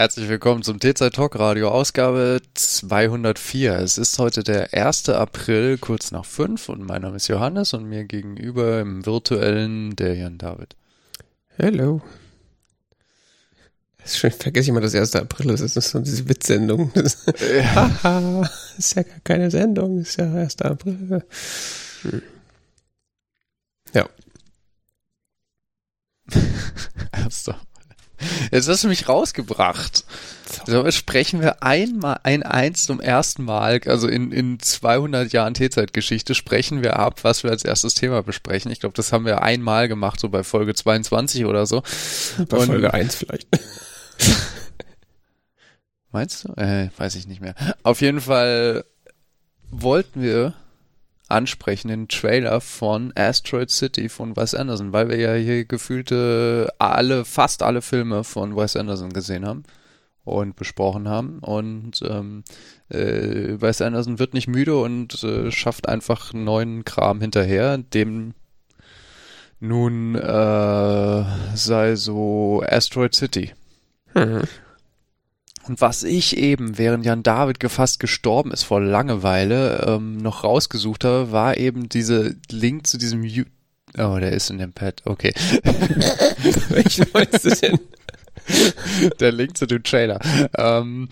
Herzlich willkommen zum T-Zeit Talk Radio, Ausgabe 204. Es ist heute der 1. April, kurz nach 5 und mein Name ist Johannes und mir gegenüber im virtuellen der Jan David. Hello. Das ist schön, vergesse ich immer, dass 1. April ist. Das ist so diese Witzsendung. Das, Haha, ist ja gar keine Sendung, ist ja 1. April. Hm. Ja. 1. April. Jetzt hast du mich rausgebracht. So sprechen wir einmal, ein eins zum ersten Mal, also in, in 200 Jahren T-Zeitgeschichte sprechen wir ab, was wir als erstes Thema besprechen. Ich glaube, das haben wir einmal gemacht, so bei Folge 22 oder so. Bei Und Folge 1 vielleicht. Meinst du? Äh, weiß ich nicht mehr. Auf jeden Fall wollten wir ansprechen, den Trailer von Asteroid City von Wes Anderson, weil wir ja hier gefühlte alle, fast alle Filme von Wes Anderson gesehen haben und besprochen haben. Und ähm, äh, Wes Anderson wird nicht müde und äh, schafft einfach neuen Kram hinterher, dem nun äh, sei so Asteroid City. Mhm. Und was ich eben, während Jan David gefasst gestorben ist vor Langeweile, ähm, noch rausgesucht habe, war eben diese Link zu diesem You Oh, der ist in dem Pad. Okay. Welchen meinst du denn? Der Link zu dem Trailer. Ähm.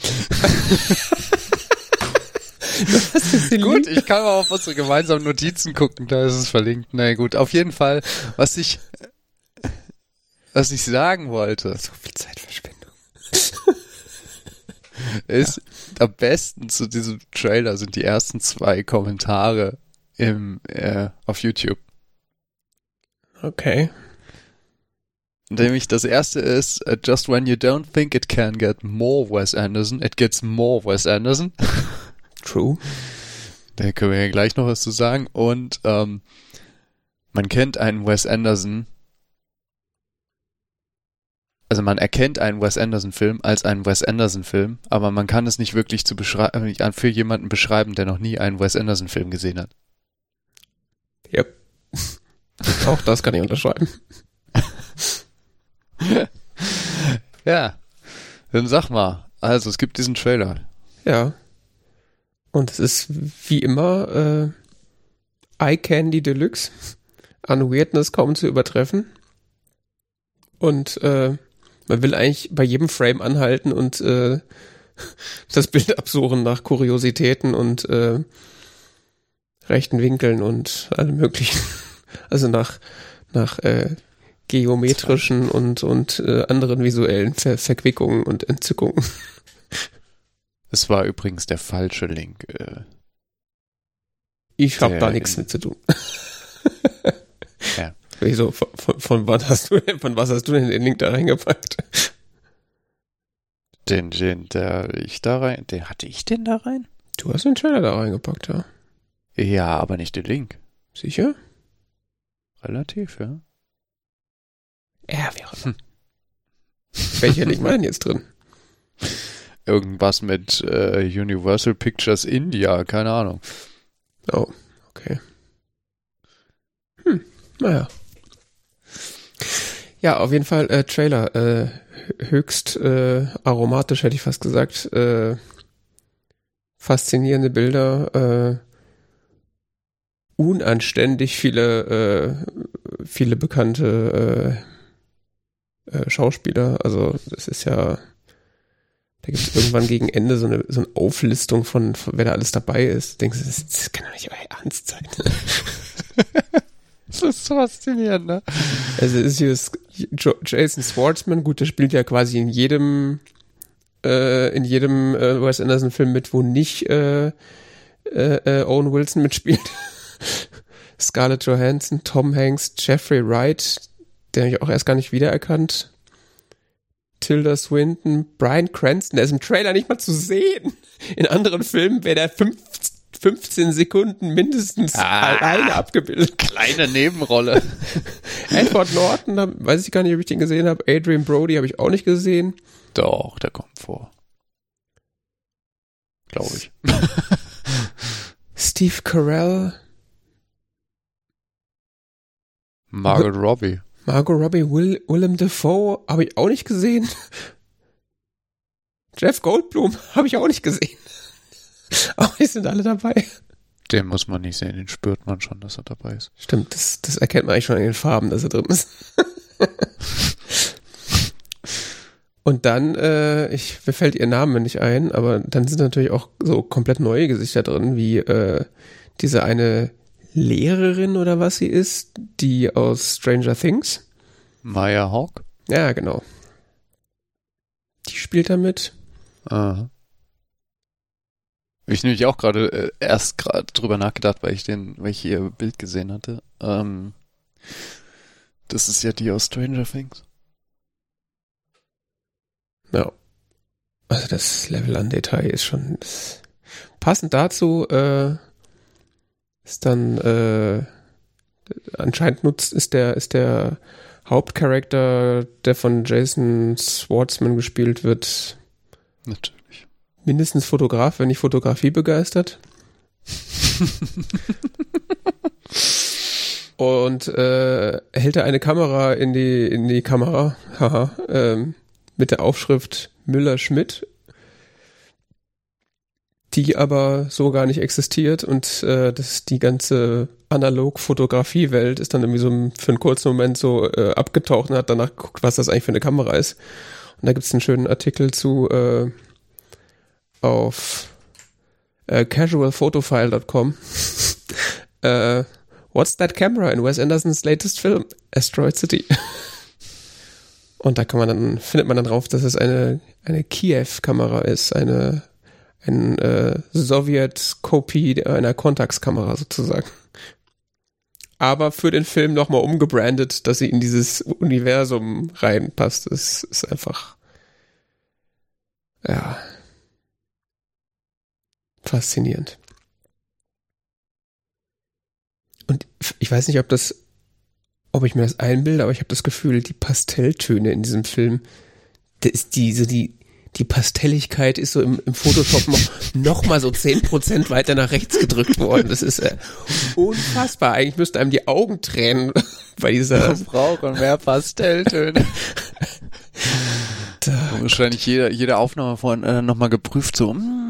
gut, ich kann mal auf unsere gemeinsamen Notizen gucken, da ist es verlinkt. Na gut, auf jeden Fall, was ich, was ich sagen wollte. So viel Zeitverschwendung ist am besten zu diesem Trailer sind die ersten zwei Kommentare im äh, auf YouTube. Okay. Nämlich das erste ist, uh, just when you don't think it can get more Wes Anderson, it gets more Wes Anderson. True. Da können wir ja gleich noch was zu sagen. Und ähm, man kennt einen Wes Anderson, also man erkennt einen Wes Anderson-Film als einen Wes Anderson-Film, aber man kann es nicht wirklich zu äh, für jemanden beschreiben, der noch nie einen Wes Anderson-Film gesehen hat. Ja. Auch das kann ich unterschreiben. ja. Dann sag mal. Also, es gibt diesen Trailer. Ja. Und es ist wie immer äh, Eye Candy Deluxe. An Weirdness kaum zu übertreffen. Und äh, man will eigentlich bei jedem Frame anhalten und äh, das Bild absuchen nach Kuriositäten und äh, rechten Winkeln und allem möglichen. Also nach, nach äh, geometrischen und, und äh, anderen visuellen Ver Verquickungen und Entzückungen. Es war übrigens der falsche Link. Äh, ich habe da nichts mit zu tun. ja. Wieso? Von, von, von, was hast du denn, von was hast du denn den Link da reingepackt? Den, den, der ich da rein, den hatte ich den da rein? Du hast den Trailer da reingepackt, ja. Ja, aber nicht den Link. Sicher? Relativ, ja. Ja, wie auch immer. Hm. Welcher Link war denn jetzt drin? Irgendwas mit äh, Universal Pictures India, keine Ahnung. Oh, okay. Hm, naja. Ja, auf jeden Fall äh, Trailer. Äh, höchst äh, aromatisch, hätte ich fast gesagt. Äh, faszinierende Bilder. Äh, unanständig viele, äh, viele bekannte äh, äh, Schauspieler. Also das ist ja, da gibt es irgendwann gegen Ende so eine, so eine Auflistung von, von wer da alles dabei ist. Denkst du, das, das kann doch nicht euer Ernst sein. Das ist so faszinierend, ne? Also ist hier Jason Schwartzman, gut, der spielt ja quasi in jedem äh, in jedem äh, Wes Anderson Film mit, wo nicht äh, äh, äh Owen Wilson mitspielt. Scarlett Johansson, Tom Hanks, Jeffrey Wright, den habe ich auch erst gar nicht wiedererkannt. Tilda Swinton, Brian Cranston, der ist im Trailer nicht mal zu sehen. In anderen Filmen wäre der 50 15 Sekunden mindestens ah, alleine abgebildet. Kleine Nebenrolle. Edward Norton, weiß ich gar nicht, ob ich den gesehen habe. Adrian Brody habe ich auch nicht gesehen. Doch, der kommt vor. Glaube ich. Steve Carell. Margot Robbie. Margot Robbie, Will, Willem Dafoe habe ich auch nicht gesehen. Jeff Goldblum habe ich auch nicht gesehen. Aber die sind alle dabei. Den muss man nicht sehen, den spürt man schon, dass er dabei ist. Stimmt, das, das erkennt man eigentlich schon in den Farben, dass er drin ist. Und dann, äh, ich, mir fällt ihr Name nicht ein, aber dann sind natürlich auch so komplett neue Gesichter drin, wie äh, diese eine Lehrerin oder was sie ist, die aus Stranger Things. Maya Hawk? Ja, genau. Die spielt damit. Aha. Ich nämlich auch gerade äh, erst gerade drüber nachgedacht, weil ich den, weil ich ihr Bild gesehen hatte. Ähm, das ist ja die aus Stranger Things. Ja. Also das Level an Detail ist schon ist passend dazu äh, ist dann äh, anscheinend nutzt ist der ist der Hauptcharakter, der von Jason Schwartzman gespielt wird, Natürlich. Mindestens Fotograf, wenn nicht Fotografie begeistert. Und äh, hält er eine Kamera in die in die Kamera, haha, ähm, mit der Aufschrift Müller-Schmidt, die aber so gar nicht existiert und äh, das die ganze Analog-Fotografie-Welt ist dann irgendwie so für einen kurzen Moment so äh, abgetaucht und hat danach geguckt, was das eigentlich für eine Kamera ist. Und da gibt es einen schönen Artikel zu äh, auf äh, casualphotofile.com. äh, What's that camera in Wes Andersons latest film? Asteroid City. Und da kann man dann, findet man dann drauf, dass es eine, eine Kiev-Kamera ist, eine, ein äh, Sowjet-Kopie einer Contax-Kamera sozusagen. Aber für den Film nochmal umgebrandet, dass sie in dieses Universum reinpasst. Das ist einfach, ja, faszinierend. Und ich weiß nicht, ob das ob ich mir das einbilde, aber ich habe das Gefühl, die Pastelltöne in diesem Film, das ist diese, die, die Pastelligkeit ist so im, im Photoshop noch, noch mal so zehn Prozent weiter nach rechts gedrückt worden. Das ist äh, unfassbar. Eigentlich müssten einem die Augen tränen bei dieser. Braucht und mehr Pastelltöne. Da, Wahrscheinlich jede, jede Aufnahme vorhin äh, nochmal geprüft, so, mm,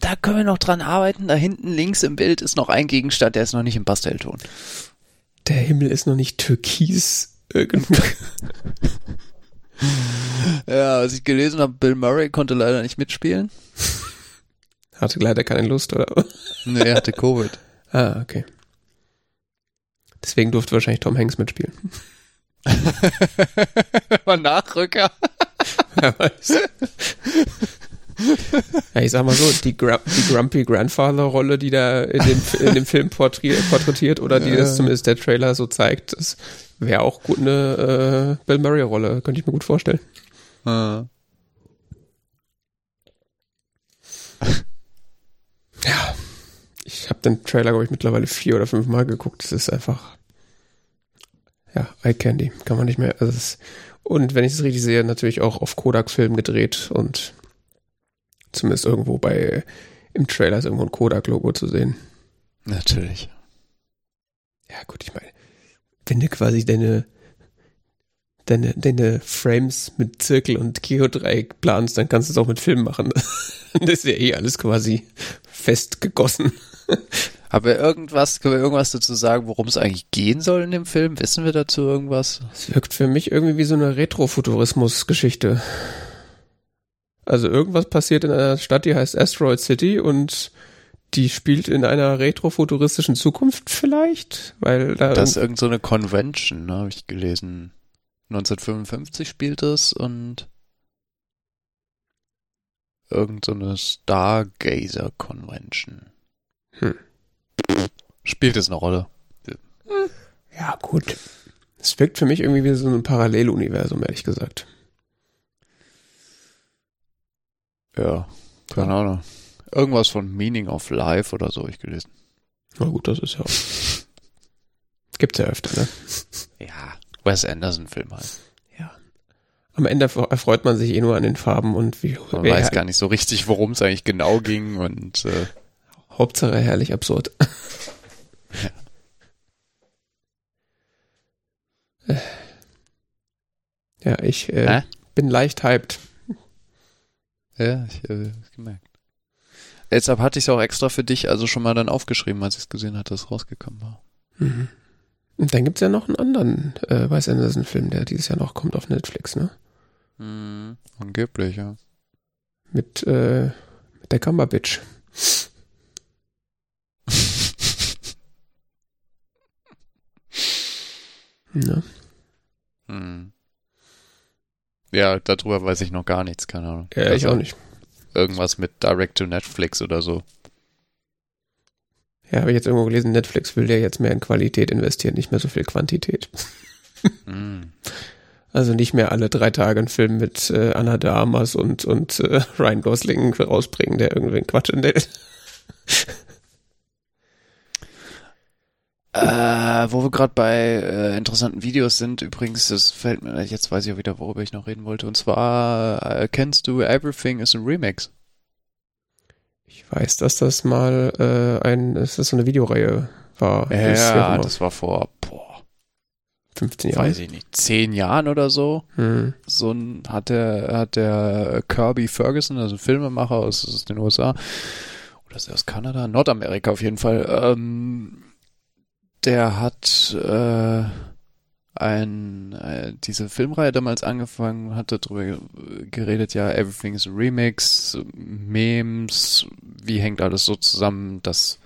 da können wir noch dran arbeiten. Da hinten links im Bild ist noch ein Gegenstand, der ist noch nicht im Pastellton. der Himmel ist noch nicht türkis genug. Ja, als ich gelesen habe, Bill Murray konnte leider nicht mitspielen. Hatte leider keine Lust, oder? Nee, er hatte Covid. Ah, okay. Deswegen durfte wahrscheinlich Tom Hanks mitspielen. War Nachrücker. Wer weiß. Ja, ich sag mal so, die, Gru die Grumpy Grandfather-Rolle, die da in dem, in dem Film porträt porträtiert oder die das zumindest der Trailer so zeigt, das wäre auch gut eine äh, Bill Murray-Rolle, könnte ich mir gut vorstellen. Ah. Ja, ich habe den Trailer, glaube ich, mittlerweile vier oder fünf Mal geguckt. Das ist einfach, ja, Eye Candy, kann man nicht mehr. Also es, und wenn ich es richtig sehe, natürlich auch auf Kodak-Film gedreht und zumindest irgendwo bei im Trailer ist irgendwo ein Kodak-Logo zu sehen. Natürlich. Ja, gut, ich meine, wenn du quasi deine, deine, deine Frames mit Zirkel und Geodreieck planst, dann kannst du es auch mit Film machen. das ist ja eh alles quasi festgegossen. Aber irgendwas, können wir irgendwas dazu sagen, worum es eigentlich gehen soll in dem Film? Wissen wir dazu irgendwas? Es wirkt für mich irgendwie wie so eine Retrofuturismus-Geschichte. Also irgendwas passiert in einer Stadt, die heißt Asteroid City und die spielt in einer retrofuturistischen Zukunft vielleicht, weil da Das ist irgend so eine Convention, ne, habe ich gelesen. 1955 spielt es und irgend so eine Stargazer Convention. Hm. Spielt es eine Rolle? ja gut. Es wirkt für mich irgendwie wie so ein Paralleluniversum, ehrlich gesagt. Ja, keine Ahnung. Irgendwas von Meaning of Life oder so, hab ich gelesen. Na gut, das ist ja. Gibt's ja öfter, ne? Ja, Wes Anderson-Film halt. Ja. Am Ende erf- erfreut man sich eh nur an den Farben und wie Man weiß gar nicht so richtig, worum es eigentlich genau ging und äh, Hauptsache herrlich absurd. ja, ich äh, bin leicht hyped. Ja, ich habe es gemerkt. Deshalb hatte ich es auch extra für dich also schon mal dann aufgeschrieben, als ich es gesehen hatte, dass es rausgekommen war. Mhm. Und dann gibt's ja noch einen anderen äh, Wes Anderson-Film, der dieses Jahr noch kommt auf Netflix, ne? Mhm. Angeblich, ja. Mit, äh, mit der Cumberbitch. Ne? Hm. Ja, darüber weiß ich noch gar nichts, keine Ahnung. Ja, ich Also auch nicht. Irgendwas mit Direct to Netflix oder so. Ja, habe ich jetzt irgendwo gelesen, Netflix will ja jetzt mehr in Qualität investieren, nicht mehr so viel Quantität. Hm. Also nicht mehr alle drei Tage einen Film mit äh, Anna de Armas und, und äh, Ryan Gosling rausbringen, der irgendwen Quatsch enthält. Äh, wo wir gerade bei äh, interessanten Videos sind, übrigens, das fällt mir, jetzt weiß ich auch wieder, worüber ich noch reden wollte. Und zwar, äh, kennst du Everything is a Remix? Ich weiß, dass das mal äh, ein, dass das so eine Videoreihe war. Das ist Ja, das war vor, boah, 15 Jahre. weiß ich nicht, zehn Jahren oder so. Hm. So ein, hat der, hat der Kirby Ferguson, also ein Filmemacher aus, aus den USA, oder ist er aus Kanada? Nordamerika auf jeden Fall, ähm, der hat äh, ein, äh, diese Filmreihe damals angefangen, hatte darüber geredet, ja, Everything is a Remix, Memes, wie hängt alles so zusammen, dass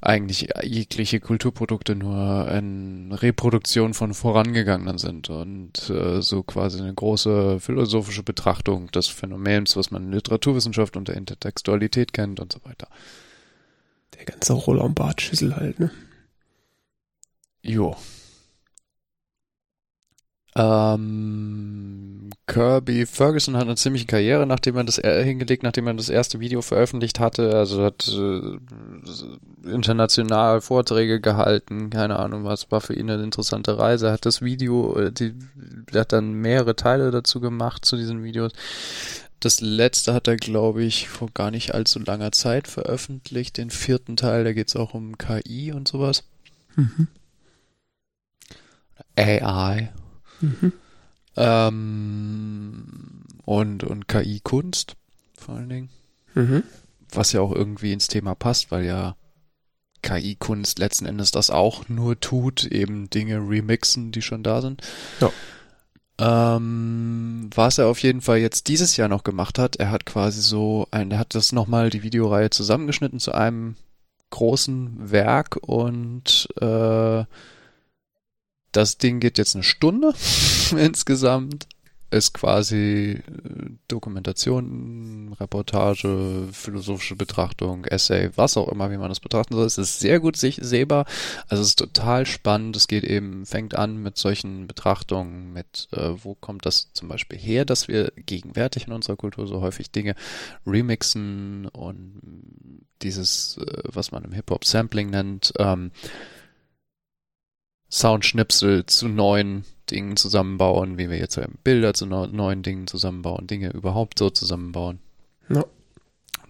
eigentlich jegliche Kulturprodukte nur eine Reproduktion von vorangegangenen sind und äh, so quasi eine große philosophische Betrachtung des Phänomens, was man in Literaturwissenschaft unter Intertextualität kennt und so weiter. Der ganze Roland Bartschüssel halt, ne? Jo. Ähm, Kirby Ferguson hat eine ziemliche Karriere, nachdem er das er hingelegt, nachdem er das erste Video veröffentlicht hatte. Also hat äh, international Vorträge gehalten, keine Ahnung was, war für ihn eine interessante Reise. Er hat das Video, äh, die, er hat dann mehrere Teile dazu gemacht zu diesen Videos. Das letzte hat er, glaube ich, vor gar nicht allzu langer Zeit veröffentlicht. Den vierten Teil, da geht es auch um KI und sowas. Mhm. AI. Mhm. Ähm, und, und KI-Kunst vor allen Dingen. Mhm. Was ja auch irgendwie ins Thema passt, weil ja KI-Kunst letzten Endes das auch nur tut, eben Dinge remixen, die schon da sind. Ja. Ähm, was er auf jeden Fall jetzt dieses Jahr noch gemacht hat, er hat quasi so ein, er hat das nochmal die Videoreihe zusammengeschnitten zu einem großen Werk und äh, das Ding geht jetzt eine Stunde insgesamt. Ist quasi äh, Dokumentation, Reportage, philosophische Betrachtung, Essay, was auch immer, wie man das betrachten soll. Es ist sehr gut sehbar. Also es ist total spannend. Es geht eben, fängt an mit solchen Betrachtungen, mit äh, wo kommt das zum Beispiel her, dass wir gegenwärtig in unserer Kultur so häufig Dinge remixen und dieses, äh, was man im Hip-Hop Sampling nennt, ähm, Soundschnipsel zu neuen Dingen zusammenbauen, wie wir jetzt Bilder zu neuen Dingen zusammenbauen, Dinge überhaupt so zusammenbauen. Ja.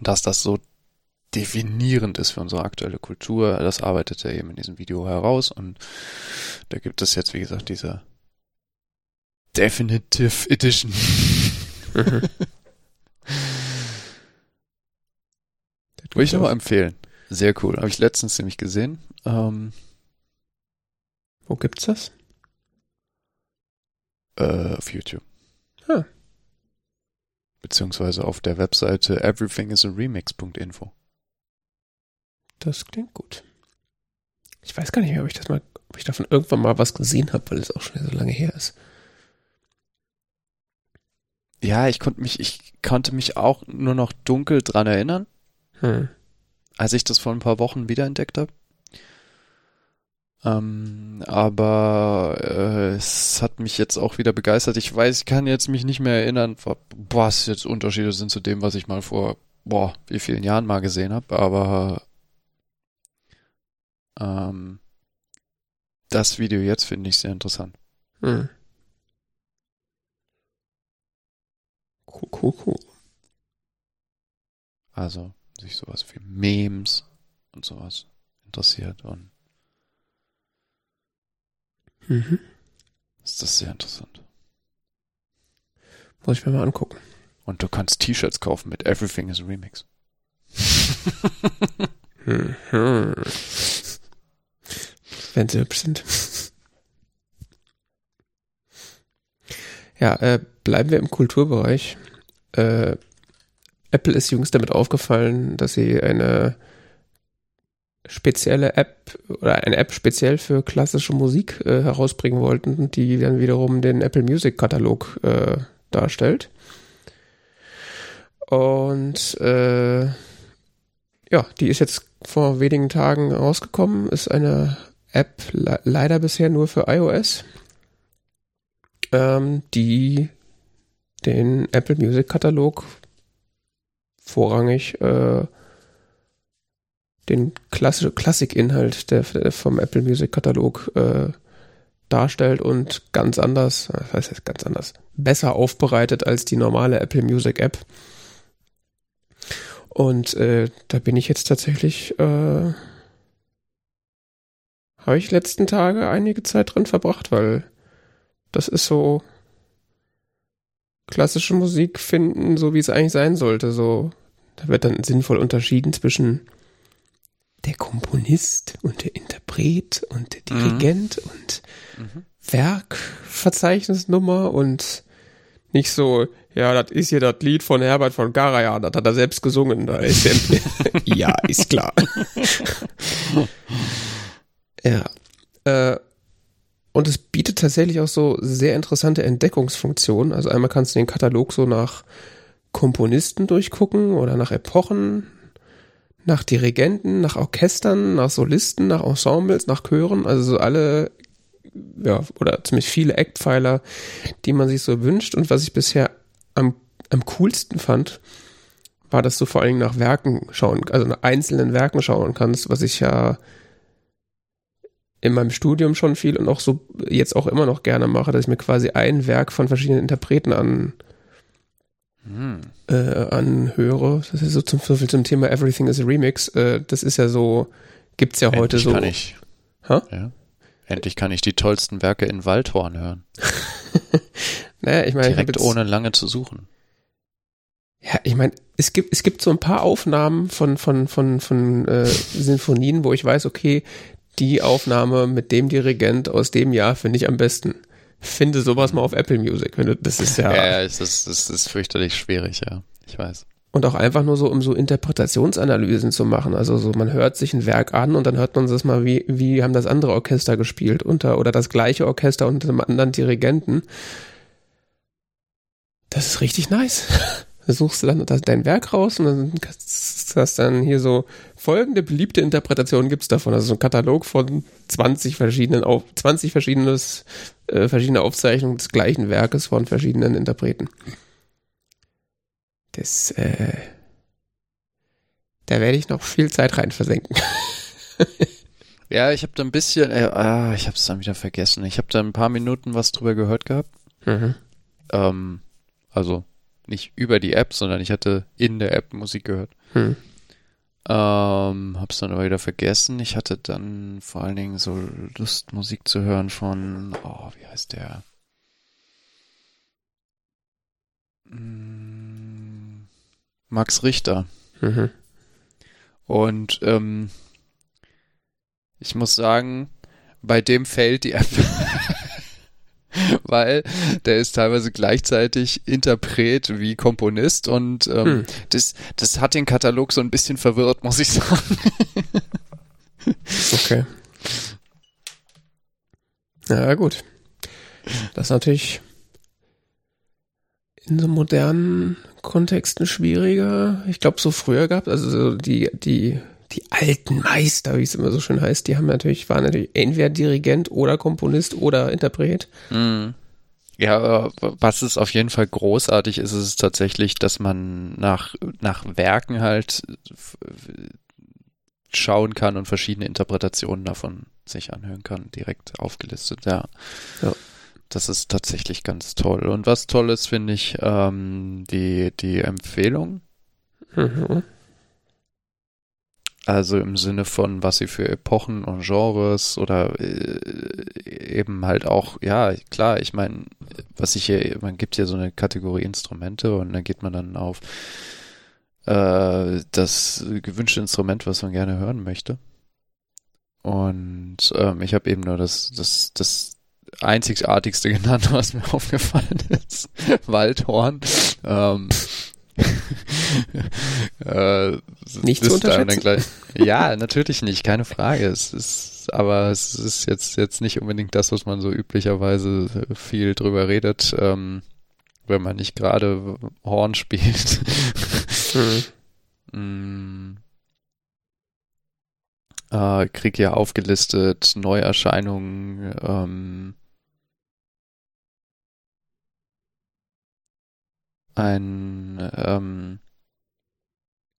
Dass das so definierend ist für unsere aktuelle Kultur, das arbeitet er eben in diesem Video heraus und da gibt es jetzt, wie gesagt, diese Definitive Edition. Würde ich nochmal empfehlen. Sehr cool. Habe ich letztens nämlich gesehen. Ähm, Wo gibt's das? äh, auf YouTube. Ah. Beziehungsweise auf der Webseite everythingisamemix.info. Das klingt gut. Ich weiß gar nicht mehr, ob ich das mal, ob ich davon irgendwann mal was gesehen habe, weil es auch schon so lange her ist. Ja, ich konnte mich, ich konnte mich auch nur noch dunkel dran erinnern, Hm. als ich das vor ein paar Wochen wiederentdeckt habe. Ähm, aber äh, es hat mich jetzt auch wieder begeistert. Ich weiß, ich kann jetzt mich nicht mehr erinnern, was jetzt Unterschiede sind zu dem, was ich mal vor, boah, wie vielen Jahren mal gesehen habe. Aber ähm, das Video jetzt finde ich sehr interessant. Hm. Cool, cool, cool. Also sich sowas wie Memes und sowas interessiert und Mhm. ist das sehr interessant. Muss ich mir mal angucken. Und du kannst T-Shirts kaufen mit Everything is a Remix. Mhm. Wenn sie hübsch sind. Ja, äh, bleiben wir im Kulturbereich. Äh, Apple ist jüngst damit aufgefallen, dass sie eine spezielle App oder eine App speziell für klassische Musik äh, herausbringen wollten, die dann wiederum den Apple Music Katalog äh, darstellt. Und äh, ja, die ist jetzt vor wenigen Tagen rausgekommen, ist eine App le leider bisher nur für iOS, ähm, die den Apple Music Katalog vorrangig äh, den klassische Klassikinhalt der, vom Apple Music Katalog äh, darstellt und ganz anders, das heißt jetzt ganz anders, besser aufbereitet als die normale Apple Music App. Und äh, da bin ich jetzt tatsächlich, äh, habe ich letzten Tage einige Zeit drin verbracht, weil das ist so klassische Musik finden, so wie es eigentlich sein sollte. So, da wird dann sinnvoll unterschieden zwischen der Komponist und der Interpret und der Dirigent mhm. und mhm. Werkverzeichnisnummer und nicht so, ja, das ist hier das Lied von Herbert von Karajan, das hat er selbst gesungen. Da ist der, ja, ist klar. ja. Äh, und es bietet tatsächlich auch so sehr interessante Entdeckungsfunktionen. Also einmal kannst du den Katalog so nach Komponisten durchgucken oder nach Epochen, nach Dirigenten, nach Orchestern, nach Solisten, nach Ensembles, nach Chören, also so alle, ja, oder ziemlich viele Eckpfeiler, die man sich so wünscht. Und was ich bisher am, am coolsten fand, war, dass du vor allen Dingen nach Werken schauen, also nach einzelnen Werken schauen kannst, was ich ja in meinem Studium schon viel und auch so jetzt auch immer noch gerne mache, dass ich mir quasi ein Werk von verschiedenen Interpreten an hm. äh, anhöre. Das ist so zum, so zum Thema Everything is a Remix. Äh, das ist ja so, gibt's ja heute Endlich so. Kann ich. Ha? Ja. Endlich kann ich die tollsten Werke in Waldhorn hören. naja, ich meine, direkt ohne lange zu suchen. Ja, ich meine, es gibt es gibt so ein paar Aufnahmen von von von von äh, Sinfonien, wo ich weiß, okay, die Aufnahme mit dem Dirigent aus dem Jahr finde ich am besten finde sowas mal auf Apple Music. Wenn du, das ist ja. Ja, es ist, es ist fürchterlich schwierig, ja. Ich weiß. Und auch einfach nur so, um so Interpretationsanalysen zu machen. Also so, man hört sich ein Werk an und dann hört man das mal, wie, wie haben das andere Orchester gespielt unter, oder das gleiche Orchester unter einem anderen Dirigenten. Das ist richtig nice. Da suchst du dann dein Werk raus und dann hast du dann hier so folgende beliebte Interpretationen gibt's davon. Also so ein Katalog von 20 verschiedenen, 20 verschiedenes, äh, verschiedene Aufzeichnungen des gleichen Werkes von verschiedenen Interpreten. Das, äh, da werde ich noch viel Zeit rein versenken. ja, ich habe da ein bisschen, äh, ah, ich habe es dann wieder vergessen. Ich habe da ein paar Minuten was drüber gehört gehabt. Mhm. Ähm, also nicht über die App, sondern ich hatte in der App Musik gehört. Hm. Ähm, hab's dann aber wieder vergessen. Ich hatte dann vor allen Dingen so Lust, Musik zu hören von, oh, wie heißt der? Hm, Max Richter. Mhm. Und ähm, ich muss sagen, bei dem fällt die App weil der ist teilweise gleichzeitig Interpret wie Komponist und ähm, hm. das, das hat den Katalog so ein bisschen verwirrt, muss ich sagen. okay. Ja, gut. Das ist natürlich in so modernen Kontexten schwieriger. Ich glaube, so früher gab es, also die, die die alten Meister, wie es immer so schön heißt, die haben natürlich, waren natürlich entweder Dirigent oder Komponist oder Interpret. Mhm. Ja, was ist auf jeden Fall großartig ist, ist es tatsächlich, dass man nach, nach Werken halt schauen kann und verschiedene Interpretationen davon sich anhören kann, direkt aufgelistet, ja. ja. Das ist tatsächlich ganz toll. Und was toll ist, finde ich, ähm, die, die Empfehlung. Mhm. Also im Sinne von, was sie für Epochen und Genres oder äh, eben halt auch, ja, klar, ich meine, was ich hier, man gibt ja so eine Kategorie Instrumente und dann geht man dann auf äh, das gewünschte Instrument, was man gerne hören möchte. Und ähm, ich habe eben nur das, das, das einzigartigste genannt, was mir aufgefallen ist. Waldhorn. Ähm, äh, nicht zu unterschätzen. Gleich, ja, natürlich nicht, keine Frage. Es ist, aber es ist jetzt, jetzt nicht unbedingt das, was man so üblicherweise viel drüber redet, ähm, wenn man nicht gerade Horn spielt. Hm. mm. äh, krieg ja aufgelistet Neuerscheinungen, ähm, ein, ähm,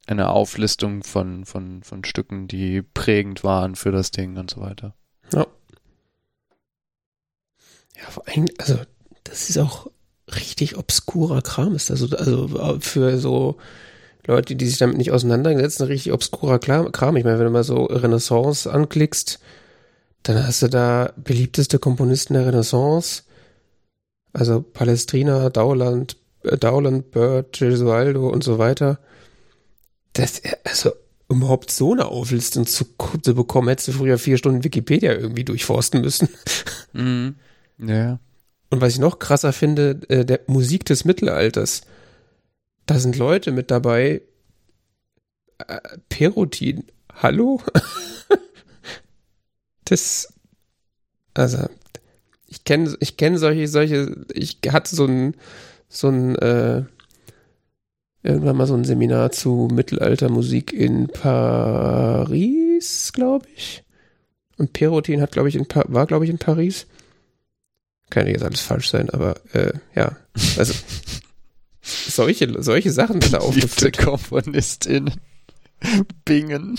eine Auflistung von, von, von Stücken, die prägend waren für das Ding und so weiter. Ja. Ja, vor allem, also, das ist auch richtig obskurer Kram ist. Also, also für so Leute, die sich damit nicht auseinandersetzen, richtig obskurer Kram. Ich meine, wenn du mal so Renaissance anklickst, dann hast du da beliebteste Komponisten der Renaissance. Also Palestrina, Dauland, Dowland, Bird, Gesualdo und so weiter. Das, also, überhaupt so eine Auflistung zu, zu bekommen, hättest du früher vier Stunden Wikipedia irgendwie durchforsten müssen. Mhm. Ja. Und was ich noch krasser finde, äh, der Musik des Mittelalters. Da sind Leute mit dabei. Äh, Perutin. Hallo? das, also, ich kenne, ich kenne solche, solche, ich hatte so ein, so ein, äh, irgendwann mal so ein Seminar zu Mittelaltermusik in Paris, glaube ich. Und Perotin hat, glaube ich, in pa war, glaube ich, in Paris. Kann jetzt alles falsch sein, aber äh, ja. Also solche, solche Sachen sind da aufgeführt. Komponistin Bingen.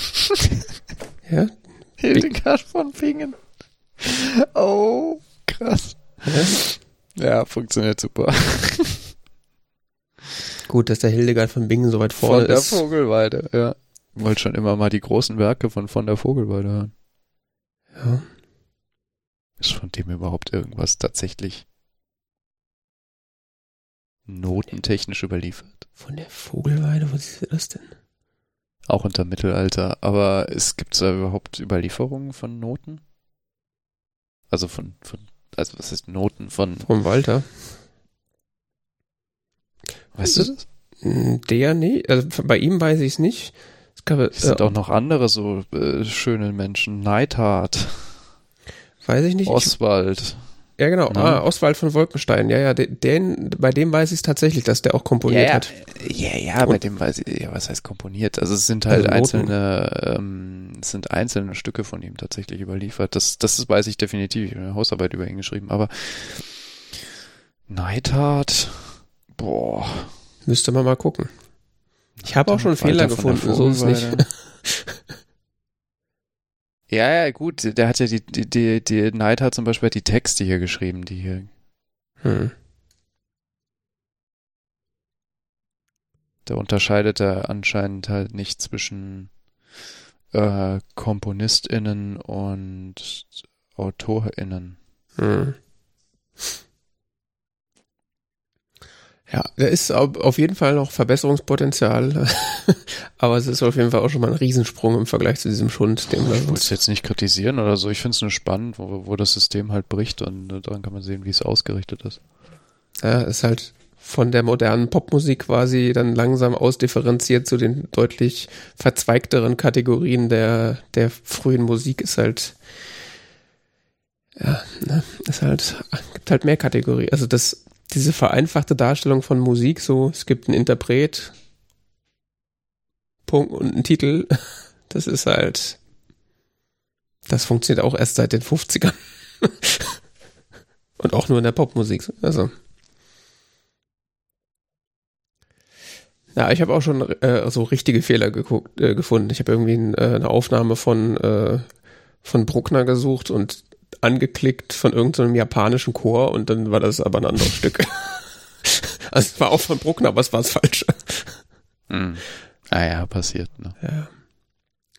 Ja. Hildegard von Bingen. Oh, krass. Ja, ja funktioniert super. Gut, dass der Hildegard von Bingen so weit vorne ist. Von der Vogelweide, ja. Wollte schon immer mal die großen Werke von von der Vogelweide hören. Ja. Ist von dem überhaupt irgendwas tatsächlich notentechnisch überliefert? Von der Vogelweide, was ist das denn? Auch unter Mittelalter, aber es gibt da überhaupt Überlieferungen von Noten? Also von, von, also was heißt Noten von. Vom Walter. Weißt du das? Hm, der, nee, also bei ihm weiß ich es nicht. Es, gab, es sind äh, auch noch andere so äh, schöne Menschen. Neidhart. Weiß ich nicht. Oswald. Ja, genau. Mhm. Ah, Oswald von Wolkenstein. Ja, ja, den, bei dem weiß ich es tatsächlich, dass der auch komponiert ja, hat. Ja, ja, bei dem weiß ich, ja, was heißt komponiert? Also es sind halt also einzelne, ähm, es sind einzelne Stücke von ihm tatsächlich überliefert. Das, das weiß ich definitiv. Ich habe eine Hausarbeit über ihn geschrieben, aber Neidhart, boah. Müsste man mal gucken. Ich habe auch schon Fehler gefunden, so ist es nicht. Ja, ja, gut. Der hat ja die, die, die, die Knight hat zum Beispiel die Texte hier geschrieben, die hier. Hm. Da unterscheidet er anscheinend halt nicht zwischen äh, KomponistInnen und AutorInnen. Hm. Ja, da ist auf jeden Fall noch Verbesserungspotenzial, aber es ist auf jeden Fall auch schon mal ein Riesensprung im Vergleich zu diesem Schund. Den ich wollte es jetzt nicht kritisieren oder so. Ich finde es nur spannend, wo, wo das System halt bricht und daran kann man sehen, wie es ausgerichtet ist. Ja, ist halt von der modernen Popmusik quasi dann langsam ausdifferenziert zu den deutlich verzweigteren Kategorien der, der frühen Musik ist halt, ja, ne, ist halt, gibt halt mehr Kategorien. Also das diese vereinfachte Darstellung von Musik, so es gibt einen Interpret, Punkt und einen Titel, das ist halt, das funktioniert auch erst seit den 50ern. und auch nur in der Popmusik. Also. Ja, ich habe auch schon äh, so richtige Fehler geguckt, äh, gefunden. Ich habe irgendwie äh, eine Aufnahme von, äh, von Bruckner gesucht und angeklickt von irgendeinem so japanischen Chor und dann war das aber ein anderes Stück. Also es war auch von Bruckner, aber es war das Falsche. Hm. Ah ja, passiert, ne? Ja.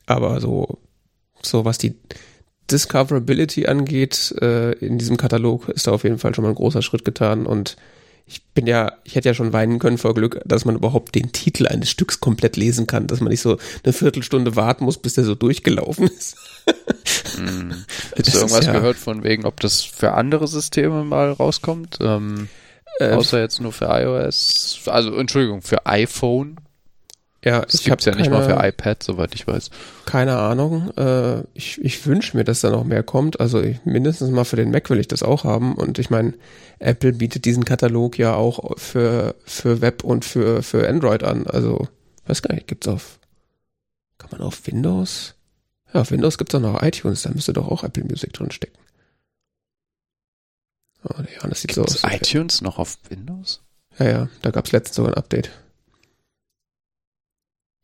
Aber so, so was die Discoverability angeht, äh, in diesem Katalog ist da auf jeden Fall schon mal ein großer Schritt getan und ich bin ja, ich hätte ja schon weinen können vor Glück, dass man überhaupt den Titel eines Stücks komplett lesen kann, dass man nicht so eine Viertelstunde warten muss, bis der so durchgelaufen ist. mm. Hast du irgendwas ja, gehört von wegen, ob das für andere Systeme mal rauskommt? Ähm, äh, außer jetzt nur für iOS, also Entschuldigung, für iPhone? Ja, das gibt es ja nicht mal für iPad, soweit ich weiß. Keine Ahnung. Äh, ich ich wünsche mir, dass da noch mehr kommt. Also ich, mindestens mal für den Mac will ich das auch haben. Und ich meine, Apple bietet diesen Katalog ja auch für, für Web und für, für Android an. Also, weiß gar nicht, gibt's auf. Kann man auf Windows? Ja, auf Windows gibt's auch noch iTunes, da müsste doch auch Apple Music drin stecken. Oh, ja, das sieht gibt's so aus. iTunes noch auf Windows? Ja, ja, da gab's letztens sogar ein Update.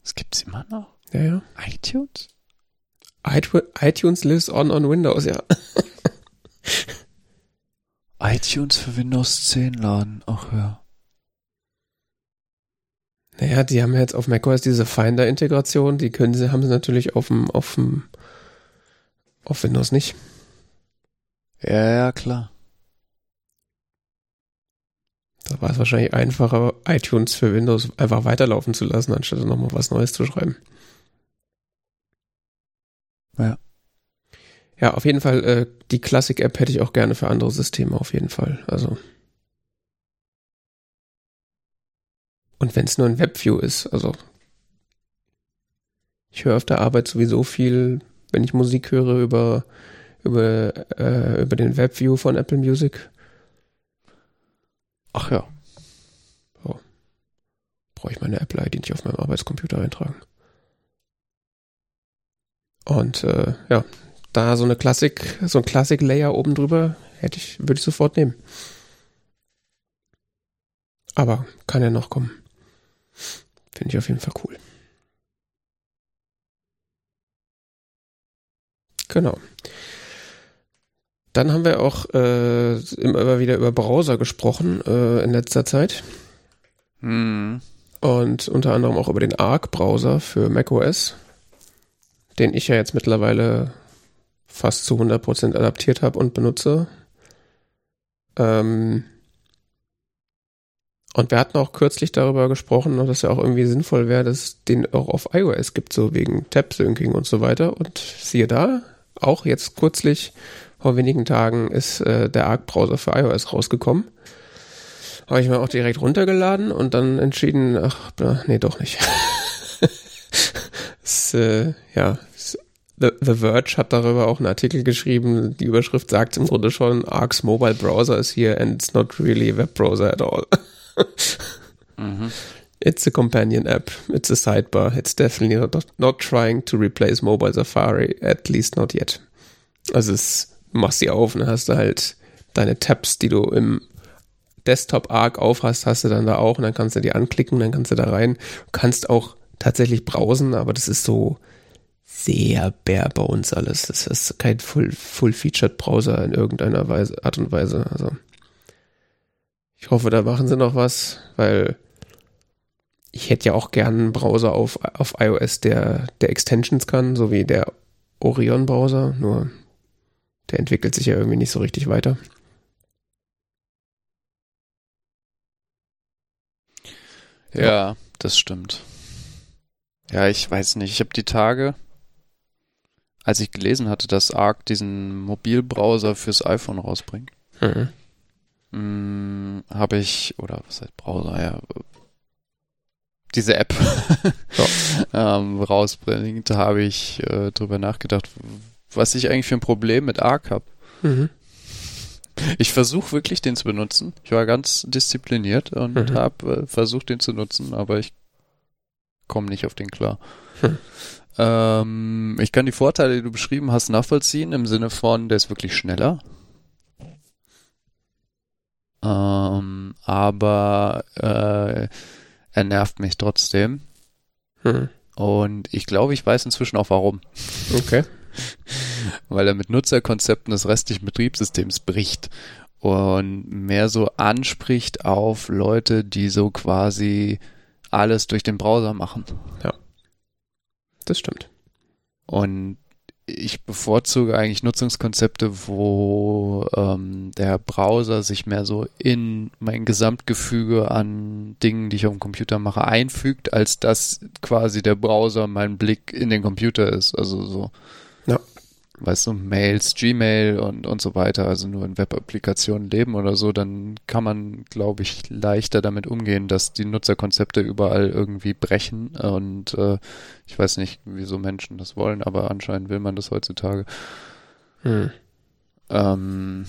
Das gibt's immer noch? Ja, ja. iTunes? iTunes lives on on Windows, ja. iTunes für Windows 10 laden, ach ja. Naja, die haben ja jetzt auf macOS diese Finder-Integration, die können sie, haben sie natürlich auf dem, auf dem, auf Windows nicht. Ja, ja, klar. Da war es wahrscheinlich einfacher, iTunes für Windows einfach weiterlaufen zu lassen, anstatt nochmal was Neues zu schreiben. Ja. Ja, auf jeden Fall, äh, die Classic-App hätte ich auch gerne für andere Systeme, auf jeden Fall. Also. Und wenn es nur ein Webview ist, also. Ich höre auf der Arbeit sowieso viel, wenn ich Musik höre, über, über, äh, über den Webview von Apple Music. Ach ja. So. Brauche ich meine Apple-ID nicht auf meinem Arbeitscomputer eintragen. Und äh, ja, da so eine Klassik, so ein Klassik-Layer oben drüber, hätte ich, würde ich sofort nehmen. Aber kann ja noch kommen. Finde ich auf jeden Fall cool. Genau. Dann haben wir auch äh, immer wieder über Browser gesprochen äh, in letzter Zeit. Hm. Und unter anderem auch über den Arc-Browser für macOS, den ich ja jetzt mittlerweile fast zu 100% adaptiert habe und benutze. Ähm und wir hatten auch kürzlich darüber gesprochen, dass ja auch irgendwie sinnvoll wäre, dass es den auch auf iOS gibt, so wegen Tab-Syncing und so weiter. Und siehe da, auch jetzt kürzlich vor wenigen Tagen ist äh, der Arc-Browser für iOS rausgekommen. Habe ich mir auch direkt runtergeladen und dann entschieden, ach, nee, doch nicht. es, äh, ja, The, The Verge hat darüber auch einen Artikel geschrieben. Die Überschrift sagt im Grunde schon, Arc's Mobile Browser is here and it's not really a web browser at all. mhm. It's a companion app. It's a sidebar. It's definitely not, not trying to replace mobile Safari, at least not yet. Also es machst sie auf und dann hast du halt deine Tabs, die du im Desktop Arc aufhast, hast du dann da auch und dann kannst du die anklicken, dann kannst du da rein. Du kannst auch tatsächlich browsen, aber das ist so sehr bare bei uns alles. Das ist kein full, full featured Browser in irgendeiner Weise, Art und Weise. Also ich hoffe, da machen sie noch was, weil ich hätte ja auch gern einen Browser auf, auf iOS, der, der Extensions kann, so wie der Orion Browser, nur der entwickelt sich ja irgendwie nicht so richtig weiter. Ja, ja. das stimmt. Ja, ich weiß nicht. Ich habe die Tage, als ich gelesen hatte, dass Arc diesen Mobilbrowser fürs iPhone rausbringt, mhm. Hm, habe ich, oder was heißt Browser, ja, diese App ähm, rausbringt, habe ich äh, drüber nachgedacht, was ich eigentlich für ein Problem mit Arc habe. Mhm. Ich versuche wirklich den zu benutzen. Ich war ganz diszipliniert und mhm. habe äh, versucht, den zu nutzen, aber ich komme nicht auf den klar. Mhm. Ähm, ich kann die Vorteile, die du beschrieben hast, nachvollziehen, im Sinne von, der ist wirklich schneller. Ähm, aber äh, er nervt mich trotzdem. Hm. Und ich glaube, ich weiß inzwischen auch warum. Okay. Weil er mit Nutzerkonzepten des restlichen Betriebssystems bricht und mehr so anspricht auf Leute, die so quasi alles durch den Browser machen. Ja. Das stimmt. Und ich bevorzuge eigentlich Nutzungskonzepte, wo ähm, der Browser sich mehr so in mein Gesamtgefüge an Dingen, die ich auf dem Computer mache, einfügt, als dass quasi der Browser mein Blick in den Computer ist. Also so. Weißt du, Mails, Gmail und, und so weiter, also nur in Web-Applikationen leben oder so, dann kann man, glaube ich, leichter damit umgehen, dass die Nutzerkonzepte überall irgendwie brechen und äh, ich weiß nicht, wieso Menschen das wollen, aber anscheinend will man das heutzutage. Hm. Ähm,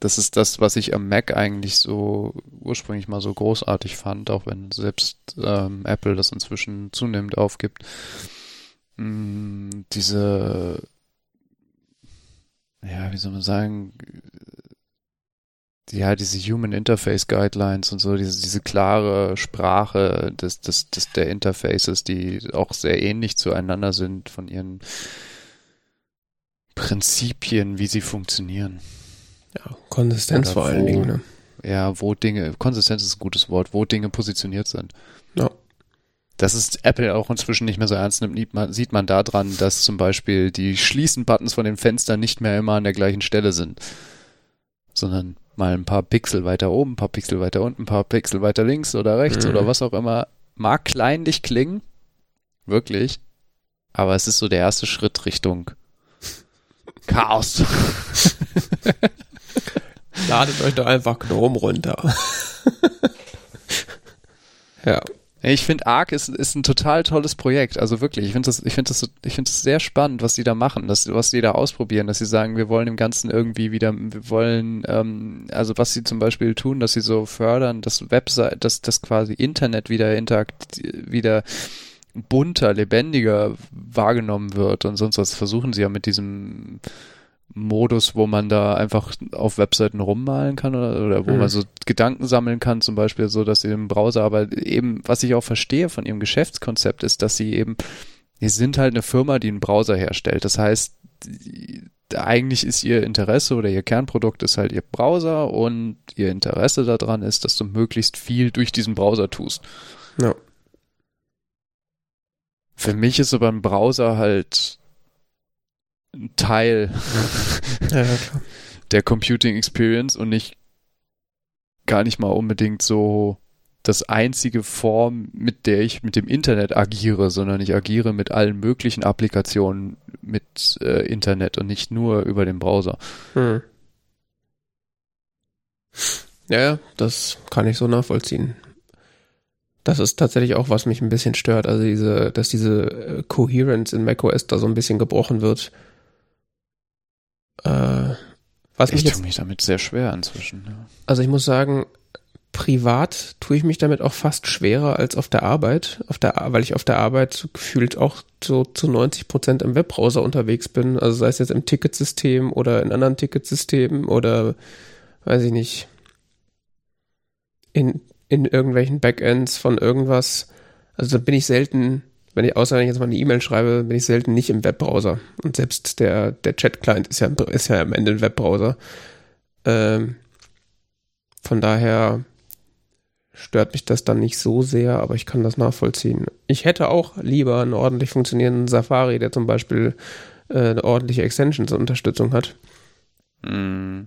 das ist das, was ich am Mac eigentlich so ursprünglich mal so großartig fand, auch wenn selbst ähm, Apple das inzwischen zunehmend aufgibt. Mm, diese, ja, wie soll man sagen, ja, diese Human Interface Guidelines und so, diese, diese klare Sprache des, des, des, der Interfaces, die auch sehr ähnlich zueinander sind von ihren Prinzipien, wie sie funktionieren. Ja, Konsistenz Oder vor allen wo- Dingen, ne? Ja, wo Dinge, Konsistenz ist ein gutes Wort, wo Dinge positioniert sind. Dass es Apple auch inzwischen nicht mehr so ernst nimmt, sieht man, sieht man daran, dass zum Beispiel die Schließen-Buttons von den Fenstern nicht mehr immer an der gleichen Stelle sind, sondern mal ein paar Pixel weiter oben, ein paar Pixel weiter unten, ein paar Pixel weiter links oder rechts Mhm. oder was auch immer. Mag kleinlich klingen, wirklich, aber es ist so der erste Schritt Richtung Chaos. Ladet euch doch einfach Gnome runter. ja. Ich finde Arc ist, ist ein total tolles Projekt. Also wirklich, ich finde das, ich finde das, ich finde das sehr spannend, was die da machen, dass, was die da ausprobieren, dass sie sagen, wir wollen im Ganzen irgendwie wieder, wir wollen, ähm, also was sie zum Beispiel tun, dass sie so fördern, dass Website, dass das quasi Internet wieder interakt, wieder bunter, lebendiger wahrgenommen wird und sonst was versuchen sie ja mit diesem Modus, wo man da einfach auf Webseiten rummalen kann oder, oder wo Mhm. man so Gedanken sammeln kann, zum Beispiel so, dass sie im Browser, aber eben, was ich auch verstehe von ihrem Geschäftskonzept ist, dass sie eben, die sind halt eine Firma, die einen Browser herstellt. Das heißt, die, eigentlich ist ihr Interesse oder ihr Kernprodukt ist halt ihr Browser und ihr Interesse daran ist, dass du möglichst viel durch diesen Browser tust. Ja. Für mich ist aber ein Browser halt ein Teil Ja, ja, der Computing Experience und nicht gar nicht mal unbedingt so das einzige Form, mit der ich mit dem Internet agiere, sondern ich agiere mit allen möglichen Applikationen mit äh, Internet und nicht nur über den Browser. Hm. Ja, ja, das kann ich so nachvollziehen. Das ist tatsächlich auch, was mich ein bisschen stört. Also diese, dass diese äh, Coherence in macOS da so ein bisschen gebrochen wird. Äh, was Ich tue mich damit sehr schwer inzwischen. Ja. Also ich muss sagen, privat tue ich mich damit auch fast schwerer als auf der Arbeit, auf der, weil ich auf der Arbeit gefühlt auch so zu 90 Prozent im Webbrowser unterwegs bin. Also sei es jetzt im Ticketsystem oder in anderen Ticketsystemen oder weiß ich nicht, in, in irgendwelchen Backends von irgendwas. Also da bin ich selten, wenn ich außer wenn ich jetzt mal eine E-Mail schreibe, bin ich selten nicht im Webbrowser. Und selbst der, der Chat-Client ist ja, ist ja am Ende ein Webbrowser. Ähm, von daher stört mich das dann nicht so sehr, aber ich kann das nachvollziehen. Ich hätte auch lieber einen ordentlich funktionierenden Safari, der zum Beispiel äh, eine ordentliche Extensions-Unterstützung hat. Mm,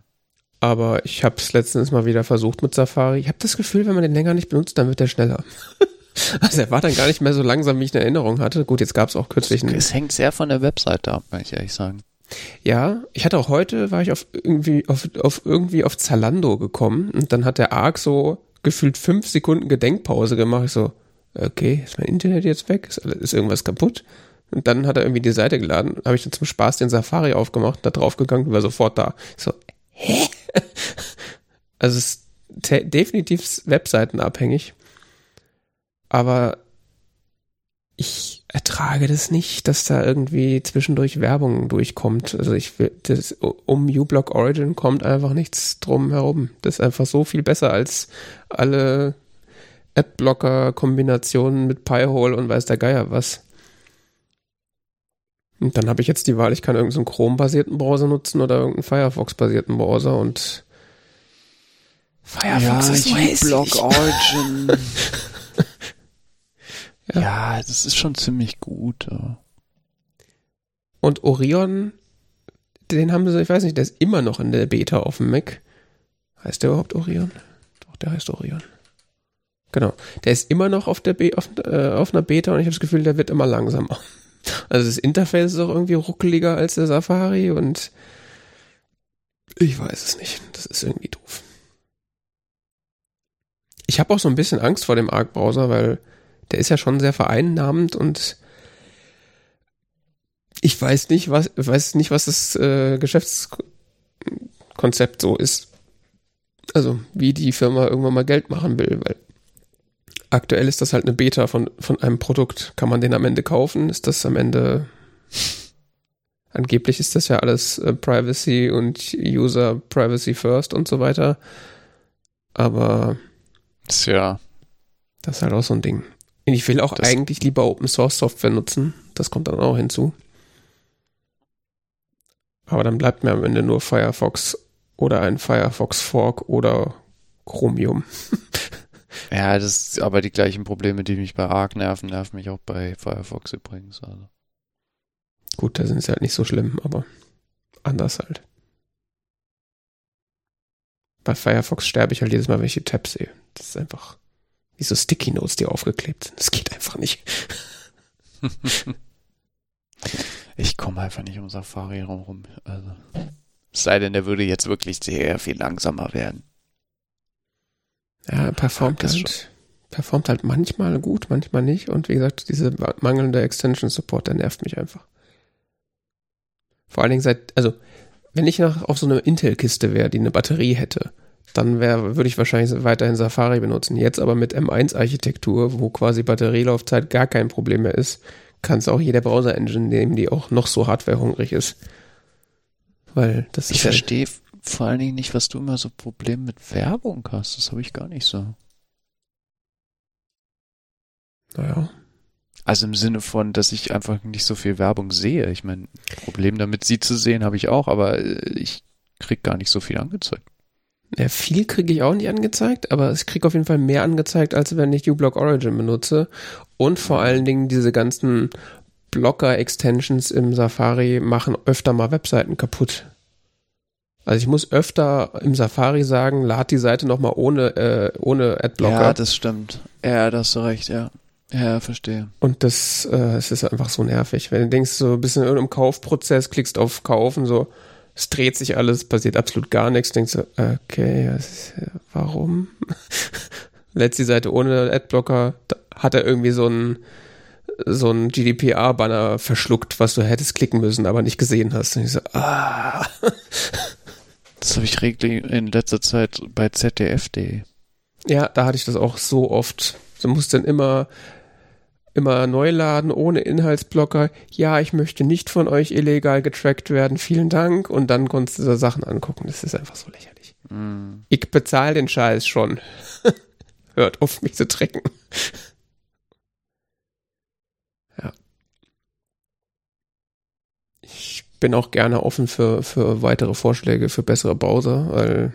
Aber ich habe es letztens mal wieder versucht mit Safari. Ich habe das Gefühl, wenn man den länger nicht benutzt, dann wird der schneller. also er war dann gar nicht mehr so langsam, wie ich in Erinnerung hatte. Gut, jetzt gab es auch kürzlich einen Es hängt sehr von der Webseite ab, muss ich ehrlich sagen. Ja, ich hatte auch heute, war ich auf irgendwie auf, auf irgendwie auf Zalando gekommen und dann hat der Arc so gefühlt fünf Sekunden Gedenkpause gemacht. Ich so, okay, ist mein Internet jetzt weg? Ist, ist irgendwas kaputt? Und dann hat er irgendwie die Seite geladen, habe ich dann zum Spaß den Safari aufgemacht, da draufgegangen und war sofort da. Ich so, hä? Also es ist definitiv webseitenabhängig. Aber ich ertrage das nicht, dass da irgendwie zwischendurch Werbung durchkommt. Also ich will, das, um uBlock Origin kommt einfach nichts drum herum. Das ist einfach so viel besser als alle Adblocker-Kombinationen mit Pi-hole und weiß der Geier was. Und dann habe ich jetzt die Wahl, ich kann irgendeinen Chrome-basierten Browser nutzen oder irgendeinen Firefox-basierten Browser und Firefox ist so hässlich. Block Origin. Ja. das ist schon ziemlich gut. Und Orion, den haben sie, ich weiß nicht, der ist immer noch in der Beta auf dem Mac. Heißt der überhaupt Orion? Doch, der heißt Orion. Genau. Der ist immer noch auf der Be auf, äh, auf einer Beta und ich habe das Gefühl, der wird immer langsamer. Also das Interface ist auch irgendwie ruckeliger als der Safari und ich weiß es nicht. Das ist irgendwie doof. Ich habe auch so ein bisschen Angst vor dem Arc-Browser, weil der ist ja schon sehr vereinnahmend und ich weiß nicht, was weiß nicht, was das äh, Geschäftskonzept so ist. Also wie die Firma irgendwann mal Geld machen will, weil aktuell ist das halt eine Beta von von einem Produkt. Kann man den am Ende kaufen? Ist das am Ende Angeblich ist das ja alles äh, Privacy und User Privacy First und so weiter. Aber Tja. Das ist halt auch so ein Ding. Und ich will auch das eigentlich lieber Open Source Software nutzen. Das kommt dann auch hinzu. Aber dann bleibt mir am Ende nur Firefox oder ein Firefox Fork oder Chromium. ja, das ist aber die gleichen Probleme, die mich bei Arc nerven, nerven mich auch bei Firefox übrigens. Also. Gut, da sind es halt nicht so schlimm, aber anders halt. Bei Firefox sterbe ich halt jedes Mal, wenn ich die Tabs sehe. Das ist einfach wie so Sticky Notes, die aufgeklebt sind. Das geht einfach nicht. ich komme einfach nicht um Safari rum. Also. Es sei denn, der würde jetzt wirklich sehr viel langsamer werden. Ja, performt halt, performt halt manchmal gut, manchmal nicht. Und wie gesagt, diese mangelnde Extension Support, der nervt mich einfach. Vor allen Dingen seit, also, wenn ich noch auf so eine Intel-Kiste wäre, die eine Batterie hätte, dann würde ich wahrscheinlich weiterhin Safari benutzen. Jetzt aber mit M1-Architektur, wo quasi Batterielaufzeit gar kein Problem mehr ist, kann es auch jeder Browser-Engine nehmen, die auch noch so hardwarehungrig ist. Weil das ich. Ich verstehe halt vor allen Dingen nicht, was du immer so Probleme mit Werbung hast. Das habe ich gar nicht so. Naja. Also im Sinne von, dass ich einfach nicht so viel Werbung sehe. Ich meine, Problem damit, sie zu sehen, habe ich auch, aber äh, ich krieg gar nicht so viel angezeigt. Ja, viel kriege ich auch nicht angezeigt, aber ich kriege auf jeden Fall mehr angezeigt, als wenn ich uBlock Origin benutze. Und vor allen Dingen diese ganzen Blocker-Extensions im Safari machen öfter mal Webseiten kaputt. Also ich muss öfter im Safari sagen, lad die Seite nochmal ohne, äh, ohne Adblocker. Ja, das stimmt. Ja, da hast du recht, ja. Ja, verstehe. Und das, äh, es ist einfach so nervig. Wenn du denkst, so ein bisschen irgendeinem Kaufprozess, klickst auf Kaufen, so, es dreht sich alles, passiert absolut gar nichts, denkst du, okay, warum? Letzt die Seite ohne Adblocker, hat er irgendwie so ein, so ein GDPR-Banner verschluckt, was du hättest klicken müssen, aber nicht gesehen hast. Und ich so, ah. Das habe ich regelmäßig in letzter Zeit bei ZDF.de. Ja, da hatte ich das auch so oft. Du musst dann immer immer neu laden ohne Inhaltsblocker. Ja, ich möchte nicht von euch illegal getrackt werden. Vielen Dank. Und dann konntest du da Sachen angucken. Das ist einfach so lächerlich. Mm. Ich bezahle den Scheiß schon. Hört auf, mich zu tracken. ja. Ich bin auch gerne offen für, für weitere Vorschläge für bessere Browser, weil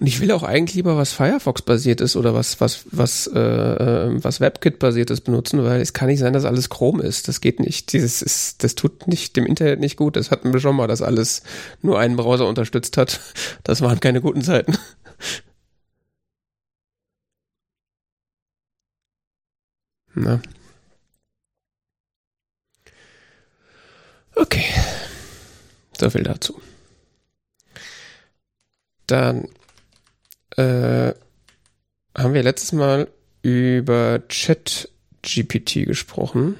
und ich will auch eigentlich lieber was Firefox-basiert ist oder was, was, was, äh, äh was WebKit-basiert ist benutzen, weil es kann nicht sein, dass alles Chrome ist. Das geht nicht. Dieses ist, das tut nicht dem Internet nicht gut. Das hatten wir schon mal, dass alles nur einen Browser unterstützt hat. Das waren keine guten Zeiten. Na. Okay. So viel dazu. Dann äh, haben wir letztes Mal über Chat-GPT gesprochen.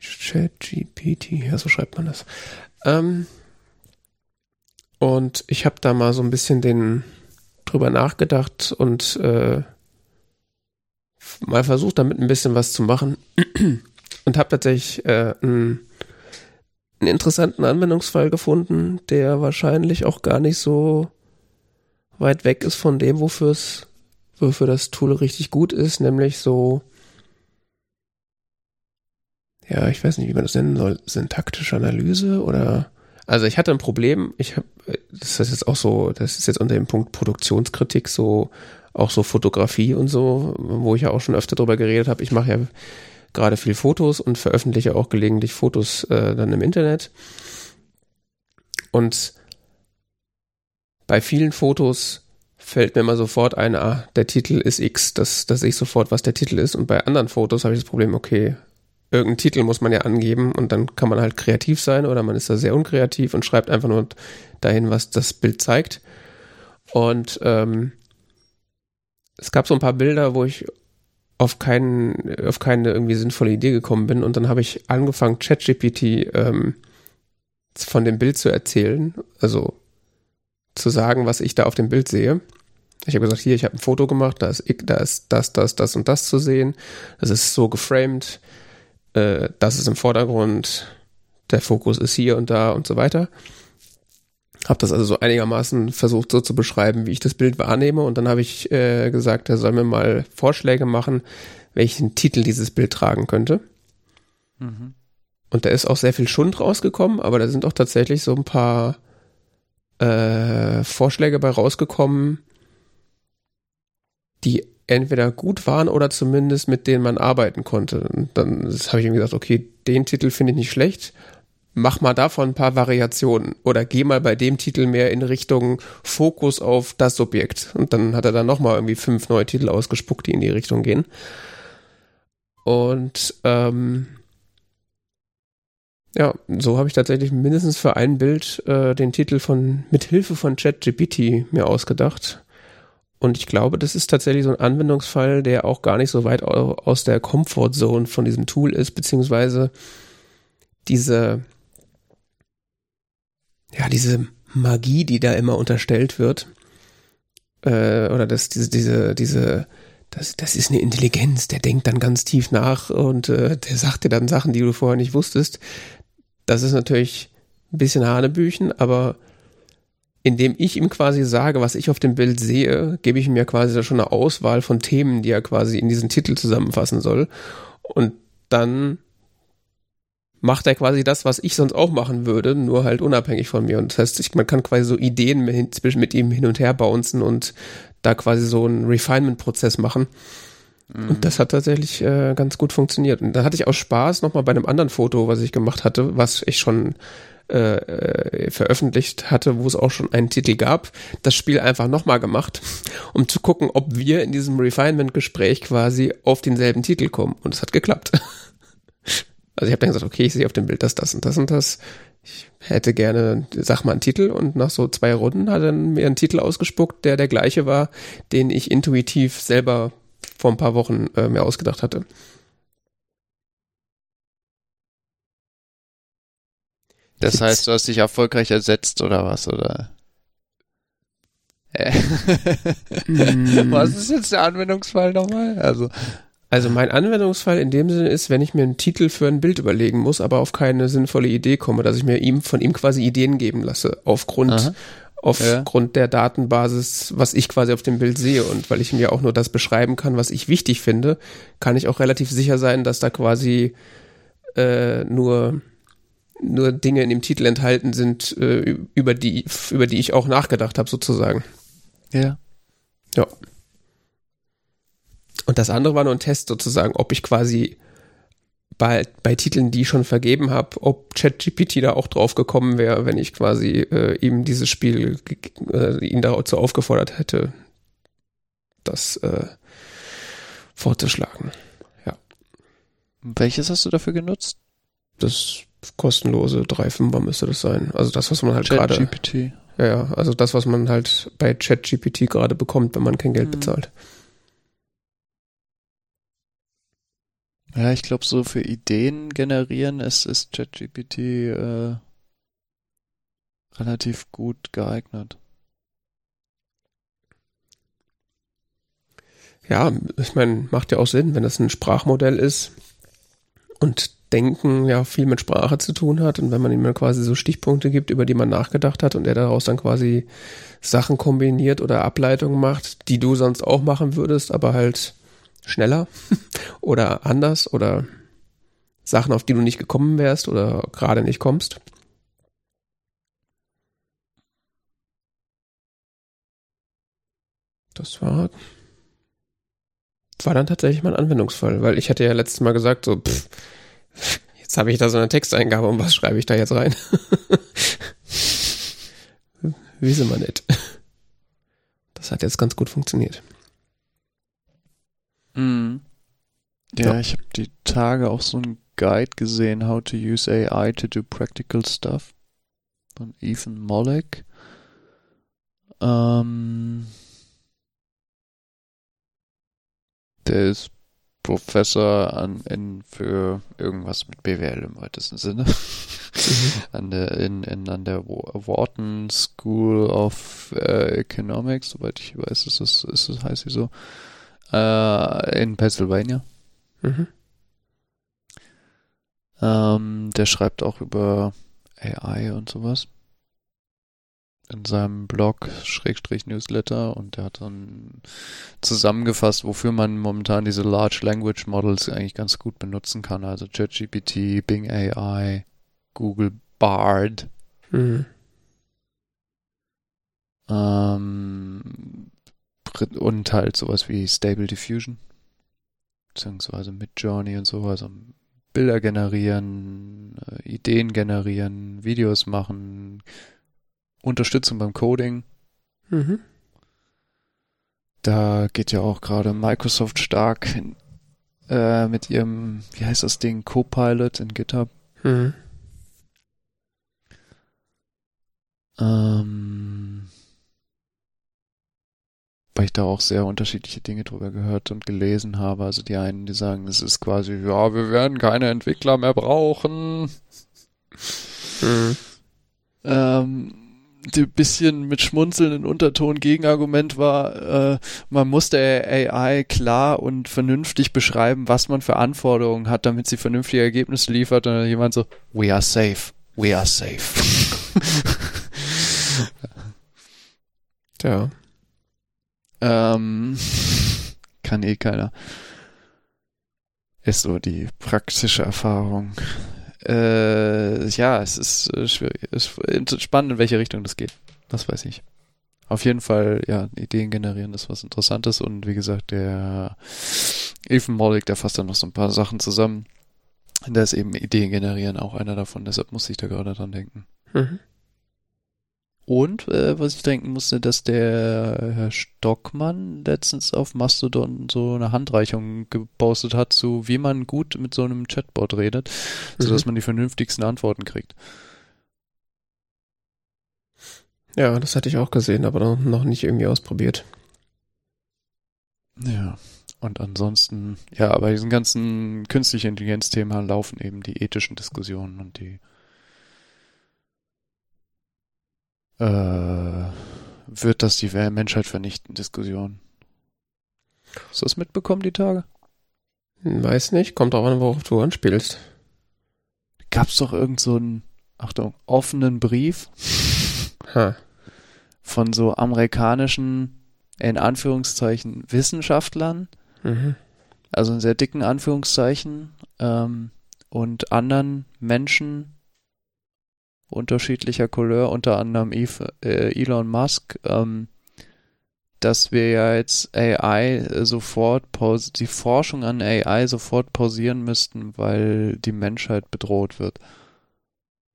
Chat-GPT, ja, so schreibt man das. Ähm, und ich habe da mal so ein bisschen den drüber nachgedacht und äh, mal versucht, damit ein bisschen was zu machen. und habe tatsächlich äh, einen, einen interessanten Anwendungsfall gefunden, der wahrscheinlich auch gar nicht so weit weg ist von dem, wofür es, wofür das Tool richtig gut ist, nämlich so, ja, ich weiß nicht, wie man das nennen soll, syntaktische Analyse oder, also ich hatte ein Problem, ich habe, das ist jetzt auch so, das ist jetzt unter dem Punkt Produktionskritik so, auch so Fotografie und so, wo ich ja auch schon öfter drüber geredet habe. Ich mache ja gerade viel Fotos und veröffentliche auch gelegentlich Fotos äh, dann im Internet. Und bei vielen Fotos fällt mir immer sofort ein, ah, der Titel ist X, das, das sehe ich sofort, was der Titel ist. Und bei anderen Fotos habe ich das Problem, okay, irgendeinen Titel muss man ja angeben und dann kann man halt kreativ sein oder man ist da sehr unkreativ und schreibt einfach nur dahin, was das Bild zeigt. Und ähm, es gab so ein paar Bilder, wo ich auf keinen, auf keine irgendwie sinnvolle Idee gekommen bin und dann habe ich angefangen, ChatGPT ähm, von dem Bild zu erzählen, also zu sagen, was ich da auf dem Bild sehe. Ich habe gesagt, hier, ich habe ein Foto gemacht, da ist, da ist das, das, das und das zu sehen. Das ist so geframed, äh, das ist im Vordergrund, der Fokus ist hier und da und so weiter. Habe das also so einigermaßen versucht so zu beschreiben, wie ich das Bild wahrnehme. Und dann habe ich äh, gesagt, er soll mir mal Vorschläge machen, welchen Titel dieses Bild tragen könnte. Mhm. Und da ist auch sehr viel Schund rausgekommen, aber da sind auch tatsächlich so ein paar äh, Vorschläge bei rausgekommen, die entweder gut waren oder zumindest mit denen man arbeiten konnte. Und dann habe ich ihm gesagt, okay, den Titel finde ich nicht schlecht, mach mal davon ein paar Variationen oder geh mal bei dem Titel mehr in Richtung Fokus auf das Subjekt. Und dann hat er dann nochmal irgendwie fünf neue Titel ausgespuckt, die in die Richtung gehen. Und ähm, ja, so habe ich tatsächlich mindestens für ein Bild äh, den Titel von mit Hilfe von ChatGPT mir ausgedacht. Und ich glaube, das ist tatsächlich so ein Anwendungsfall, der auch gar nicht so weit aus der Comfortzone von diesem Tool ist, beziehungsweise diese ja, diese Magie, die da immer unterstellt wird, äh, oder das, diese, diese, diese, das, das ist eine Intelligenz, der denkt dann ganz tief nach und äh, der sagt dir dann Sachen, die du vorher nicht wusstest. Das ist natürlich ein bisschen Hanebüchen, aber indem ich ihm quasi sage, was ich auf dem Bild sehe, gebe ich ihm ja quasi schon eine Auswahl von Themen, die er quasi in diesen Titel zusammenfassen soll. Und dann macht er quasi das, was ich sonst auch machen würde, nur halt unabhängig von mir. Und das heißt, ich, man kann quasi so Ideen mit, mit ihm hin und her bouncen und da quasi so einen Refinement-Prozess machen. Und das hat tatsächlich äh, ganz gut funktioniert. Und dann hatte ich auch Spaß nochmal bei einem anderen Foto, was ich gemacht hatte, was ich schon äh, äh, veröffentlicht hatte, wo es auch schon einen Titel gab, das Spiel einfach nochmal gemacht, um zu gucken, ob wir in diesem Refinement-Gespräch quasi auf denselben Titel kommen. Und es hat geklappt. Also ich habe dann gesagt, okay, ich sehe auf dem Bild das, das und das und das. Ich hätte gerne, sag mal, einen Titel und nach so zwei Runden hat er mir einen Titel ausgespuckt, der der gleiche war, den ich intuitiv selber vor ein paar Wochen äh, mir ausgedacht hatte. Das heißt, du hast dich erfolgreich ersetzt oder was, oder? Mm. was ist jetzt der Anwendungsfall nochmal? Also. Also mein Anwendungsfall in dem Sinne ist, wenn ich mir einen Titel für ein Bild überlegen muss, aber auf keine sinnvolle Idee komme, dass ich mir ihm von ihm quasi Ideen geben lasse, aufgrund Aha. Aufgrund ja. der Datenbasis, was ich quasi auf dem Bild sehe und weil ich mir auch nur das beschreiben kann, was ich wichtig finde, kann ich auch relativ sicher sein, dass da quasi äh, nur nur Dinge in dem Titel enthalten sind, äh, über die über die ich auch nachgedacht habe sozusagen. Ja. Ja. Und das andere war nur ein Test sozusagen, ob ich quasi bei, bei Titeln, die ich schon vergeben habe, ob ChatGPT da auch drauf gekommen wäre, wenn ich quasi äh, ihm dieses Spiel, äh, ihn dazu aufgefordert hätte, das äh, vorzuschlagen. Ja. Welches hast du dafür genutzt? Das kostenlose 3.5er müsste das sein. Also das, was man halt gerade. ChatGPT. Ja, also das, was man halt bei ChatGPT gerade bekommt, wenn man kein Geld mhm. bezahlt. Ja, ich glaube, so für Ideen generieren ist, ist ChatGPT äh, relativ gut geeignet. Ja, ich meine, macht ja auch Sinn, wenn das ein Sprachmodell ist und Denken ja viel mit Sprache zu tun hat und wenn man ihm quasi so Stichpunkte gibt, über die man nachgedacht hat und er daraus dann quasi Sachen kombiniert oder Ableitungen macht, die du sonst auch machen würdest, aber halt schneller oder anders oder Sachen, auf die du nicht gekommen wärst oder gerade nicht kommst. Das war. war dann tatsächlich mal ein Anwendungsfall, weil ich hatte ja letztes Mal gesagt, so, pff, jetzt habe ich da so eine Texteingabe und was schreibe ich da jetzt rein? Wissen wir nicht. Das hat jetzt ganz gut funktioniert. Mhm. Ja, ja, ich habe die Tage auch so einen Guide gesehen, How to Use AI to Do Practical Stuff von Ethan Mollick. Ähm, der ist Professor an, in, für irgendwas mit BWL im weitesten Sinne. Mhm. an der, in, in, an der Wharton School of äh, Economics, soweit ich weiß, ist es, ist es, heißt sie so, äh, in Pennsylvania. Mhm. Ähm, der schreibt auch über AI und sowas in seinem Blog Schrägstrich Newsletter und der hat dann zusammengefasst, wofür man momentan diese Large Language Models eigentlich ganz gut benutzen kann. Also ChatGPT, Bing AI, Google Bard. Mhm. Ähm, und halt sowas wie Stable Diffusion. Beziehungsweise mit Journey und so, also Bilder generieren, äh, Ideen generieren, Videos machen, Unterstützung beim Coding. Mhm. Da geht ja auch gerade Microsoft stark in, äh, mit ihrem, wie heißt das Ding, Copilot in GitHub. Mhm. Ähm, weil ich da auch sehr unterschiedliche Dinge drüber gehört und gelesen habe. Also die einen, die sagen, es ist quasi, ja, wir werden keine Entwickler mehr brauchen. Mhm. Ähm, ein bisschen mit schmunzelnden Unterton Gegenargument war, äh, man muss der AI klar und vernünftig beschreiben, was man für Anforderungen hat, damit sie vernünftige Ergebnisse liefert. Und dann jemand so, we are safe, we are safe. ja. Ähm, kann eh keiner. Ist so die praktische Erfahrung äh, ja, es ist äh, schwierig. Es ist spannend, in welche Richtung das geht. Das weiß ich. Auf jeden Fall, ja, Ideen generieren ist was Interessantes und wie gesagt, der Ethan Mollick, der fasst dann noch so ein paar Sachen zusammen. Da ist eben Ideen generieren auch einer davon, deshalb muss ich da gerade dran denken. Mhm. Und äh, was ich denken musste, dass der Herr Stockmann letztens auf Mastodon so eine Handreichung gepostet hat, zu wie man gut mit so einem Chatbot redet, mhm. sodass man die vernünftigsten Antworten kriegt. Ja, das hatte ich auch gesehen, aber noch nicht irgendwie ausprobiert. Ja, und ansonsten, ja, bei diesen ganzen künstliche Intelligenz-Thema laufen eben die ethischen Diskussionen und die äh, wird das die Menschheit vernichten, Diskussion. Hast du das mitbekommen, die Tage? Weiß nicht, kommt auch an, worauf du anspielst. Gab's doch irgend so einen, Achtung, offenen Brief ha. von so amerikanischen, in Anführungszeichen, Wissenschaftlern, mhm. also in sehr dicken Anführungszeichen, ähm, und anderen Menschen, unterschiedlicher Couleur, unter anderem Eve, äh, Elon Musk, ähm, dass wir ja jetzt AI sofort, die Forschung an AI sofort pausieren müssten, weil die Menschheit bedroht wird.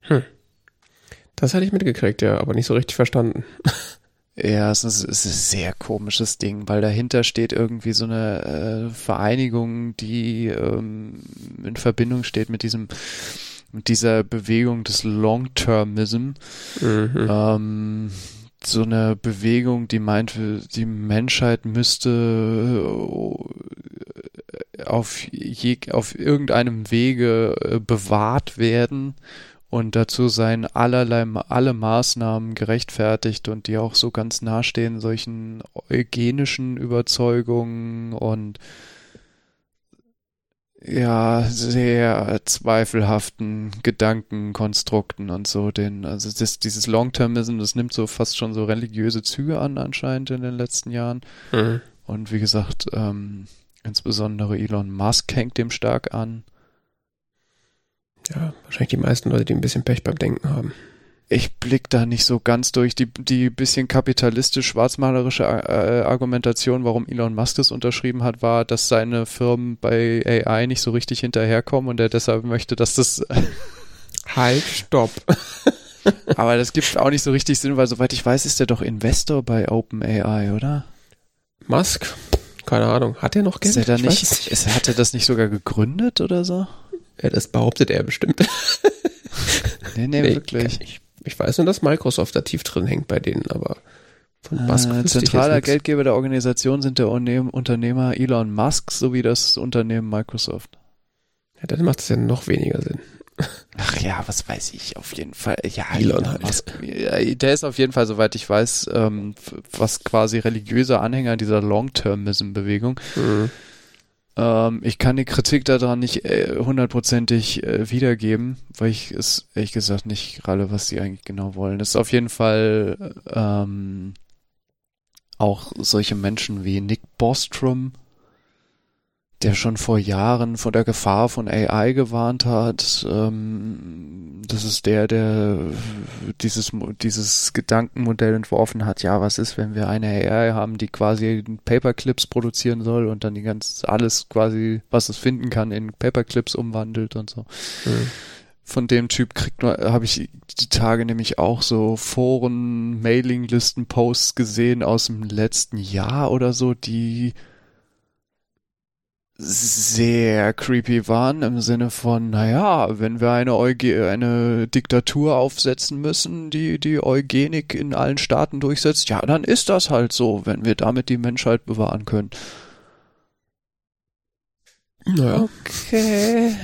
Hm. Das hatte ich mitgekriegt, ja, aber nicht so richtig verstanden. Ja, es ist, es ist ein sehr komisches Ding, weil dahinter steht irgendwie so eine äh, Vereinigung, die ähm, in Verbindung steht mit diesem mit dieser Bewegung des Long-Termism. Mhm. Ähm, so eine Bewegung, die meint, die Menschheit müsste äh, auf, je, auf irgendeinem Wege äh, bewahrt werden und dazu seien allerlei alle Maßnahmen gerechtfertigt und die auch so ganz nahestehen solchen eugenischen Überzeugungen und ja, sehr zweifelhaften Gedankenkonstrukten und so, den, also das, dieses Long-Termism, das nimmt so fast schon so religiöse Züge an anscheinend in den letzten Jahren. Mhm. Und wie gesagt, ähm, insbesondere Elon Musk hängt dem stark an. Ja, wahrscheinlich die meisten Leute, die ein bisschen Pech beim Denken haben. Ich blick da nicht so ganz durch. Die, die bisschen kapitalistisch-schwarzmalerische äh, Argumentation, warum Elon Musk das unterschrieben hat, war, dass seine Firmen bei AI nicht so richtig hinterherkommen und er deshalb möchte, dass das. halt, stopp. Aber das gibt auch nicht so richtig Sinn, weil soweit ich weiß, ist er doch Investor bei OpenAI, oder? Musk? Keine Ahnung. Hat er noch Geld? Ist er da nicht, ist, hat er das nicht sogar gegründet oder so? Ja, das behauptet er bestimmt. nee, nee, nee wirklich. Ich, weiß nur, dass Microsoft da tief drin hängt bei denen, aber von Musk äh, Zentraler Geldgeber der Organisation sind der Unternehmer Elon Musk sowie das Unternehmen Microsoft. Ja, dann macht es ja noch weniger Sinn. Ach ja, was weiß ich, auf jeden Fall. Ja, Elon halt. Musk, der ist auf jeden Fall, soweit ich weiß, ähm, was quasi religiöser Anhänger dieser Long-Termism-Bewegung. Mhm. Ähm, ich kann die Kritik daran nicht äh, hundertprozentig äh, wiedergeben, weil ich es ehrlich gesagt nicht gerade, was die eigentlich genau wollen. Das ist auf jeden Fall ähm, auch solche Menschen wie Nick Bostrom, der schon vor Jahren vor der Gefahr von AI gewarnt hat. Ähm, das ist der, der dieses, dieses Gedankenmodell entworfen hat. Ja, was ist, wenn wir eine AI haben, die quasi Paperclips produzieren soll und dann die ganz, alles quasi, was es finden kann, in Paperclips umwandelt und so. Mhm. Von dem Typ kriegt man, habe ich die Tage nämlich auch so Foren, Mailinglisten, Posts gesehen aus dem letzten Jahr oder so, die sehr creepy waren im Sinne von, naja, wenn wir eine, Euge eine Diktatur aufsetzen müssen, die die Eugenik in allen Staaten durchsetzt, ja, dann ist das halt so, wenn wir damit die Menschheit bewahren können. Naja. Okay.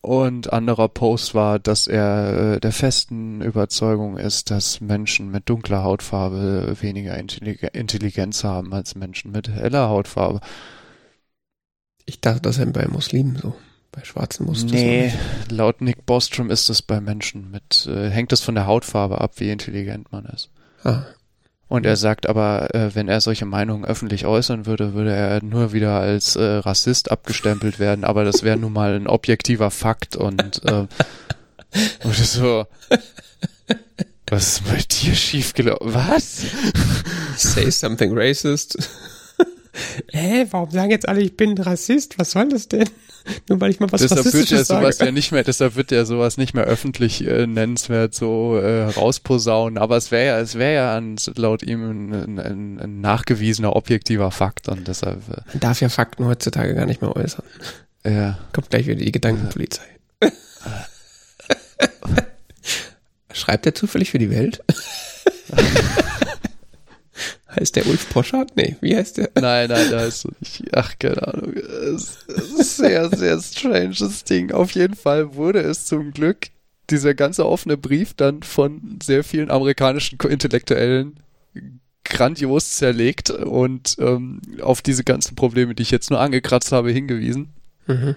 Und anderer Post war, dass er äh, der festen Überzeugung ist, dass Menschen mit dunkler Hautfarbe weniger Intelligenz haben als Menschen mit heller Hautfarbe. Ich dachte, das sei bei Muslimen so. Bei schwarzen Muslimen. Nee, laut Nick Bostrom ist das bei Menschen mit, äh, hängt das von der Hautfarbe ab, wie intelligent man ist. Ah. Und er sagt aber, äh, wenn er solche Meinungen öffentlich äußern würde, würde er nur wieder als äh, Rassist abgestempelt werden, aber das wäre nun mal ein objektiver Fakt und, äh, und so. Was ist bei dir schiefgelaufen? Was? Say something racist. Hä, warum sagen jetzt alle, ich bin Rassist? Was soll das denn? Nur weil ich mal was deshalb Rassistisches wird er sowas ja nicht mehr, deshalb wird er sowas nicht mehr öffentlich äh, nennenswert so äh, rausposaunen. Aber es wäre ja, es wäre ja an, laut ihm ein, ein, ein, nachgewiesener objektiver Fakt und deshalb. Äh, Man darf ja Fakten heutzutage gar nicht mehr äußern. Ja. Kommt gleich wieder die Gedankenpolizei. Schreibt er zufällig für die Welt? Heißt der Ulf Poschardt? Nee, wie heißt der? Nein, nein, da heißt er nicht. Ach, keine Ahnung. Es ist sehr, sehr stranges Ding. Auf jeden Fall wurde es zum Glück dieser ganze offene Brief dann von sehr vielen amerikanischen Intellektuellen grandios zerlegt und ähm, auf diese ganzen Probleme, die ich jetzt nur angekratzt habe, hingewiesen. Mhm.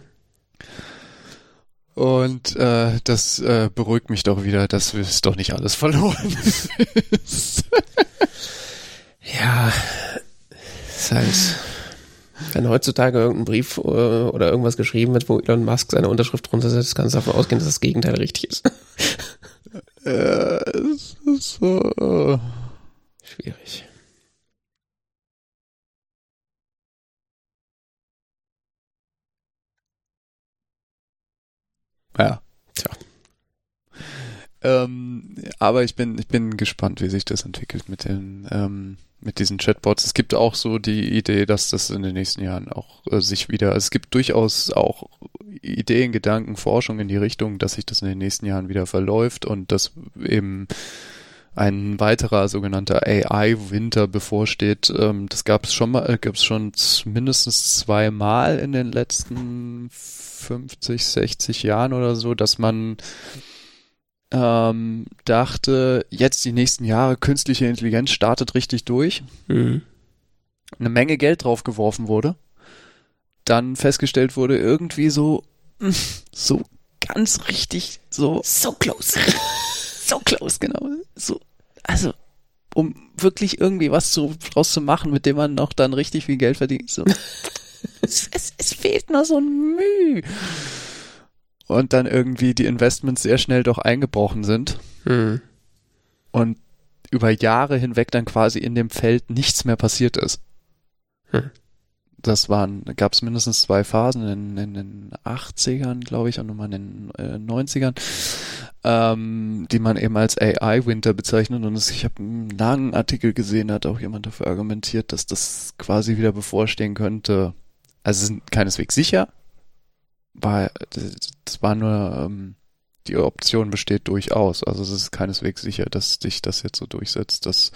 Und äh, das äh, beruhigt mich doch wieder, dass es doch nicht alles verloren ist. Ja, ist halt, wenn heutzutage irgendein Brief äh, oder irgendwas geschrieben wird, wo Elon Musk seine Unterschrift drunter setzt, kannst du davon ausgehen, dass das Gegenteil richtig ist. Ja, es ist so schwierig. Ja. Ähm, aber ich bin, ich bin gespannt, wie sich das entwickelt mit den, ähm, mit diesen Chatbots. Es gibt auch so die Idee, dass das in den nächsten Jahren auch äh, sich wieder, also es gibt durchaus auch Ideen, Gedanken, Forschung in die Richtung, dass sich das in den nächsten Jahren wieder verläuft und dass eben ein weiterer sogenannter AI-Winter bevorsteht. Ähm, das gab es schon mal, äh, gab es schon mindestens zweimal in den letzten 50, 60 Jahren oder so, dass man ähm, dachte, jetzt die nächsten Jahre künstliche Intelligenz startet richtig durch. Mhm. Eine Menge Geld draufgeworfen wurde. Dann festgestellt wurde, irgendwie so, so ganz richtig, so. So close. so close, genau. So, also, um wirklich irgendwie was zu, draus zu machen, mit dem man noch dann richtig viel Geld verdient. So. es, es, es fehlt noch so ein Mühe. Und dann irgendwie die Investments sehr schnell doch eingebrochen sind Hm. und über Jahre hinweg dann quasi in dem Feld nichts mehr passiert ist. Hm. Das waren, gab es mindestens zwei Phasen in, in den 80ern, glaube ich, und nochmal in den äh, 90ern, ähm, die man eben als AI-Winter bezeichnet. Und es, ich habe einen langen Artikel gesehen, da hat auch jemand dafür argumentiert, dass das quasi wieder bevorstehen könnte. Also ist keineswegs sicher, weil das war nur ähm, die Option besteht durchaus. Also es ist keineswegs sicher, dass sich das jetzt so durchsetzt, dass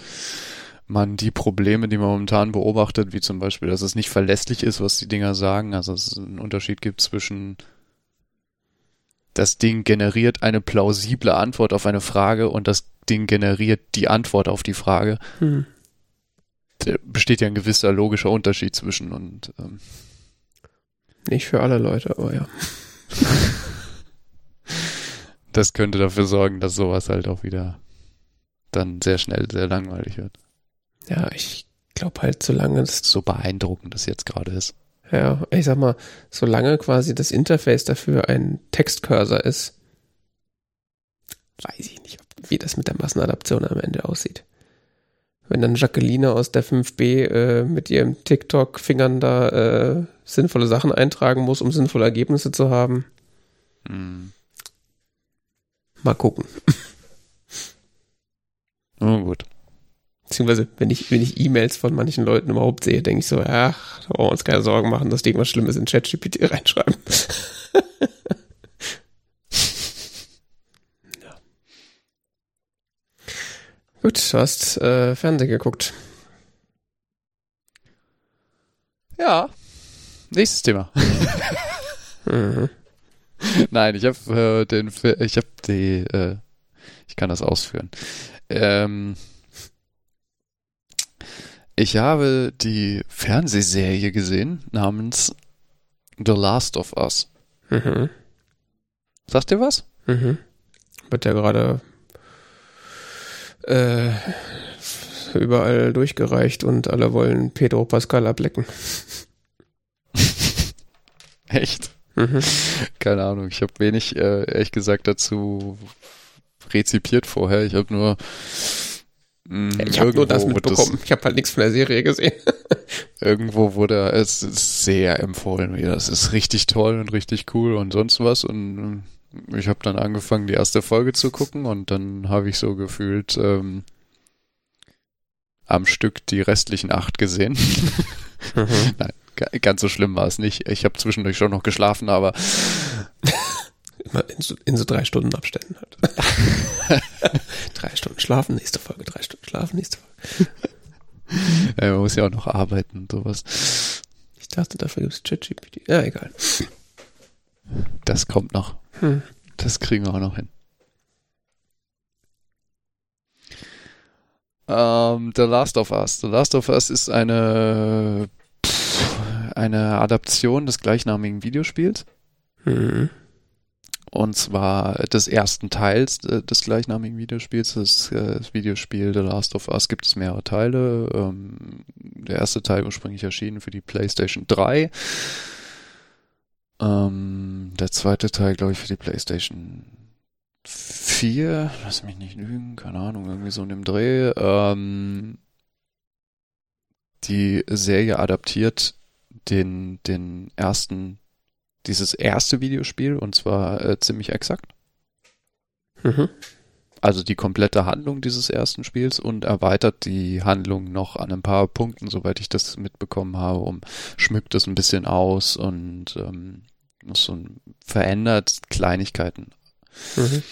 man die Probleme, die man momentan beobachtet, wie zum Beispiel, dass es nicht verlässlich ist, was die Dinger sagen, also dass es einen Unterschied gibt zwischen das Ding generiert eine plausible Antwort auf eine Frage und das Ding generiert die Antwort auf die Frage. Hm. Da besteht ja ein gewisser logischer Unterschied zwischen und ähm, Nicht für alle Leute, aber ja. das könnte dafür sorgen, dass sowas halt auch wieder dann sehr schnell sehr langweilig wird. Ja, ich glaube halt, solange das, So beeindruckend das jetzt gerade ist. ja, ich sag mal, solange quasi das Interface dafür ein Textcursor ist, weiß ich nicht, wie das mit der Massenadaption am Ende aussieht. Wenn dann Jacqueline aus der 5b äh, mit ihrem TikTok-Fingern da äh, sinnvolle Sachen eintragen muss, um sinnvolle Ergebnisse zu haben, Hm. mal gucken. Oh, gut. Beziehungsweise, wenn ich, wenn ich E-Mails von manchen Leuten überhaupt sehe, denke ich so, ach, da brauchen wir uns keine Sorgen machen, dass die irgendwas Schlimmes in ChatGPT reinschreiben. Gut, du hast äh, Fernsehen geguckt. Ja. Nächstes Thema. Mhm. Nein, ich habe äh, den, ich habe die, äh, ich kann das ausführen. Ähm, ich habe die Fernsehserie gesehen namens The Last of Us. Mhm. Sagt ihr was? Mhm. Wird ja gerade äh, überall durchgereicht und alle wollen Pedro Pascal ablecken. Echt? Mhm. Keine Ahnung. Ich habe wenig, äh, ehrlich gesagt, dazu rezipiert vorher. Ich habe nur mh, Ich habe nur das mitbekommen. Ich habe halt nichts von der Serie gesehen. irgendwo wurde es sehr empfohlen wieder. Das ist richtig toll und richtig cool und sonst was. Und äh, ich habe dann angefangen, die erste Folge zu gucken und dann habe ich so gefühlt ähm, am Stück die restlichen acht gesehen. Nein, ga- ganz so schlimm war es nicht. Ich habe zwischendurch schon noch geschlafen, aber Immer in so, in so drei Stunden Abständen halt. drei Stunden schlafen, nächste Folge, drei Stunden schlafen, nächste Folge. äh, man muss ja auch noch arbeiten und sowas. Ich dachte, dafür gibt's ChatGPT. Ja, egal. Das kommt noch. Hm. Das kriegen wir auch noch hin. Ähm, The Last of Us. The Last of Us ist eine pff, eine Adaption des gleichnamigen Videospiels. Mhm. Und zwar des ersten Teils äh, des gleichnamigen Videospiels. Das, äh, das Videospiel The Last of Us gibt es mehrere Teile. Ähm, der erste Teil ursprünglich erschienen für die PlayStation 3. Ähm, der zweite Teil, glaube ich, für die PlayStation 4. Lass mich nicht lügen, keine Ahnung, irgendwie so in dem Dreh. Ähm, die Serie adaptiert den, den ersten dieses erste Videospiel und zwar äh, ziemlich exakt. Mhm. Also die komplette Handlung dieses ersten Spiels und erweitert die Handlung noch an ein paar Punkten, soweit ich das mitbekommen habe, um schmückt es ein bisschen aus und ähm, so ein, verändert Kleinigkeiten. Mhm.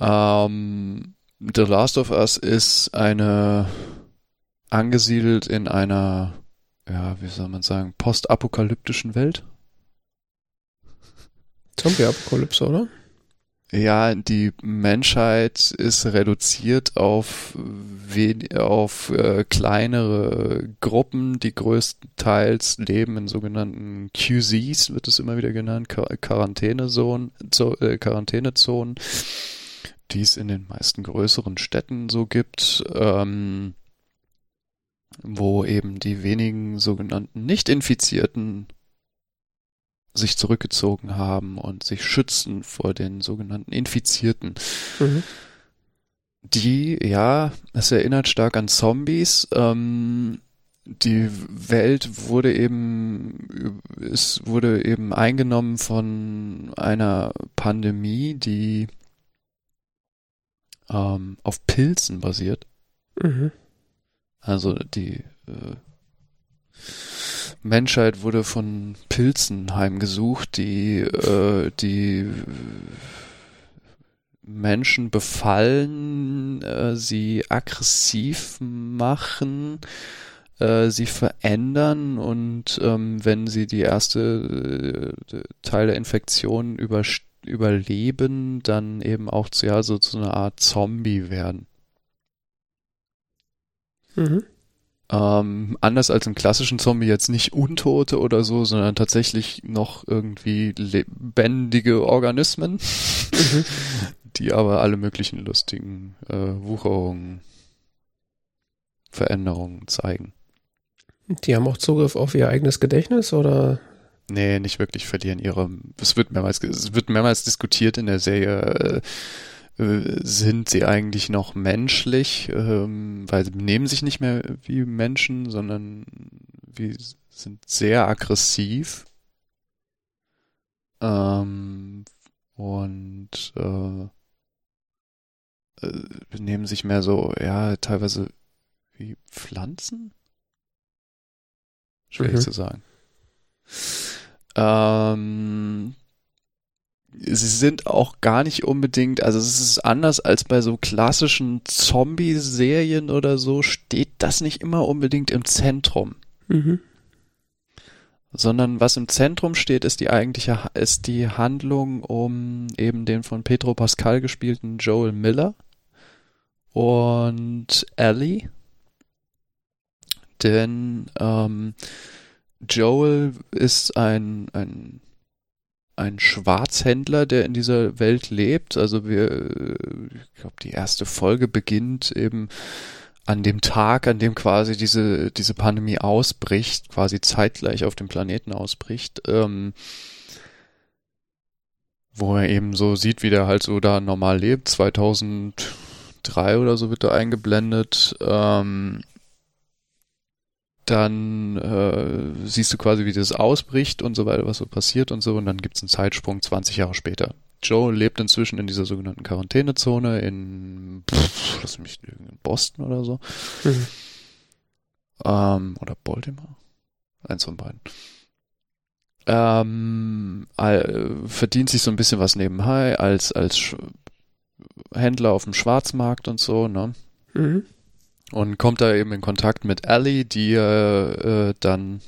Ähm, The Last of Us ist eine angesiedelt in einer, ja, wie soll man sagen, postapokalyptischen Welt. Zombie-Apokalypse, oder? Ja, die Menschheit ist reduziert auf, auf äh, kleinere Gruppen, die größtenteils leben in sogenannten QZs, wird es immer wieder genannt, Quar Quarantänezonen, Zo äh, Quarantänezonen, die es in den meisten größeren Städten so gibt, ähm, wo eben die wenigen sogenannten Nicht-Infizierten sich zurückgezogen haben und sich schützen vor den sogenannten Infizierten. Mhm. Die, ja, es erinnert stark an Zombies. Ähm, die Welt wurde eben, es wurde eben eingenommen von einer Pandemie, die ähm, auf Pilzen basiert. Mhm. Also die äh, Menschheit wurde von Pilzen heimgesucht, die äh, die Menschen befallen, äh, sie aggressiv machen, äh, sie verändern und ähm, wenn sie die erste äh, Teil der Infektion überleben, dann eben auch zu, ja, so zu einer Art Zombie werden. Mhm. Ähm, anders als im klassischen Zombie jetzt nicht Untote oder so, sondern tatsächlich noch irgendwie lebendige Organismen, mhm. die aber alle möglichen lustigen äh, Wucherungen, Veränderungen zeigen. Die haben auch Zugriff auf ihr eigenes Gedächtnis oder? Nee, nicht wirklich verlieren ihre. Es wird mehrmals, es wird mehrmals diskutiert in der Serie. Äh, sind sie eigentlich noch menschlich, ähm, weil sie benehmen sich nicht mehr wie Menschen, sondern wie sind sehr aggressiv ähm, und äh, äh, benehmen sich mehr so, ja, teilweise wie Pflanzen? Schwierig mhm. zu sagen. Ähm, sie sind auch gar nicht unbedingt, also es ist anders als bei so klassischen Zombie-Serien oder so, steht das nicht immer unbedingt im Zentrum. Mhm. Sondern was im Zentrum steht, ist die eigentliche, ist die Handlung um eben den von Pedro Pascal gespielten Joel Miller und Ellie. Denn ähm, Joel ist ein, ein ein Schwarzhändler, der in dieser Welt lebt. Also wir, ich glaube, die erste Folge beginnt eben an dem Tag, an dem quasi diese, diese Pandemie ausbricht, quasi zeitgleich auf dem Planeten ausbricht, ähm, wo er eben so sieht, wie der halt so da normal lebt. 2003 oder so wird er eingeblendet. Ähm, dann äh, siehst du quasi, wie das ausbricht und so weiter, was so passiert und so, und dann gibt es einen Zeitsprung 20 Jahre später. Joe lebt inzwischen in dieser sogenannten Quarantänezone in, pff, lass mich in Boston oder so. Mhm. Ähm, oder Baltimore. Eins von beiden. Ähm, verdient sich so ein bisschen was nebenbei als, als Händler auf dem Schwarzmarkt und so, ne? Mhm und kommt da eben in Kontakt mit Ellie, die äh, dann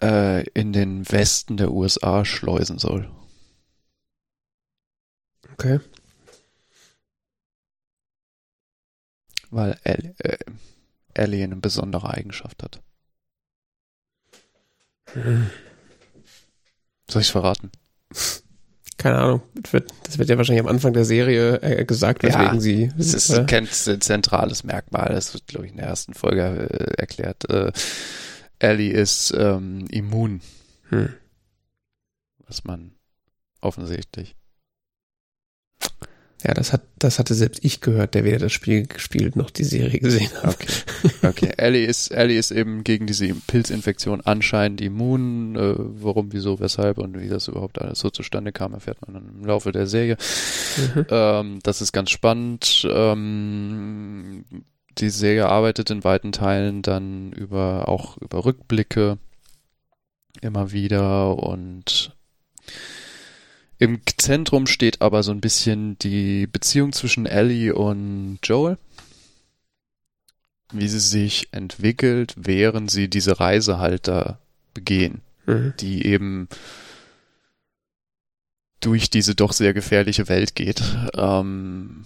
äh, in den Westen der USA schleusen soll. Okay. Weil Ellie, äh, Ellie eine besondere Eigenschaft hat. Hm. Soll ich's verraten? keine Ahnung, das wird, das wird ja wahrscheinlich am Anfang der Serie äh, gesagt, weswegen ja, sie. Es ist ein zentrales Merkmal, das wird, glaube ich, in der ersten Folge äh, erklärt. Äh, Ellie ist ähm, immun. Hm. Was man offensichtlich ja, das hat, das hatte selbst ich gehört, der weder das Spiel gespielt noch die Serie gesehen hat. Okay. Okay. Ellie ist, Ellie ist eben gegen diese Pilzinfektion anscheinend immun. Äh, warum, wieso, weshalb und wie das überhaupt alles so zustande kam, erfährt man dann im Laufe der Serie. Mhm. Ähm, das ist ganz spannend. Ähm, die Serie arbeitet in weiten Teilen dann über, auch über Rückblicke immer wieder und im Zentrum steht aber so ein bisschen die Beziehung zwischen Ellie und Joel. Wie sie sich entwickelt, während sie diese Reise halt da begehen. Mhm. Die eben durch diese doch sehr gefährliche Welt geht. Ähm,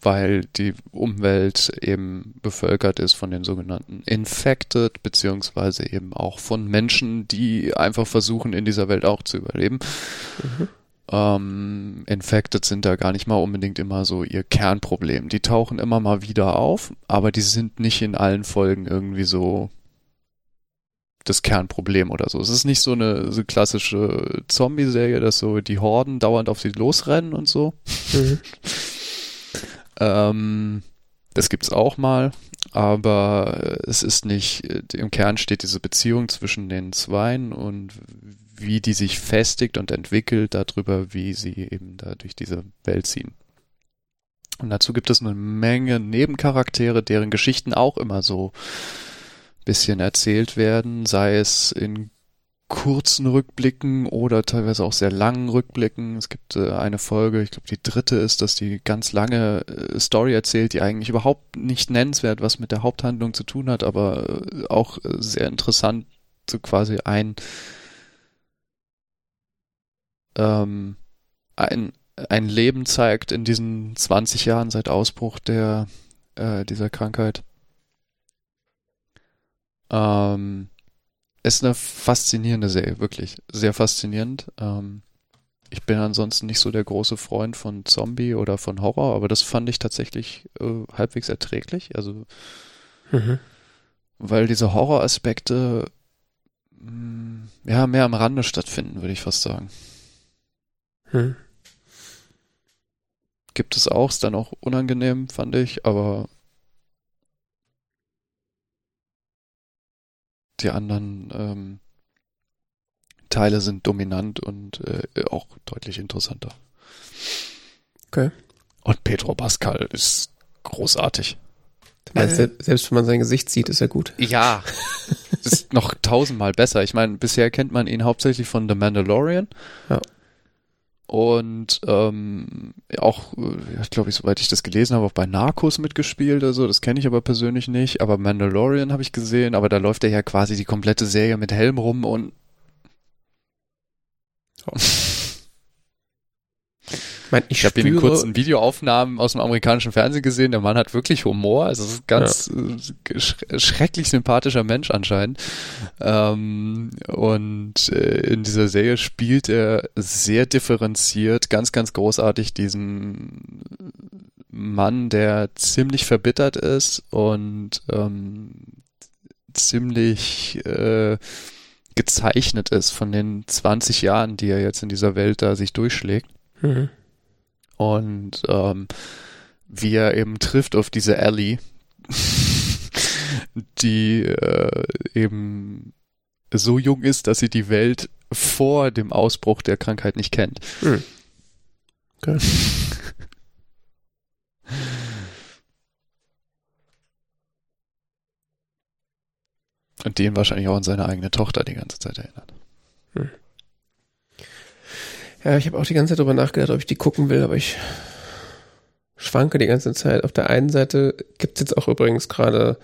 weil die Umwelt eben bevölkert ist von den sogenannten Infected, beziehungsweise eben auch von Menschen, die einfach versuchen, in dieser Welt auch zu überleben. Mhm. Ähm, Infected sind da gar nicht mal unbedingt immer so ihr Kernproblem. Die tauchen immer mal wieder auf, aber die sind nicht in allen Folgen irgendwie so das Kernproblem oder so. Es ist nicht so eine so klassische Zombie-Serie, dass so die Horden dauernd auf sie losrennen und so. Mhm. ähm, das gibt's auch mal, aber es ist nicht, im Kern steht diese Beziehung zwischen den Zweien und wie die sich festigt und entwickelt darüber, wie sie eben da durch diese Welt ziehen. Und dazu gibt es eine Menge Nebencharaktere, deren Geschichten auch immer so bisschen erzählt werden, sei es in kurzen Rückblicken oder teilweise auch sehr langen Rückblicken. Es gibt äh, eine Folge, ich glaube die dritte ist, dass die ganz lange äh, Story erzählt, die eigentlich überhaupt nicht nennenswert was mit der Haupthandlung zu tun hat, aber äh, auch äh, sehr interessant, so quasi ein ähm, ein ein Leben zeigt in diesen 20 Jahren seit Ausbruch der äh, dieser Krankheit. Ähm, ist eine faszinierende Serie, wirklich sehr faszinierend. Ähm, ich bin ansonsten nicht so der große Freund von Zombie oder von Horror, aber das fand ich tatsächlich äh, halbwegs erträglich. Also, mhm. weil diese Horroraspekte mm, ja mehr am Rande stattfinden, würde ich fast sagen. Mhm gibt es auch, ist dann auch unangenehm, fand ich, aber die anderen ähm, Teile sind dominant und äh, auch deutlich interessanter. Okay. Und Pedro Pascal ist großartig. Meinst, äh, selbst wenn man sein Gesicht sieht, ist er gut. Ja, ist noch tausendmal besser. Ich meine, bisher kennt man ihn hauptsächlich von The Mandalorian. Ja. Und ähm, auch, ja, glaube ich, soweit ich das gelesen habe, auch bei Narcos mitgespielt. Also das kenne ich aber persönlich nicht. Aber Mandalorian habe ich gesehen, aber da läuft er ja quasi die komplette Serie mit Helm rum und oh. Ich, mein, ich, ich habe ihn in kurzen Videoaufnahmen aus dem amerikanischen Fernsehen gesehen. Der Mann hat wirklich Humor. Also es ist ganz ja. Äh, schrecklich sympathischer Mensch anscheinend. Ähm, und äh, in dieser Serie spielt er sehr differenziert, ganz, ganz großartig diesen Mann, der ziemlich verbittert ist und ähm, ziemlich äh, gezeichnet ist von den 20 Jahren, die er jetzt in dieser Welt da sich durchschlägt. Mhm und ähm, wie er eben trifft auf diese Ellie, die äh, eben so jung ist, dass sie die Welt vor dem Ausbruch der Krankheit nicht kennt. Hm. Okay. Und den wahrscheinlich auch an seine eigene Tochter die ganze Zeit erinnert. Hm. Ja, ich habe auch die ganze Zeit darüber nachgedacht, ob ich die gucken will, aber ich schwanke die ganze Zeit. Auf der einen Seite gibt's jetzt auch übrigens gerade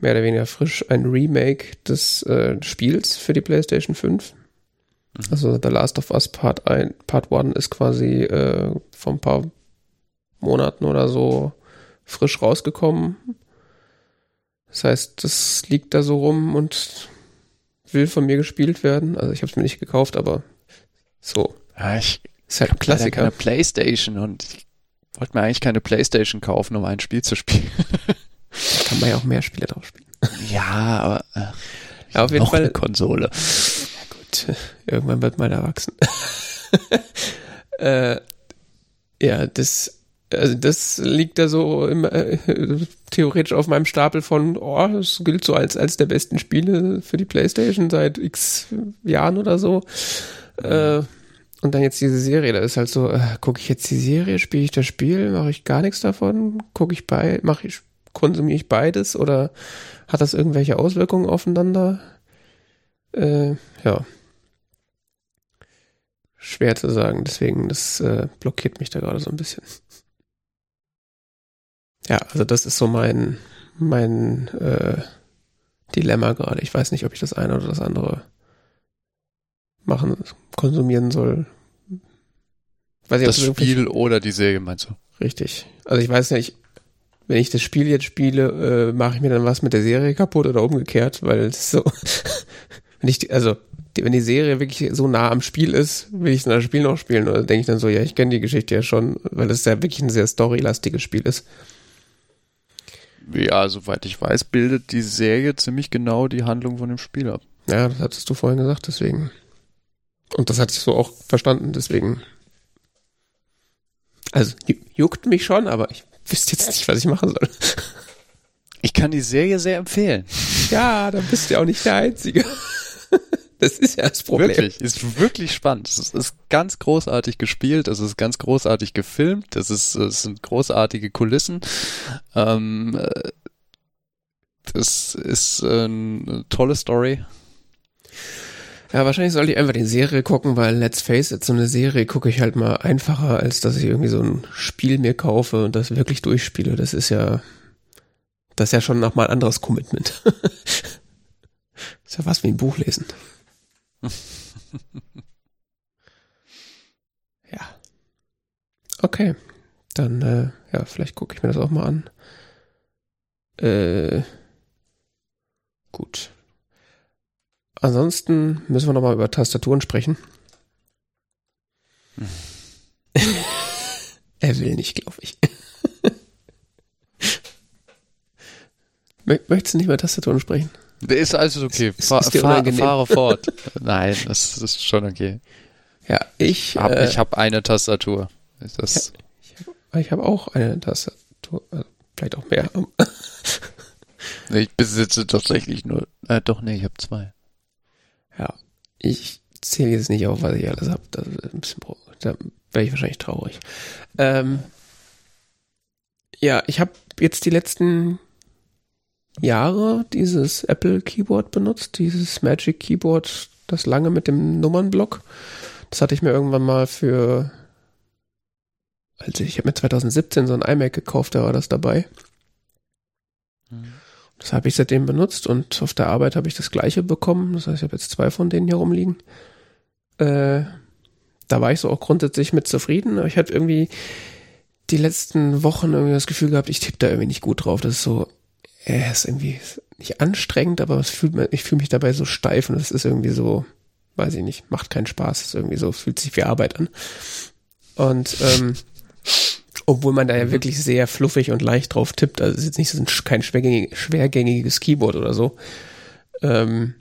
mehr oder weniger frisch ein Remake des äh, Spiels für die PlayStation 5. Mhm. Also The Last of Us Part 1, Part 1 ist quasi äh, vor ein paar Monaten oder so frisch rausgekommen. Das heißt, das liegt da so rum und will von mir gespielt werden. Also ich habe es mir nicht gekauft, aber so ja, ich ist halt ein Klassiker. keine Playstation und ich wollte mir eigentlich keine Playstation kaufen, um ein Spiel zu spielen. Kann man ja auch mehr Spiele drauf spielen. Ja, aber äh, ja, auf jeden Fall eine Konsole. Ja gut, irgendwann wird man erwachsen. äh, ja, das also das liegt da so im, äh, theoretisch auf meinem Stapel von, oh, das gilt so als als der besten Spiele für die PlayStation seit X Jahren oder so. Äh, und dann jetzt diese Serie, da ist halt so, äh, gucke ich jetzt die Serie, spiele ich das Spiel, mache ich gar nichts davon, gucke ich bei, mache ich, konsumiere ich beides oder hat das irgendwelche Auswirkungen aufeinander? Äh, ja. Schwer zu sagen, deswegen, das äh, blockiert mich da gerade so ein bisschen. Ja, also das ist so mein, mein äh, Dilemma gerade. Ich weiß nicht, ob ich das eine oder das andere machen, konsumieren soll. Weiß nicht, das Spiel oder die Serie meinst du? Richtig. Also ich weiß nicht, wenn ich das Spiel jetzt spiele, äh, mache ich mir dann was mit der Serie kaputt oder umgekehrt, weil es so, wenn ich, also wenn die Serie wirklich so nah am Spiel ist, will ich dann das Spiel noch spielen oder denke ich dann so, ja, ich kenne die Geschichte ja schon, weil es ja wirklich ein sehr storylastiges Spiel ist. Ja, soweit ich weiß, bildet die Serie ziemlich genau die Handlung von dem Spiel ab. Ja, das hattest du vorhin gesagt, deswegen. Und das hatte ich so auch verstanden, deswegen. Also, juckt mich schon, aber ich wüsste jetzt nicht, was ich machen soll. Ich kann die Serie sehr empfehlen. Ja, dann bist du ja auch nicht der Einzige. Das ist ja das Problem. Wirklich, ist wirklich spannend. Es ist ganz großartig gespielt, es ist ganz großartig gefilmt, es, ist, es sind großartige Kulissen. Ähm, äh, das ist eine tolle Story. Ja, wahrscheinlich sollte ich einfach die Serie gucken, weil let's face it, so eine Serie gucke ich halt mal einfacher, als dass ich irgendwie so ein Spiel mir kaufe und das wirklich durchspiele. Das ist ja, das ist ja schon nochmal ein anderes Commitment. ist ja was wie ein Buch lesen. ja. Okay. Dann, äh, ja, vielleicht gucke ich mir das auch mal an. Äh, gut. Ansonsten müssen wir nochmal über Tastaturen sprechen. er will nicht, glaube ich. Möchtest du nicht über Tastaturen sprechen? Ist also okay. Ist, ist fahr, fahre fort. Nein, das ist schon okay. Ja, ich. Hab, äh, ich habe eine Tastatur. Das ja, ich habe hab auch eine Tastatur. Also vielleicht auch mehr. ich besitze tatsächlich nur. Äh, doch, nee, ich habe zwei. Ja, ich zähle jetzt nicht auf, was ich alles habe. Da wäre ich wahrscheinlich traurig. Ähm, ja, ich habe jetzt die letzten Jahre dieses Apple Keyboard benutzt, dieses Magic Keyboard, das lange mit dem Nummernblock. Das hatte ich mir irgendwann mal für, also ich habe mir 2017 so ein iMac gekauft, da war das dabei. Mhm. Das habe ich seitdem benutzt und auf der Arbeit habe ich das gleiche bekommen. Das heißt, ich habe jetzt zwei von denen hier rumliegen. Äh, da war ich so auch grundsätzlich mit zufrieden. Aber ich hatte irgendwie die letzten Wochen irgendwie das Gefühl gehabt, ich tippe da irgendwie nicht gut drauf. Das ist so, er ist irgendwie nicht anstrengend, aber es fühlt mir, ich fühle mich dabei so steif und es ist irgendwie so, weiß ich nicht, macht keinen Spaß. Ist irgendwie so, fühlt sich wie Arbeit an. Und ähm, obwohl man da ja wirklich sehr fluffig und leicht drauf tippt, also es ist jetzt nicht so ein, kein schwergängig, schwergängiges Keyboard oder so. Ähm,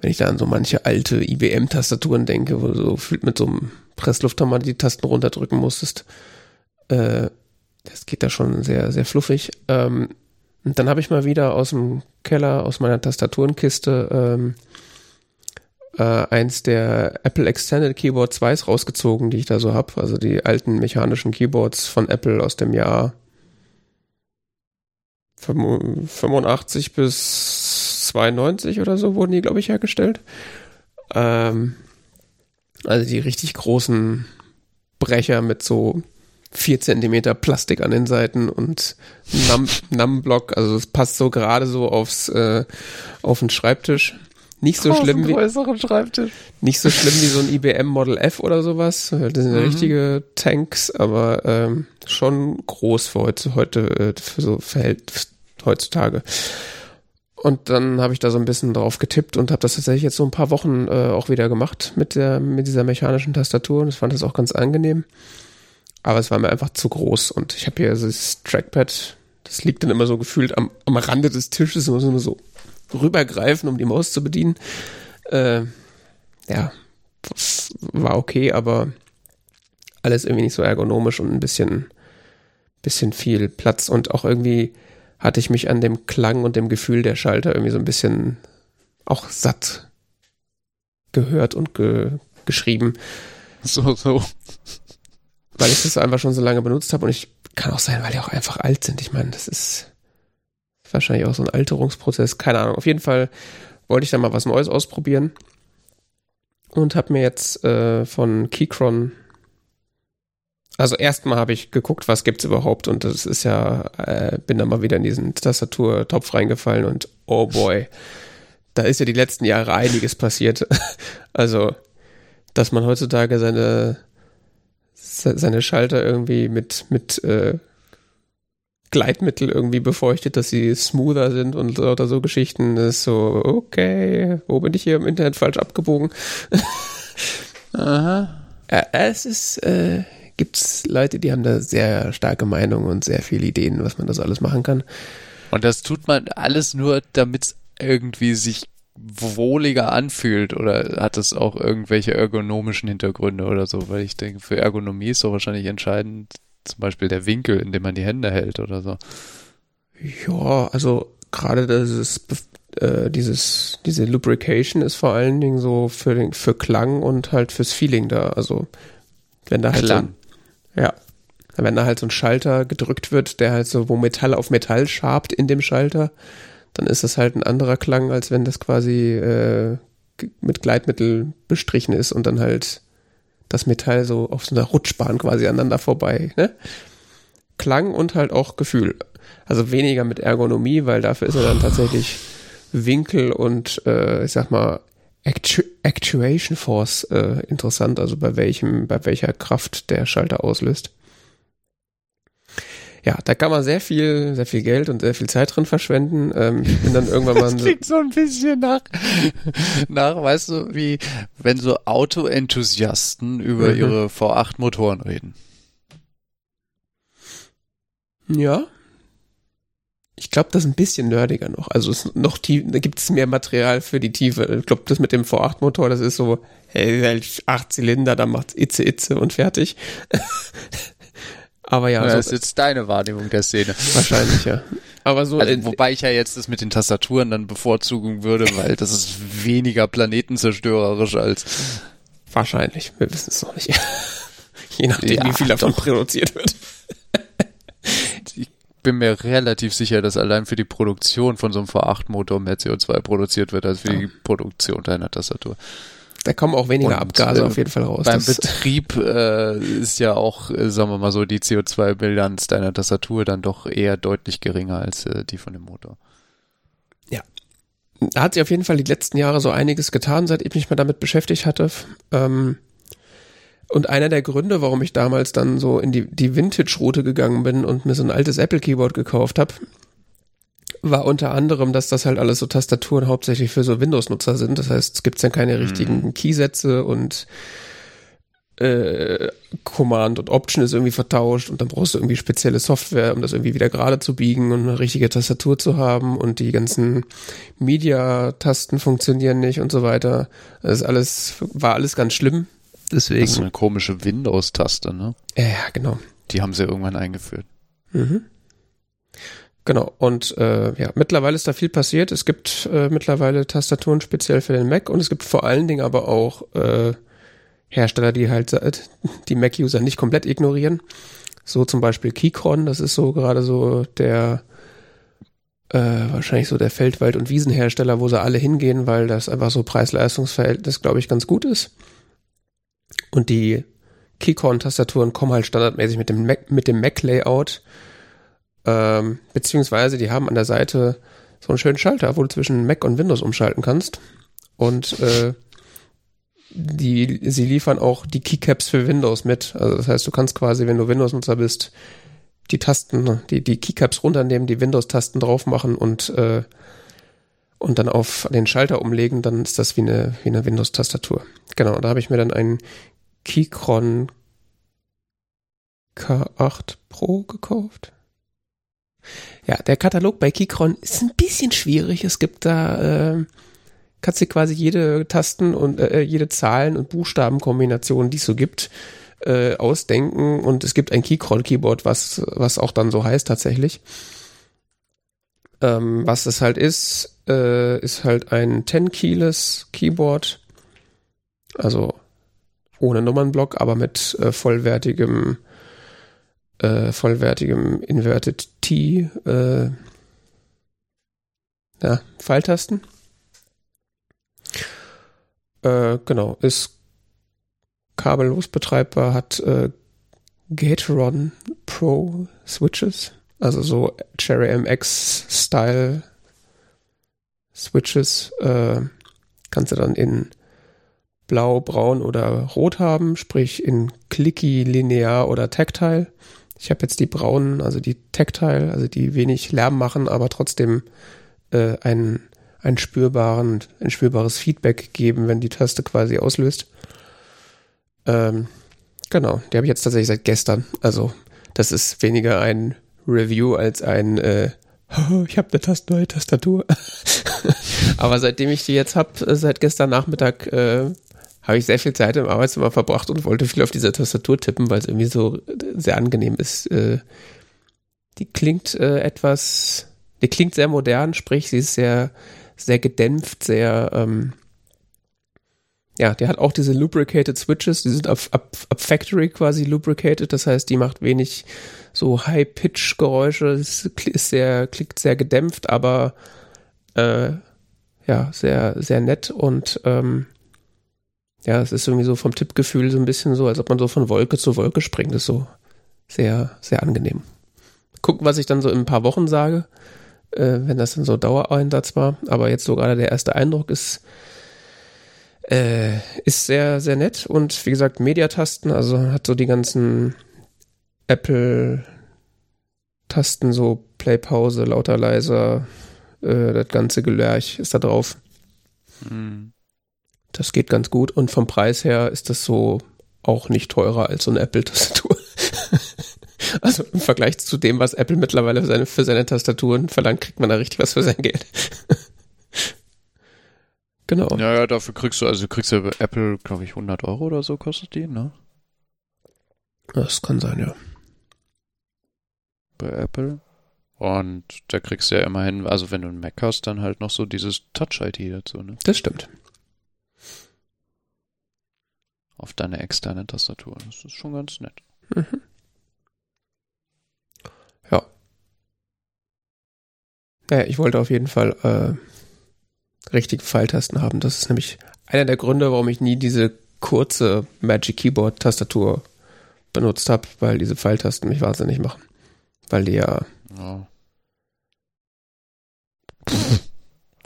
wenn ich da an so manche alte IBM-Tastaturen denke, wo du so fühlt mit so einem Presslufthammer die Tasten runterdrücken musstest, äh, das geht da schon sehr, sehr fluffig. Ähm, und dann habe ich mal wieder aus dem Keller, aus meiner Tastaturenkiste, ähm, äh, eins der Apple Extended Keyboard 2s rausgezogen, die ich da so habe. Also die alten mechanischen Keyboards von Apple aus dem Jahr 85 bis 92 oder so wurden die, glaube ich, hergestellt. Ähm, also die richtig großen Brecher mit so vier Zentimeter Plastik an den Seiten und Numblock, also es passt so gerade so aufs äh, auf den Schreibtisch. Nicht so schlimm wie Schreibtisch. nicht so schlimm wie so ein IBM Model F oder sowas. Das sind mhm. richtige Tanks, aber ähm, schon groß für heute, heute äh, für so verhält heutzutage. Und dann habe ich da so ein bisschen drauf getippt und habe das tatsächlich jetzt so ein paar Wochen äh, auch wieder gemacht mit der mit dieser mechanischen Tastatur und ich fand das auch ganz angenehm. Aber es war mir einfach zu groß und ich habe hier dieses Trackpad, das liegt dann immer so gefühlt am, am Rande des Tisches, nur so rübergreifen, um die Maus zu bedienen. Äh, ja, war okay, aber alles irgendwie nicht so ergonomisch und ein bisschen, bisschen viel Platz und auch irgendwie hatte ich mich an dem Klang und dem Gefühl der Schalter irgendwie so ein bisschen auch satt gehört und ge geschrieben. So, so weil ich das einfach schon so lange benutzt habe und ich kann auch sein, weil die auch einfach alt sind. Ich meine, das ist wahrscheinlich auch so ein Alterungsprozess, keine Ahnung. Auf jeden Fall wollte ich da mal was Neues ausprobieren und habe mir jetzt äh, von Keychron also erstmal habe ich geguckt, was gibt's überhaupt und das ist ja, äh, bin da mal wieder in diesen Tastaturtopf reingefallen und oh boy, da ist ja die letzten Jahre einiges passiert. also, dass man heutzutage seine seine Schalter irgendwie mit, mit äh, Gleitmittel irgendwie befeuchtet, dass sie smoother sind und oder so Geschichten. Das ist so, okay, wo bin ich hier im Internet falsch abgebogen? Aha. Ja, es ist, äh, gibt's Leute, die haben da sehr starke Meinungen und sehr viele Ideen, was man das alles machen kann. Und das tut man alles nur, damit es irgendwie sich wohliger anfühlt oder hat es auch irgendwelche ergonomischen Hintergründe oder so? Weil ich denke, für Ergonomie ist doch wahrscheinlich entscheidend zum Beispiel der Winkel, in dem man die Hände hält oder so. Ja, also gerade dieses äh, dieses diese Lubrication ist vor allen Dingen so für den für Klang und halt fürs Feeling da. Also wenn da halt Klang. So, ja, wenn da halt so ein Schalter gedrückt wird, der halt so wo Metall auf Metall schabt in dem Schalter, dann ist das halt ein anderer Klang, als wenn das quasi äh, mit Gleitmittel bestrichen ist und dann halt das Metall so auf so einer Rutschbahn quasi aneinander vorbei. Ne? Klang und halt auch Gefühl. Also weniger mit Ergonomie, weil dafür ist er dann tatsächlich Winkel und äh, ich sag mal Actu Actuation Force äh, interessant, also bei welchem, bei welcher Kraft der Schalter auslöst. Ja, da kann man sehr viel, sehr viel Geld und sehr viel Zeit drin verschwenden. Ähm, ich bin dann irgendwann mal. Das klingt so ein bisschen nach, nach, weißt du, wie wenn so Auto-Enthusiasten über Mhm. ihre V8-Motoren reden. Ja. Ich glaube, das ist ein bisschen nerdiger noch. Also es noch tief, da gibt es mehr Material für die Tiefe. Ich glaube, das mit dem V8-Motor, das ist so, hey, acht Zylinder, dann macht's Itze, Itze und fertig. Aber ja, das so, ist jetzt deine Wahrnehmung der Szene. wahrscheinlich, ja. Aber so, Also, wobei ich ja jetzt das mit den Tastaturen dann bevorzugen würde, weil das ist weniger planetenzerstörerisch als wahrscheinlich. Wir wissen es noch nicht. Je nachdem, Ja, wie viel davon doch. produziert wird. bin mir relativ sicher, dass allein für die Produktion von so einem V8-Motor mehr CO2 produziert wird als für die Produktion deiner Tastatur. Da kommen auch weniger Und, Abgase äh, auf jeden Fall raus. Beim Betrieb äh, ist ja auch, äh, sagen wir mal so, die CO2-Bilanz deiner Tastatur dann doch eher deutlich geringer als äh, die von dem Motor. da hat sich auf jeden Fall die letzten Jahre so einiges getan, seit ich mich mal damit beschäftigt hatte. Ähm, und einer der Gründe, warum ich damals dann so in die, die Vintage-Route gegangen bin und mir so ein altes Apple-Keyboard gekauft habe, war unter anderem, dass das halt alles so Tastaturen hauptsächlich für so Windows-Nutzer sind. Das heißt, es gibt dann keine richtigen Keysätze und äh, Command und Option ist irgendwie vertauscht und dann brauchst du irgendwie spezielle Software, um das irgendwie wieder gerade zu biegen und eine richtige Tastatur zu haben und die ganzen Media-Tasten funktionieren nicht und so weiter. Das ist alles, war alles ganz schlimm. Das ist Deswegen. eine komische Windows-Taste, ne? Ja, ja, genau. Die haben sie irgendwann eingeführt. Mhm. Genau, und äh, ja, mittlerweile ist da viel passiert. Es gibt äh, mittlerweile Tastaturen speziell für den Mac und es gibt vor allen Dingen aber auch äh, Hersteller, die halt äh, die Mac-User nicht komplett ignorieren. So zum Beispiel Keychron, das ist so gerade so der äh, wahrscheinlich so der Feldwald- und Wiesenhersteller, wo sie alle hingehen, weil das einfach so Preis-Leistungs-Verhältnis, glaube ich, ganz gut ist. Und die Keychron-Tastaturen kommen halt standardmäßig mit dem Mac, mit dem Mac-Layout ähm, beziehungsweise die haben an der Seite so einen schönen Schalter, wo du zwischen Mac und Windows umschalten kannst. Und äh, die, sie liefern auch die Keycaps für Windows mit. Also das heißt, du kannst quasi, wenn du Windows-Nutzer bist, die Tasten, die, die Keycaps runternehmen, die Windows-Tasten drauf machen und, äh, und dann auf den Schalter umlegen, dann ist das wie eine, wie eine Windows-Tastatur. Genau, da habe ich mir dann einen Keychron K8 Pro gekauft. Ja, der Katalog bei Keychron ist ein bisschen schwierig. Es gibt da, äh, kannst du quasi jede Tasten und äh, jede Zahlen- und Buchstabenkombination, die es so gibt, äh, ausdenken. Und es gibt ein Keychron-Keyboard, was, was auch dann so heißt tatsächlich. Ähm, was es halt ist, äh, ist halt ein 10-Keyless Keyboard. Also ohne Nummernblock, aber mit äh, vollwertigem äh, vollwertigem Inverted T äh, ja, Pfeiltasten. Äh, genau, ist kabellos betreibbar, hat äh, Gateron Pro Switches, also so Cherry MX Style Switches, äh, kannst du dann in blau, braun oder rot haben, sprich in clicky, linear oder tactile. Ich habe jetzt die braunen, also die tactile, also die wenig Lärm machen, aber trotzdem äh, ein, ein, spürbaren, ein spürbares Feedback geben, wenn die Taste quasi auslöst. Ähm, genau, die habe ich jetzt tatsächlich seit gestern. Also das ist weniger ein Review als ein äh, ich habe eine Tast neue Tastatur. Aber seitdem ich die jetzt habe, seit gestern Nachmittag, äh, habe ich sehr viel Zeit im Arbeitszimmer verbracht und wollte viel auf dieser Tastatur tippen, weil es irgendwie so sehr angenehm ist. Äh, die klingt äh, etwas, die klingt sehr modern, sprich, sie ist sehr, sehr gedämpft, sehr, ähm, ja, der hat auch diese lubricated Switches, die sind ab, ab, ab Factory quasi lubricated, das heißt, die macht wenig so High-Pitch-Geräusche, ist sehr, klingt sehr gedämpft, aber äh, ja, sehr, sehr nett und ähm, ja, es ist irgendwie so vom Tippgefühl so ein bisschen so, als ob man so von Wolke zu Wolke springt. Das ist so sehr, sehr angenehm. Gucken, was ich dann so in ein paar Wochen sage, äh, wenn das dann so Dauereinsatz war. Aber jetzt so gerade der erste Eindruck ist, äh, ist sehr, sehr nett. Und wie gesagt, Mediatasten, also hat so die ganzen Apple-Tasten, so Play, Pause, lauter, leiser, äh, das ganze Gelärch ist da drauf. Mhm. Das geht ganz gut und vom Preis her ist das so auch nicht teurer als so eine Apple-Tastatur. also im Vergleich zu dem, was Apple mittlerweile für seine, für seine Tastaturen verlangt, kriegt man da richtig was für sein Geld. genau. Ja, ja, dafür kriegst du, also kriegst du Apple, glaube ich, 100 Euro oder so kostet die, ne? Das kann sein, ja. Bei Apple. Und da kriegst du ja immerhin, also wenn du einen Mac hast, dann halt noch so dieses Touch-ID dazu, ne? Das stimmt auf deine externe Tastatur. Das ist schon ganz nett. Mhm. Ja. Naja, ich wollte auf jeden Fall äh, richtige Pfeiltasten haben. Das ist nämlich einer der Gründe, warum ich nie diese kurze Magic Keyboard Tastatur benutzt habe, weil diese Pfeiltasten mich wahnsinnig machen. Weil die ja. ja.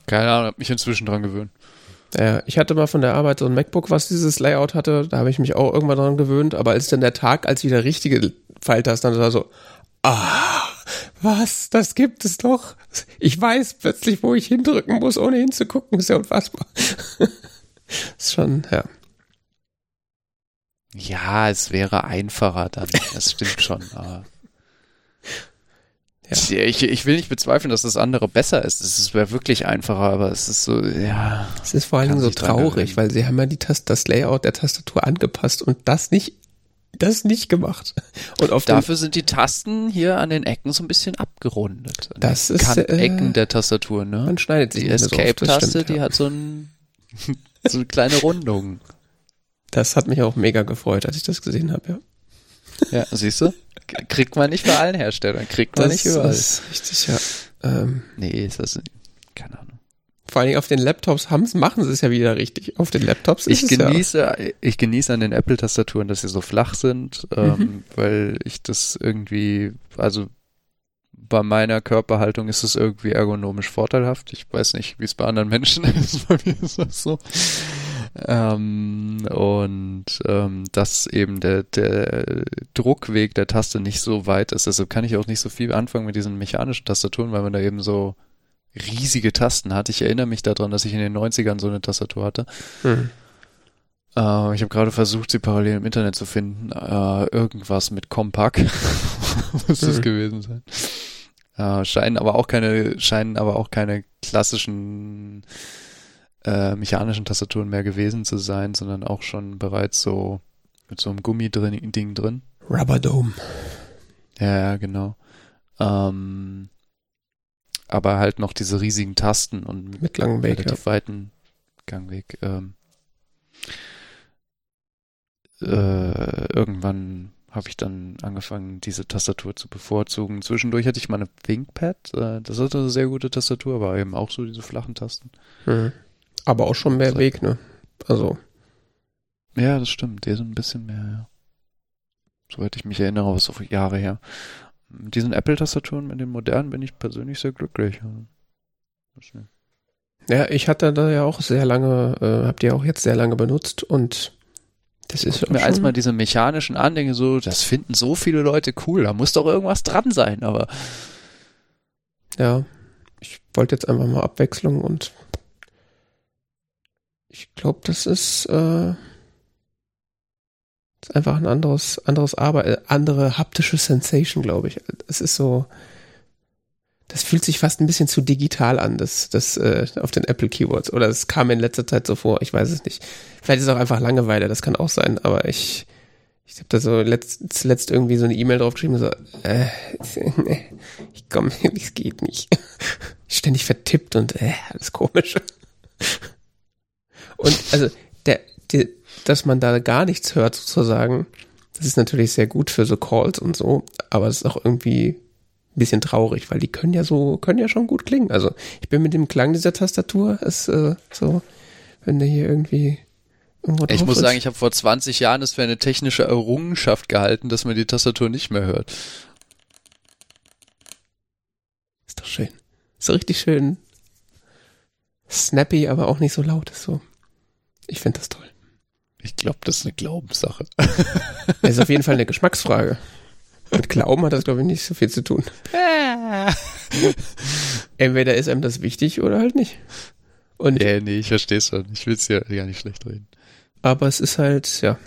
Keine Ahnung, hab mich inzwischen dran gewöhnt. Ja, ich hatte mal von der Arbeit so ein MacBook, was dieses Layout hatte. Da habe ich mich auch irgendwann dran gewöhnt. Aber als dann der Tag, als wieder richtige dann war so, ah, was? Das gibt es doch. Ich weiß plötzlich, wo ich hindrücken muss, ohne hinzugucken. Ist ja unfassbar. ist schon, ja. Ja, es wäre einfacher dann. Das stimmt schon. Aber ja. Ich, ich will nicht bezweifeln, dass das andere besser ist. Es wäre wirklich einfacher, aber es ist so, ja. Es ist vor allen Dingen so traurig, weil sie haben ja die Tast das Layout der Tastatur angepasst und das nicht, das nicht gemacht. Und auf Dafür sind die Tasten hier an den Ecken so ein bisschen abgerundet. Das ist äh, Ecken der Tastatur, ne? Man schneidet sie Die Escape-Taste, die hat so, ein, so eine kleine Rundung. Das hat mich auch mega gefreut, als ich das gesehen habe, ja. Ja, siehst du? Kriegt man nicht bei allen Herstellern, kriegt man das nicht überall. Das ist richtig, ja. Ähm, nee, ist das, keine Ahnung. Vor allen Dingen auf den Laptops haben's, machen sie es ja wieder richtig. Auf den Laptops ist ich es genieße, ja. Ich genieße an den Apple-Tastaturen, dass sie so flach sind, ähm, mhm. weil ich das irgendwie, also bei meiner Körperhaltung ist es irgendwie ergonomisch vorteilhaft. Ich weiß nicht, wie es bei anderen Menschen ist. Bei mir ist das so. Ähm, und ähm, dass eben der, der Druckweg der Taste nicht so weit ist. Deshalb kann ich auch nicht so viel anfangen mit diesen mechanischen Tastaturen, weil man da eben so riesige Tasten hat. Ich erinnere mich daran, dass ich in den 90ern so eine Tastatur hatte. Mhm. Äh, ich habe gerade versucht, sie parallel im Internet zu finden. Äh, irgendwas mit Compaq muss mhm. das gewesen sein. Äh, scheinen aber auch keine, scheinen aber auch keine klassischen äh, mechanischen Tastaturen mehr gewesen zu sein, sondern auch schon bereits so mit so einem Gummiding drin. Rubber Dome. Ja, ja, genau. Ähm, aber halt noch diese riesigen Tasten und mit langem Weg, relativ ja. weiten Gangweg. Ähm, äh, irgendwann habe ich dann angefangen, diese Tastatur zu bevorzugen. Zwischendurch hatte ich mal eine ThinkPad. Äh, das hatte eine sehr gute Tastatur, aber eben auch so diese flachen Tasten. Mhm. Aber auch schon mehr Weg, ne? Also. Ja, das stimmt. Der ist ein bisschen mehr, ja. Soweit ich mich erinnere, aber so Jahre her. Mit diesen Apple-Tastaturen, mit den modernen, bin ich persönlich sehr glücklich. Ja, ich hatte da ja auch sehr lange, äh, habt ihr auch jetzt sehr lange benutzt und das ist mir als mal diese mechanischen Andenke so, das finden so viele Leute cool, da muss doch irgendwas dran sein, aber ja, ich wollte jetzt einfach mal Abwechslung und ich glaube, das ist, äh, ist einfach ein anderes, anderes Arbeit, äh, andere haptische Sensation, glaube ich. Es ist so, das fühlt sich fast ein bisschen zu digital an, das, das äh, auf den Apple Keyboards. Oder es kam in letzter Zeit so vor, ich weiß es nicht. Vielleicht ist es auch einfach Langeweile, das kann auch sein, aber ich, ich habe da so letzt, zuletzt irgendwie so eine E-Mail draufgeschrieben, so, äh, ich komme, es geht nicht. Ständig vertippt und äh, alles komisch. Und also, der, der, dass man da gar nichts hört, sozusagen, das ist natürlich sehr gut für so Calls und so, aber es ist auch irgendwie ein bisschen traurig, weil die können ja so, können ja schon gut klingen. Also ich bin mit dem Klang dieser Tastatur, ist äh, so, wenn der hier irgendwie ich muss ist. sagen, ich habe vor 20 Jahren es für eine technische Errungenschaft gehalten, dass man die Tastatur nicht mehr hört. Ist doch schön. Ist doch richtig schön snappy, aber auch nicht so laut. Ist so. Ich finde das toll. Ich glaube, das ist eine Glaubenssache. Das ist auf jeden Fall eine Geschmacksfrage. Mit Glauben hat das, glaube ich, nicht so viel zu tun. Entweder ist einem das wichtig oder halt nicht. Und nee, nee, ich verstehe es schon. Ich will es ja gar nicht schlecht reden. Aber es ist halt, ja.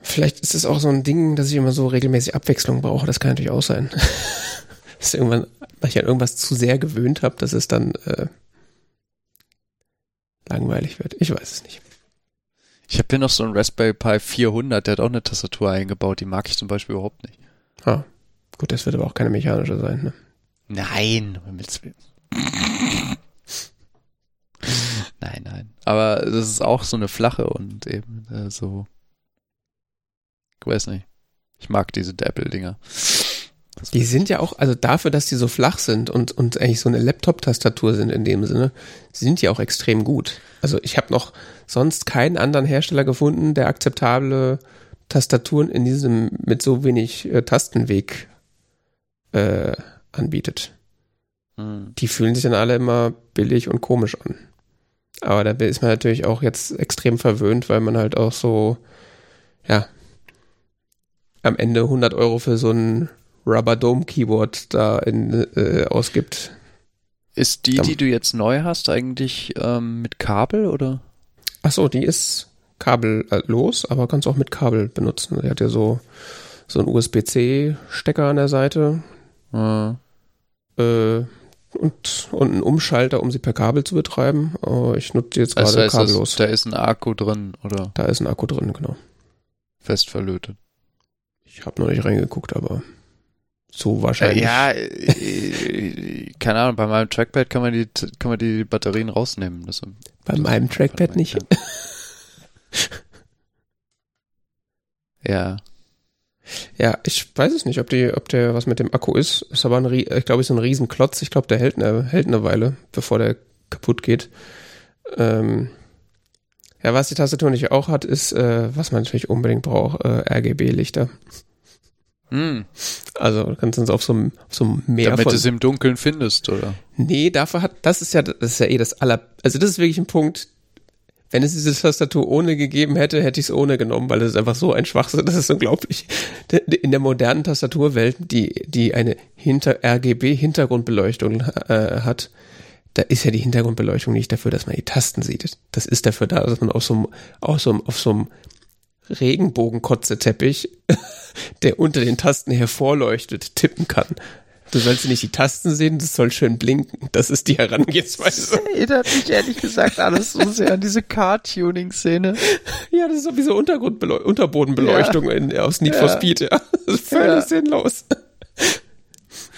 Vielleicht ist es auch so ein Ding, dass ich immer so regelmäßig Abwechslung brauche. Das kann natürlich auch sein. dass irgendwann, weil ich an irgendwas zu sehr gewöhnt habe, dass es dann äh, langweilig wird. Ich weiß es nicht. Ich habe hier noch so einen Raspberry Pi 400, der hat auch eine Tastatur eingebaut. Die mag ich zum Beispiel überhaupt nicht. Ah, gut, das wird aber auch keine mechanische sein, ne? Nein, nein, nein. Aber das ist auch so eine flache und eben äh, so. Ich weiß nicht. Ich mag diese Apple-Dinger. Die sind ja auch, also dafür, dass die so flach sind und, und eigentlich so eine Laptop-Tastatur sind in dem Sinne, sind die auch extrem gut. Also ich habe noch sonst keinen anderen Hersteller gefunden, der akzeptable Tastaturen in diesem mit so wenig äh, Tastenweg äh, anbietet. Hm. Die fühlen sich dann alle immer billig und komisch an. Aber da ist man natürlich auch jetzt extrem verwöhnt, weil man halt auch so, ja, am Ende 100 Euro für so ein Rubber Dome Keyboard da in, äh, ausgibt. Ist die, die du jetzt neu hast, eigentlich ähm, mit Kabel oder? Ach so, die ist kabellos, aber kannst auch mit Kabel benutzen. Die hat ja so so einen USB-C-Stecker an der Seite. Mhm. Äh, und, und einen Umschalter, um sie per Kabel zu betreiben. Oh, ich nutze jetzt gerade also kabellos. da ist ein Akku drin, oder? Da ist ein Akku drin, genau. Fest verlötet. Ich habe noch nicht reingeguckt, aber so wahrscheinlich. Äh, ja, äh, keine Ahnung, bei meinem Trackpad kann man die, kann man die Batterien rausnehmen. Das, bei das meinem Trackpad nicht. ja. Ja, ich weiß es nicht, ob die, ob der was mit dem Akku ist. Ist aber ein, ich glaube, ist ein Riesenklotz. Ich glaube, der hält eine, hält eine Weile, bevor der kaputt geht. Ähm, ja, was die Tastatur nicht auch hat, ist, äh, was man natürlich unbedingt braucht, äh, RGB-Lichter. Hm. Also du kannst uns auf so einem, auf so einem Meer Damit du es im Dunkeln findest, oder? Nee, dafür hat, das ist ja, das ist ja eh das aller, also das ist wirklich ein Punkt, wenn es diese Tastatur ohne gegeben hätte, hätte ich es ohne genommen, weil es einfach so ein Schwachsinn, das ist unglaublich. In der modernen Tastaturwelt, die, die eine hinter RGB-Hintergrundbeleuchtung äh, hat, da ist ja die Hintergrundbeleuchtung nicht dafür, dass man die Tasten sieht. Das ist dafür da, dass man auf so einem, auf so einem, auf so einem Regenbogenkotzeteppich, der unter den Tasten hervorleuchtet, tippen kann. Du sollst nicht die Tasten sehen, das soll schön blinken. Das ist die Herangehensweise. Das erinnert mich ehrlich gesagt alles so sehr an diese Car-Tuning-Szene. Ja, das ist so wie so Unterbodenbeleuchtung ja. in, aus Need ja. for Speed, ja. Völlig ja. sinnlos.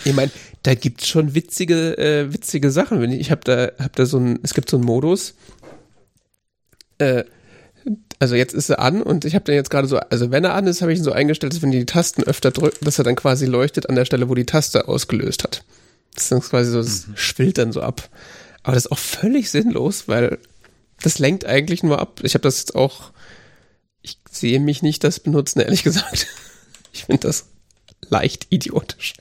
Ich meine, da gibt's schon witzige, äh, witzige Sachen. Ich habe da, hab da so ein, es gibt so einen Modus, äh, also jetzt ist er an und ich habe den jetzt gerade so, also wenn er an ist, habe ich ihn so eingestellt, dass wenn die, die Tasten öfter drücken, dass er dann quasi leuchtet an der Stelle, wo die Taste ausgelöst hat. Das ist quasi so, das mhm. schwillt dann so ab. Aber das ist auch völlig sinnlos, weil das lenkt eigentlich nur ab. Ich habe das jetzt auch, ich sehe mich nicht das benutzen, ehrlich gesagt. Ich finde das leicht idiotisch.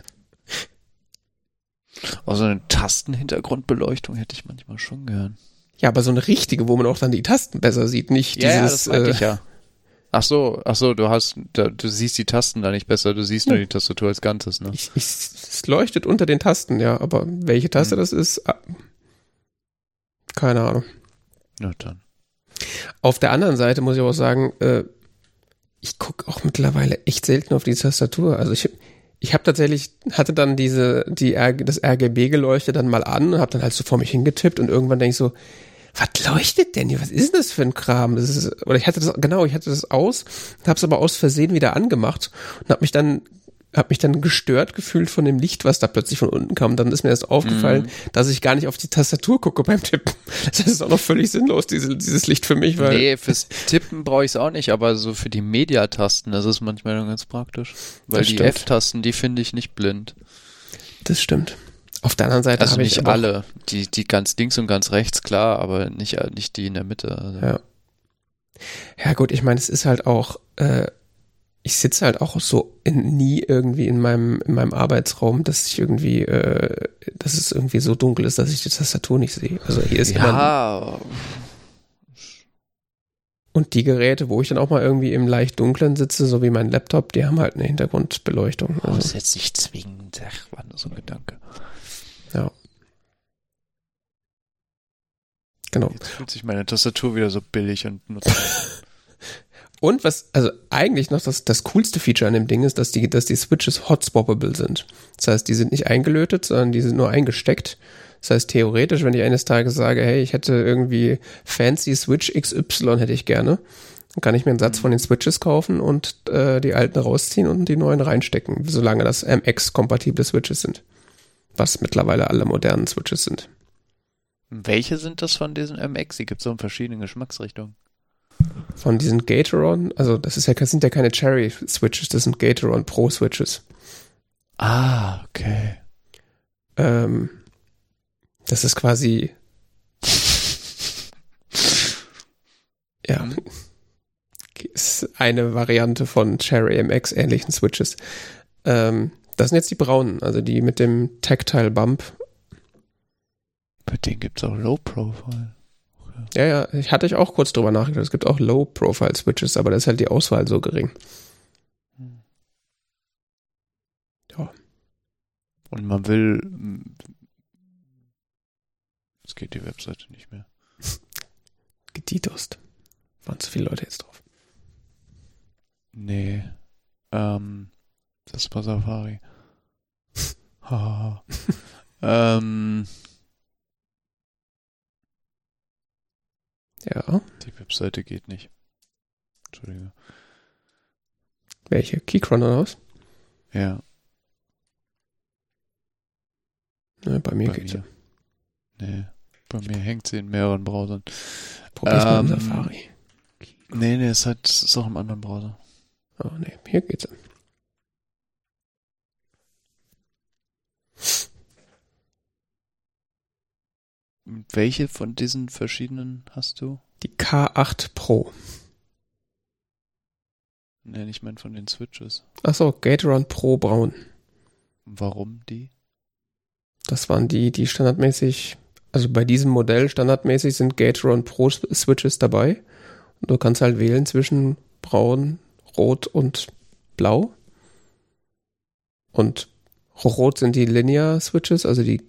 Also eine Tastenhintergrundbeleuchtung hätte ich manchmal schon gern. Ja, aber so eine richtige, wo man auch dann die Tasten besser sieht, nicht ja, dieses. Ja, das äh, ich ja. Ach so, ach so, du hast, du siehst die Tasten da nicht besser, du siehst nur die Tastatur als Ganzes, ne? Ich, ich, es leuchtet unter den Tasten, ja, aber welche Taste hm. das ist, ah, keine Ahnung. Na dann. Auf der anderen Seite muss ich auch sagen, äh, ich gucke auch mittlerweile echt selten auf die Tastatur. Also ich, ich habe tatsächlich, hatte dann diese, die, das RGB-Geleuchte dann mal an und habe dann halt so vor mich hingetippt und irgendwann denke ich so, was leuchtet denn hier? Was ist denn das für ein Kram? Das ist, oder ich hatte das, genau, ich hatte das aus, habe es aber aus Versehen wieder angemacht und habe mich dann habe mich dann gestört gefühlt von dem Licht, was da plötzlich von unten kam. Dann ist mir erst aufgefallen, mm. dass ich gar nicht auf die Tastatur gucke beim Tippen. Das ist auch noch völlig sinnlos, diese, dieses Licht für mich. Weil nee, fürs Tippen brauche ich es auch nicht, aber so für die Mediatasten, das ist manchmal ganz praktisch. Weil die F-Tasten, die finde ich nicht blind. Das stimmt. Auf der anderen Seite also habe ich nicht alle, die die ganz links und ganz rechts klar, aber nicht nicht die in der Mitte. Also. Ja. Ja gut, ich meine, es ist halt auch äh, ich sitze halt auch so in, nie irgendwie in meinem, in meinem Arbeitsraum, dass ich irgendwie, äh, dass es irgendwie so dunkel ist, dass ich die Tastatur nicht sehe. Also hier ist ja. Und die Geräte, wo ich dann auch mal irgendwie im leicht dunklen sitze, so wie mein Laptop, die haben halt eine Hintergrundbeleuchtung. Also. Oh, das ist jetzt nicht zwingend. Ach, war nur so ein Gedanke. Ja. Genau. Jetzt fühlt sich meine Tastatur wieder so billig und nutzbar. Und was, also eigentlich noch das, das coolste Feature an dem Ding ist, dass die, dass die Switches hotswappable sind. Das heißt, die sind nicht eingelötet, sondern die sind nur eingesteckt. Das heißt, theoretisch, wenn ich eines Tages sage, hey, ich hätte irgendwie fancy Switch XY hätte ich gerne, dann kann ich mir einen Satz von den Switches kaufen und äh, die alten rausziehen und die neuen reinstecken, solange das MX-kompatible Switches sind. Was mittlerweile alle modernen Switches sind. Welche sind das von diesen MX? Die gibt es so in verschiedenen Geschmacksrichtungen von diesen Gatoron, also das ist ja, das sind ja keine Cherry Switches, das sind Gatoron Pro Switches. Ah, okay. Ähm, das ist quasi ja mhm. ist eine Variante von Cherry MX ähnlichen Switches. Ähm, das sind jetzt die braunen, also die mit dem Tactile Bump. Bei denen gibt es auch Low Profile. Ja, ja, ich hatte ich auch kurz drüber nachgedacht. Es gibt auch Low-Profile-Switches, aber da ist halt die Auswahl so gering. Ja. Und man will. Es geht die Webseite nicht mehr. Geditost. Waren zu viele Leute jetzt drauf. Nee. Ähm, das war Safari. Ähm. Ja. Die Webseite geht nicht. Entschuldige. Welche? Keychron oder was? Ja. Ne, bei mir bei geht's mir. Nee, bei mir hängt sie in mehreren Browsern. Probier's ähm, mal im Safari. Nee, nee, es hat, ist auch im anderen Browser. Oh, nee, hier geht's. Welche von diesen verschiedenen hast du? Die K8 Pro. Nein, ich meine von den Switches. Achso, Gatoron Pro Braun. Warum die? Das waren die, die standardmäßig, also bei diesem Modell standardmäßig sind Gatoron Pro Switches dabei. Und du kannst halt wählen zwischen braun, rot und blau. Und rot sind die Linear Switches, also die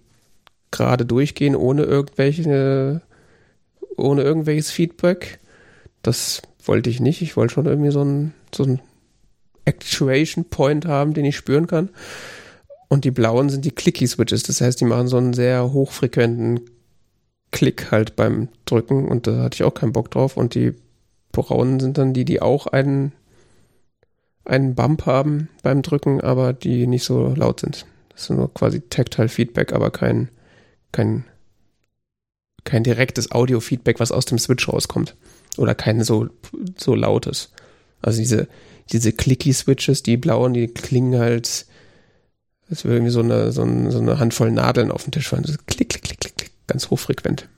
gerade durchgehen ohne irgendwelche, ohne irgendwelches Feedback. Das wollte ich nicht. Ich wollte schon irgendwie so einen, so einen Actuation Point haben, den ich spüren kann. Und die blauen sind die Clicky Switches. Das heißt, die machen so einen sehr hochfrequenten Klick halt beim Drücken und da hatte ich auch keinen Bock drauf. Und die braunen sind dann die, die auch einen, einen Bump haben beim Drücken, aber die nicht so laut sind. Das ist nur quasi Tactile Feedback, aber kein, kein, kein direktes Audio-Feedback, was aus dem Switch rauskommt. Oder kein so, so lautes. Also diese, diese Clicky-Switches, die blauen, die klingen halt, als würde irgendwie so eine, so, eine, so eine Handvoll Nadeln auf dem Tisch fallen. So klick, klick, klick, klick, klick, ganz hochfrequent.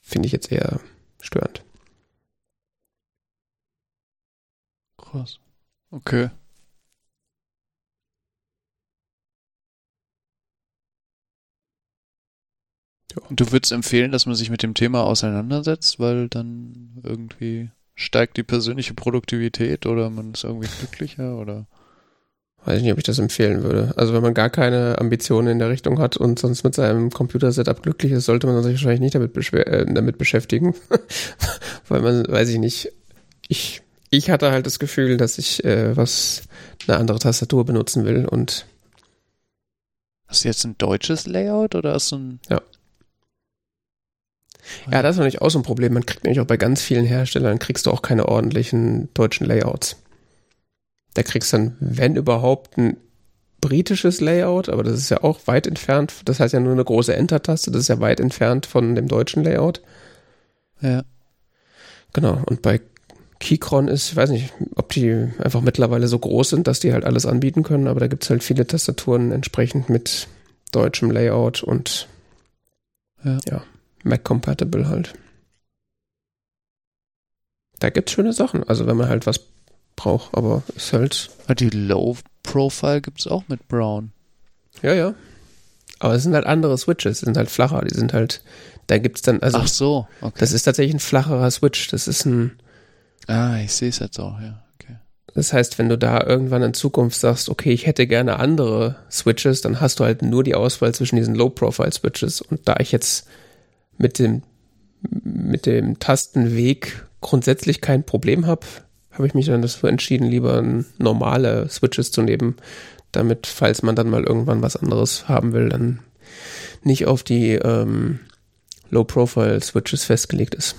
Finde ich jetzt eher störend. Krass. Okay. Und du würdest empfehlen, dass man sich mit dem Thema auseinandersetzt, weil dann irgendwie steigt die persönliche Produktivität oder man ist irgendwie glücklicher oder? Weiß ich nicht, ob ich das empfehlen würde. Also wenn man gar keine Ambitionen in der Richtung hat und sonst mit seinem Computer-Setup glücklich ist, sollte man sich wahrscheinlich nicht damit, äh, damit beschäftigen. weil man, weiß ich nicht, ich, ich hatte halt das Gefühl, dass ich, äh, was eine andere Tastatur benutzen will und Hast du jetzt ein deutsches Layout oder hast du ein. Ja. Ja, das ist natürlich auch so ein Problem. Man kriegt nämlich auch bei ganz vielen Herstellern kriegst du auch keine ordentlichen deutschen Layouts. Da kriegst du dann, wenn überhaupt, ein britisches Layout, aber das ist ja auch weit entfernt. Das heißt ja nur eine große Enter-Taste. Das ist ja weit entfernt von dem deutschen Layout. Ja. Genau. Und bei Keychron ist, ich weiß nicht, ob die einfach mittlerweile so groß sind, dass die halt alles anbieten können, aber da gibt es halt viele Tastaturen entsprechend mit deutschem Layout und Ja. ja Mac-compatible halt. Da gibt's schöne Sachen, also wenn man halt was braucht, aber ist halt, Ah, Die Low Profile gibt's auch mit Brown. ja, ja. Aber es sind halt andere Switches, die sind halt flacher, die sind halt, da gibt's dann, also Ach so, okay. das ist tatsächlich ein flacherer Switch, das ist ein, ah, ich sehe es jetzt auch, ja. Okay. Das heißt, wenn du da irgendwann in Zukunft sagst, okay, ich hätte gerne andere Switches, dann hast du halt nur die Auswahl zwischen diesen Low-Profile-Switches. Und da ich jetzt mit dem, mit dem Tastenweg grundsätzlich kein Problem habe, habe ich mich dann dafür entschieden, lieber normale Switches zu nehmen, damit, falls man dann mal irgendwann was anderes haben will, dann nicht auf die ähm, Low-Profile-Switches festgelegt ist.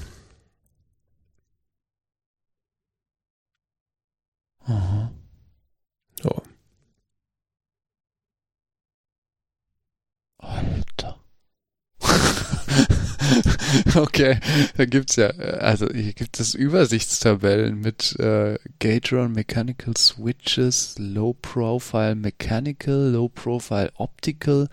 Aha. So. Alter. okay, da gibt's ja, äh, also hier gibt es Übersichtstabellen mit äh, Gatron Mechanical Switches, Low Profile Mechanical, Low Profile Optical.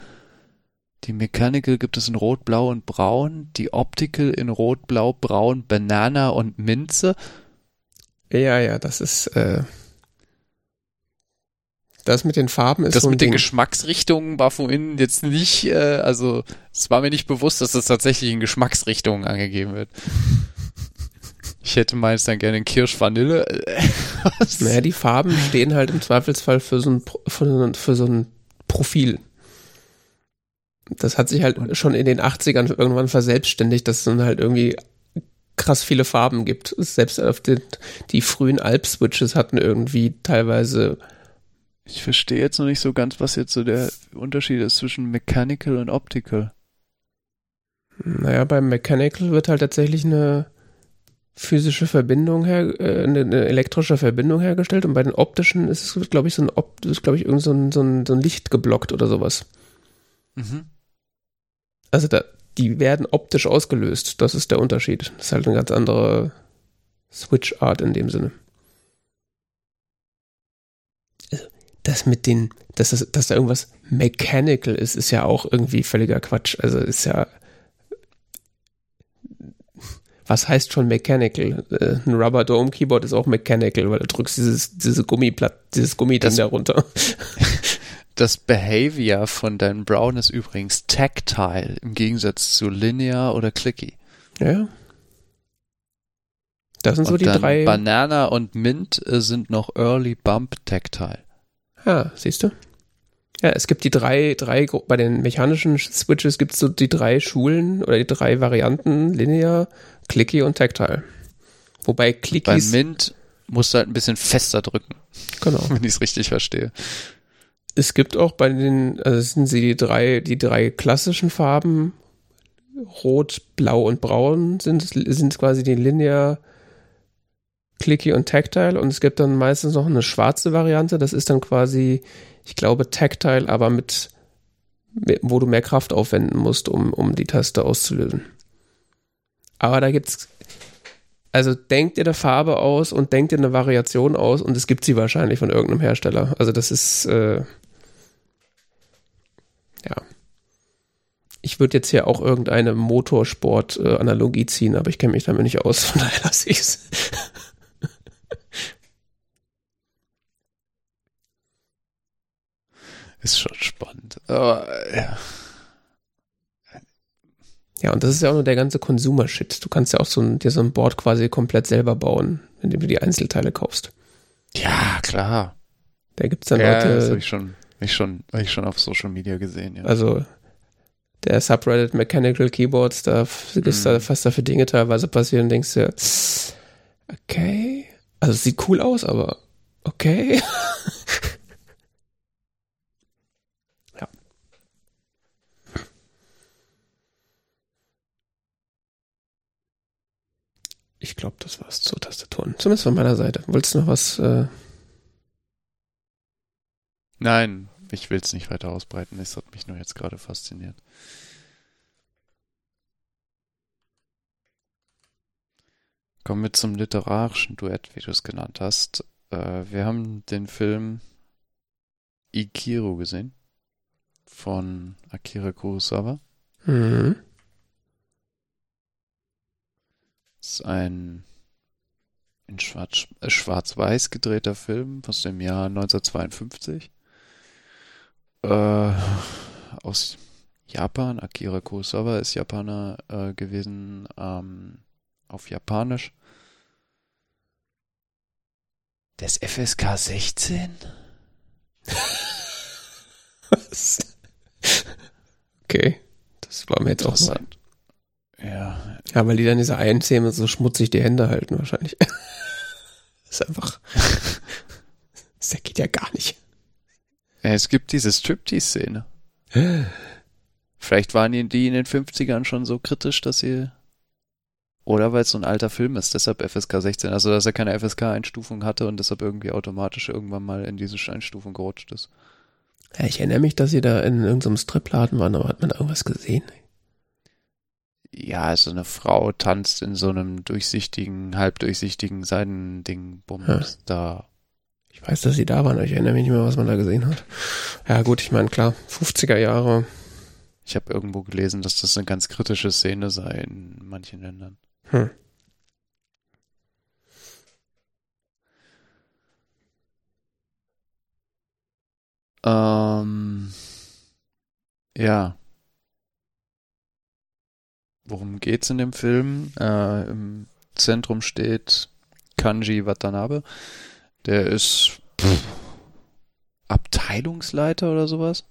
Die Mechanical gibt es in Rot, Blau und Braun. Die Optical in Rot, Blau, Braun, Banana und Minze. Ja, ja, das ist, äh, das mit den Farben ist Das so mit den Ding. Geschmacksrichtungen war vorhin jetzt nicht, äh, also es war mir nicht bewusst, dass das tatsächlich in Geschmacksrichtungen angegeben wird. Ich hätte meins dann gerne in Kirsch-Vanille. Was? Naja, die Farben stehen halt im Zweifelsfall für so ein, für so ein, für so ein Profil. Das hat sich halt schon in den 80ern irgendwann verselbstständigt, dass es dann halt irgendwie krass viele Farben gibt. Selbst auf den, die frühen Alp-Switches hatten irgendwie teilweise, Ich verstehe jetzt noch nicht so ganz, was jetzt so der Unterschied ist zwischen Mechanical und Optical. naja, beim Mechanical wird halt tatsächlich eine physische Verbindung her, äh, eine, eine elektrische Verbindung hergestellt und bei den optischen ist es, glaube ich, so ein, Op ist, glaube ich, irgend so ein, so, ein, so ein Licht geblockt oder sowas. Mhm. Also da, die werden optisch ausgelöst. Das ist der Unterschied. Das ist halt eine ganz andere Switch-Art in dem Sinne. Das mit den, dass, das, dass da irgendwas mechanical ist, ist ja auch irgendwie völliger Quatsch. Also ist ja. Was heißt schon mechanical? Äh, Ein Rubber Dome Keyboard ist auch mechanical, weil du drückst dieses, diese Gummiplatt, dieses Gummiding Das- da runter. Das Behavior von deinem Brown ist übrigens tactile im Gegensatz zu linear oder clicky. Ja. Das sind so und die dann drei. Banana und Mint äh, sind noch Early Bump Tactile. Ja, siehst du? Ja, es gibt die drei, drei, bei den mechanischen Switches gibt es so die drei Schulen oder die drei Varianten, Linear, Clicky und Tactile. Wobei Bei Clickies, Mint musst du halt ein bisschen fester drücken, genau. wenn ich es richtig verstehe. Es gibt auch bei den, also es sind sie die drei, die drei klassischen Farben, Rot, Blau und Braun sind, sind quasi die Linear, Clicky und Tactile und es gibt dann meistens noch eine schwarze Variante, das ist dann quasi, ich glaube, Tactile, aber mit, wo du mehr Kraft aufwenden musst, um, um die Taste auszulösen. Aber da gibt's, also denkt ihr eine Farbe aus und denkt ihr eine Variation aus und es gibt sie wahrscheinlich von irgendeinem Hersteller. Also das ist, äh, ja. Ich würde jetzt hier auch irgendeine Motorsport-Analogie ziehen, aber ich kenne mich damit nicht aus, von daher lasse ich es. Ist schon spannend. Aber, ja. Ja, und das ist ja auch nur der ganze Consumer-Shit. Du kannst ja auch so ein, dir so ein Board quasi komplett selber bauen, indem du die Einzelteile kaufst. ja, klar. Da gibt's dann ja, das habe Leute, ich schon, ich schon, hab ich schon auf Social Media gesehen, ja. also der Subreddit Mechanical Keyboards, da f- ist Mhm. da fast dafür Dinge teilweise passieren denkst dir, okay, also es sieht cool aus, aber okay. glaube, das war's zu Tastaturen. Zumindest von meiner Seite. Wolltest du noch was? Äh Nein, ich will es nicht weiter ausbreiten. Es hat mich nur jetzt gerade fasziniert. Kommen wir zum literarischen Duett, wie du es genannt hast. Äh, wir haben den Film Ikiru gesehen von Akira Kurosawa. mhm. Das ist ein in Schwarz, äh, schwarz-weiß gedrehter Film aus dem Jahr 1952. Äh, aus Japan. Akira Kurosawa ist Japaner äh, gewesen, ähm, auf Japanisch. Des FSK 16? Was? Okay. Das war mir jetzt auch neu. Ja, Ja, weil die dann diese einen Szene so schmutzig die Hände halten wahrscheinlich. Das ist einfach. Das geht ja gar nicht. es gibt diese Striptease-Szene. Vielleicht waren die in den 50ern schon so kritisch, dass sie. Oder weil es so ein alter Film ist, deshalb FSK 16. Also, dass er keine FSK-Einstufung hatte und deshalb irgendwie automatisch irgendwann mal in diese Einstufung gerutscht ist. Ja, ich erinnere mich, dass sie da in irgendeinem Stripladen waren, aber hat man da irgendwas gesehen? Ja, also eine Frau tanzt in so einem durchsichtigen, halbdurchsichtigen Seidending, Bums, Ja. da. Ich weiß, dass sie da waren, aber ich erinnere mich nicht mehr, was man da gesehen hat. Ja, gut, ich meine, klar, 50er Jahre. Ich habe irgendwo gelesen, dass das eine ganz kritische Szene sei in manchen Ländern. Hm. Ähm, ja. Worum geht's in dem Film? Äh, Im Zentrum steht Kanji Watanabe. Der ist pff, Abteilungsleiter oder sowas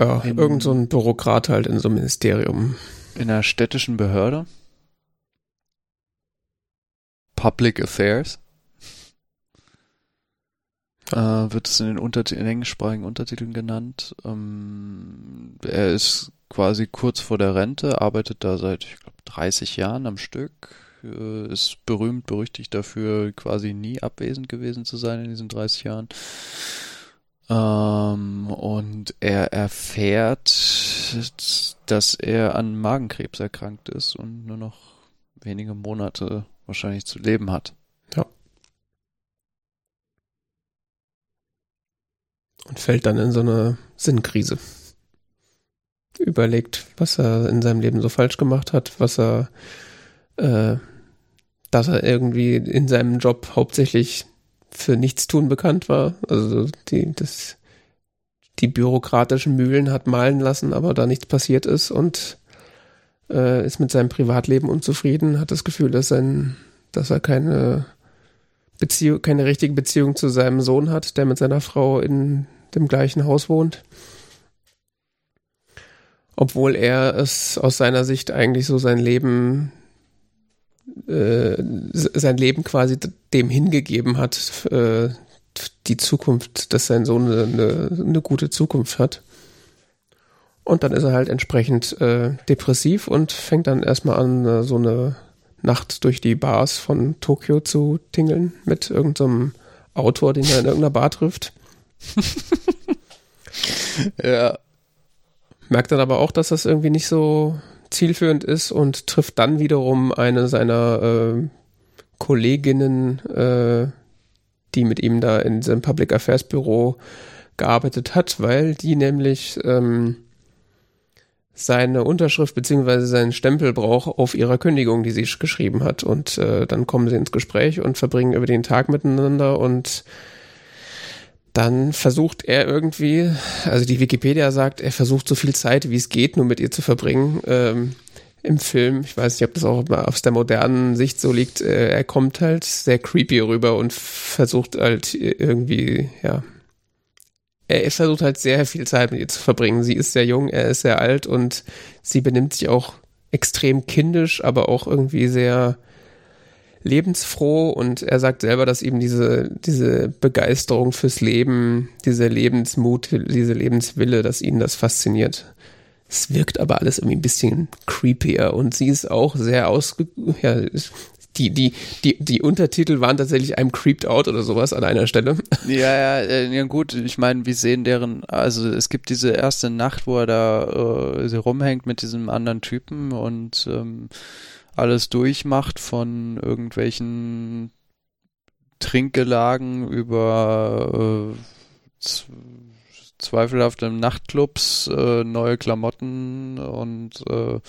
Ja, In- irgend so ein Bürokrat halt in so einem Ministerium. in einer städtischen Behörde. Public Affairs. Äh, wird es in den, Unterti in englischsprachigen Untertiteln genannt. Ähm, er ist quasi kurz vor der Rente, arbeitet da seit, ich glaube, 30 Jahren am Stück. Äh, ist berühmt, berüchtigt dafür, quasi nie abwesend gewesen zu sein in diesen 30 Jahren. Ähm, und er erfährt, dass er an Magenkrebs erkrankt ist und nur noch wenige Monate wahrscheinlich zu leben hat. Und fällt dann in so eine Sinnkrise. Überlegt, was er in seinem Leben so falsch gemacht hat, was er, äh, dass er irgendwie in seinem Job hauptsächlich für Nichtstun bekannt war. Also die, das, die bürokratischen Mühlen hat malen lassen, aber da nichts passiert ist und äh, ist mit seinem Privatleben unzufrieden, hat das Gefühl, dass sein, dass er keine Beziehung, keine richtige Beziehung zu seinem Sohn hat, der mit seiner Frau in dem gleichen Haus wohnt. Obwohl er es aus seiner Sicht eigentlich so sein Leben, äh, sein Leben quasi dem hingegeben hat, äh, die Zukunft, dass sein Sohn eine, eine, gute Zukunft hat. Und dann ist er halt entsprechend äh, depressiv und fängt dann erstmal an, äh, so eine Nacht durch die Bars von Tokio zu tingeln mit irgendeinem Autor, den er in irgendeiner Bar trifft. Ja. Merkt dann aber auch, dass das irgendwie nicht so zielführend ist und trifft dann wiederum eine seiner äh, Kolleginnen, äh, die mit ihm da in seinem Public Affairs Büro gearbeitet hat, weil die nämlich ähm, seine Unterschrift beziehungsweise seinen Stempel braucht auf ihrer Kündigung, die sie geschrieben hat. Und äh, dann kommen sie ins Gespräch und verbringen über den Tag miteinander und dann versucht er irgendwie, also die Wikipedia sagt, er versucht so viel Zeit, wie es geht, nur mit ihr zu verbringen. Ähm, Im Film, ich weiß nicht, ob das auch mal aus der modernen Sicht so liegt, äh, er kommt halt sehr creepy rüber und versucht halt irgendwie, ja, er versucht halt sehr viel Zeit mit ihr zu verbringen. Sie ist sehr jung, er ist sehr alt und sie benimmt sich auch extrem kindisch, aber auch irgendwie sehr lebensfroh und er sagt selber, dass ihm diese, diese Begeisterung fürs Leben, dieser Lebensmut, diese Lebenswille, dass ihn das fasziniert. Es wirkt aber alles irgendwie ein bisschen creepier und sie ist auch sehr ausge, ja, die, die, die, die Untertitel waren tatsächlich einem creeped out oder sowas an einer Stelle. Ja, ja, äh, ja gut, ich meine, wir sehen deren, also es gibt diese erste Nacht, wo er da äh, rumhängt mit diesem anderen Typen und ähm, alles durchmacht von irgendwelchen Trinkgelagen über äh, zweifelhafte Nachtclubs, äh, neue Klamotten und äh,